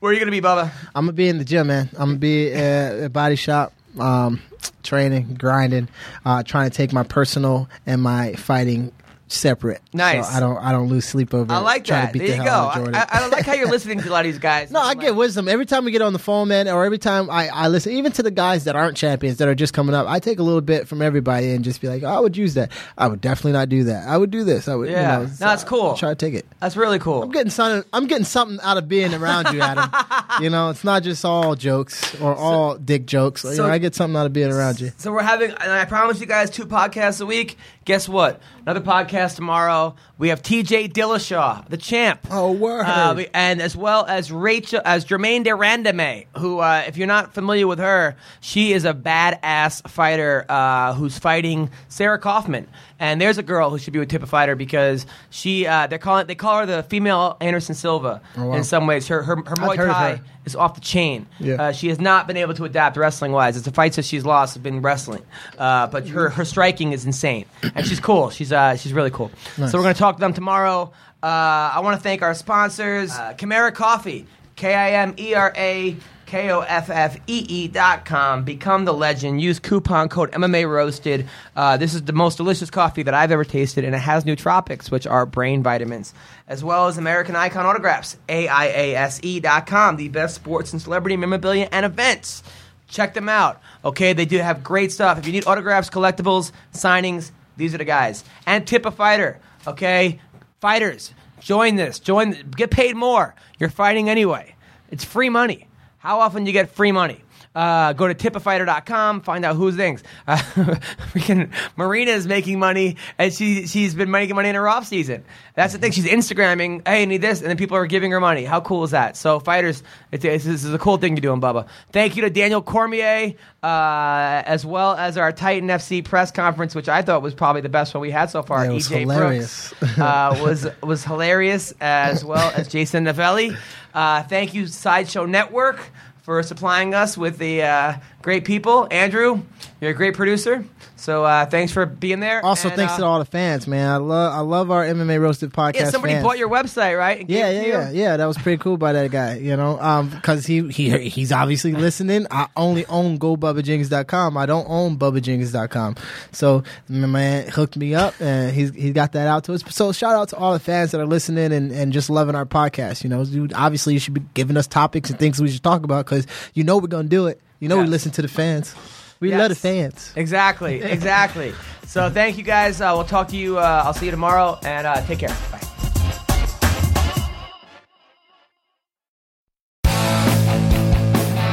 where are you going to be, Bubba? I'm gonna be in the gym, man. I'm gonna be at a body shop, um, training, grinding, uh, trying to take my personal and my fighting separate. Nice. So I don't I don't lose sleep over. I like trying that. There the you go. I. I, I like how you're listening to a lot of these guys. No, I Like- get wisdom every time we get on the phone, man, or every time I, I listen, even to the guys that aren't champions that are just coming up. I take a little bit from everybody and just be like, oh, I would use that. I would definitely not do that. I would do this. I would. Yeah. you know, No, that's cool. I Try to take it. That's really cool. I'm getting something. I'm getting something out of being around you, Adam. you know, it's not just all jokes or all dick jokes. you know, I get something out of being around you. So we're having, and I promise you guys, two podcasts a week. Guess what? Another podcast tomorrow. We have TJ Dillashaw, the champ. Oh, word. Uh, we- and as well as Rachel, as Germaine de Randamie, who, uh, if you're not familiar with her, she is a badass fighter uh, who's fighting Sarah Kaufman. And there's a girl who should be a Fighter because she, uh, they call it, they call her the female Anderson Silva Oh, wow. in some ways. Her her, her Muay Thai her. is off the chain. Yeah. Uh, she has not been able to adapt wrestling wise. It's the fights that she's lost have been wrestling, uh, but her her striking is insane, and she's cool. She's uh, she's really cool. Nice. So we're gonna talk to them tomorrow. Uh, I want to thank our sponsors, uh, Kimera Koffee, K I M E R A. K O F F E E dot com. Become the legend. Use coupon code MMA Roasted. Uh, this is the most delicious coffee that I've ever tasted, and it has nootropics, which are brain vitamins, as well as American Icon Autographs. AIASE dot com. The best sports and celebrity memorabilia and events. Check them out. Okay, they do have great stuff. If you need autographs, collectibles, signings, these are the guys. And Tip a Fighter. Okay, fighters, join this. Join. Get paid more. You're fighting anyway. It's free money. How often do you get free money? Uh, go to tipafighter.com, find out who's things. Uh, freaking Marina is making money, and she she's been making money in her off season. That's the thing. She's Instagramming, hey, I need this, and then people are giving her money. How cool is that? So fighters, it's, it's, this is a cool thing you're doing, Bubba. Thank you to Daniel Cormier, uh, as well as our Titan FC press conference, which I thought was probably the best one we had so far. Yeah, it was EJ hilarious. Brooks uh, was was hilarious, as well as Jason Novelli. Uh, thank you, Sideshow Network, for supplying us with the uh, great people. Andrew, you're a great producer, so uh, thanks for being there. Also, And, thanks uh, to all the fans, man. I love I love our MMA roasted podcast. Yeah, somebody fans. bought your website, right? and Yeah, yeah, yeah, yeah. That was pretty cool by that guy, you know, um, because he he he's obviously listening. I only own GoBubbaJings.com. I don't own BubbaJings.com. So my man hooked me up, and he's he got that out to us. So shout out to all the fans that are listening and, and just loving our podcast. You know, Dude, obviously you should be giving us topics and things we should talk about because you know we're gonna do it. You know we listen to the fans. We Yes. love the fans. Exactly, exactly. so thank you guys. Uh, we'll talk to you. Uh, I'll see you tomorrow, and uh, take care. Bye.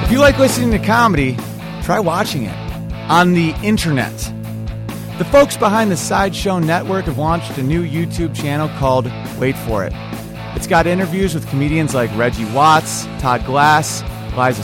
If you like listening to comedy, try watching it on the internet. The folks behind the Sideshow Network have launched a new YouTube channel called Wait For It. It's got interviews with comedians like Reggie Watts, Todd Glass, Liza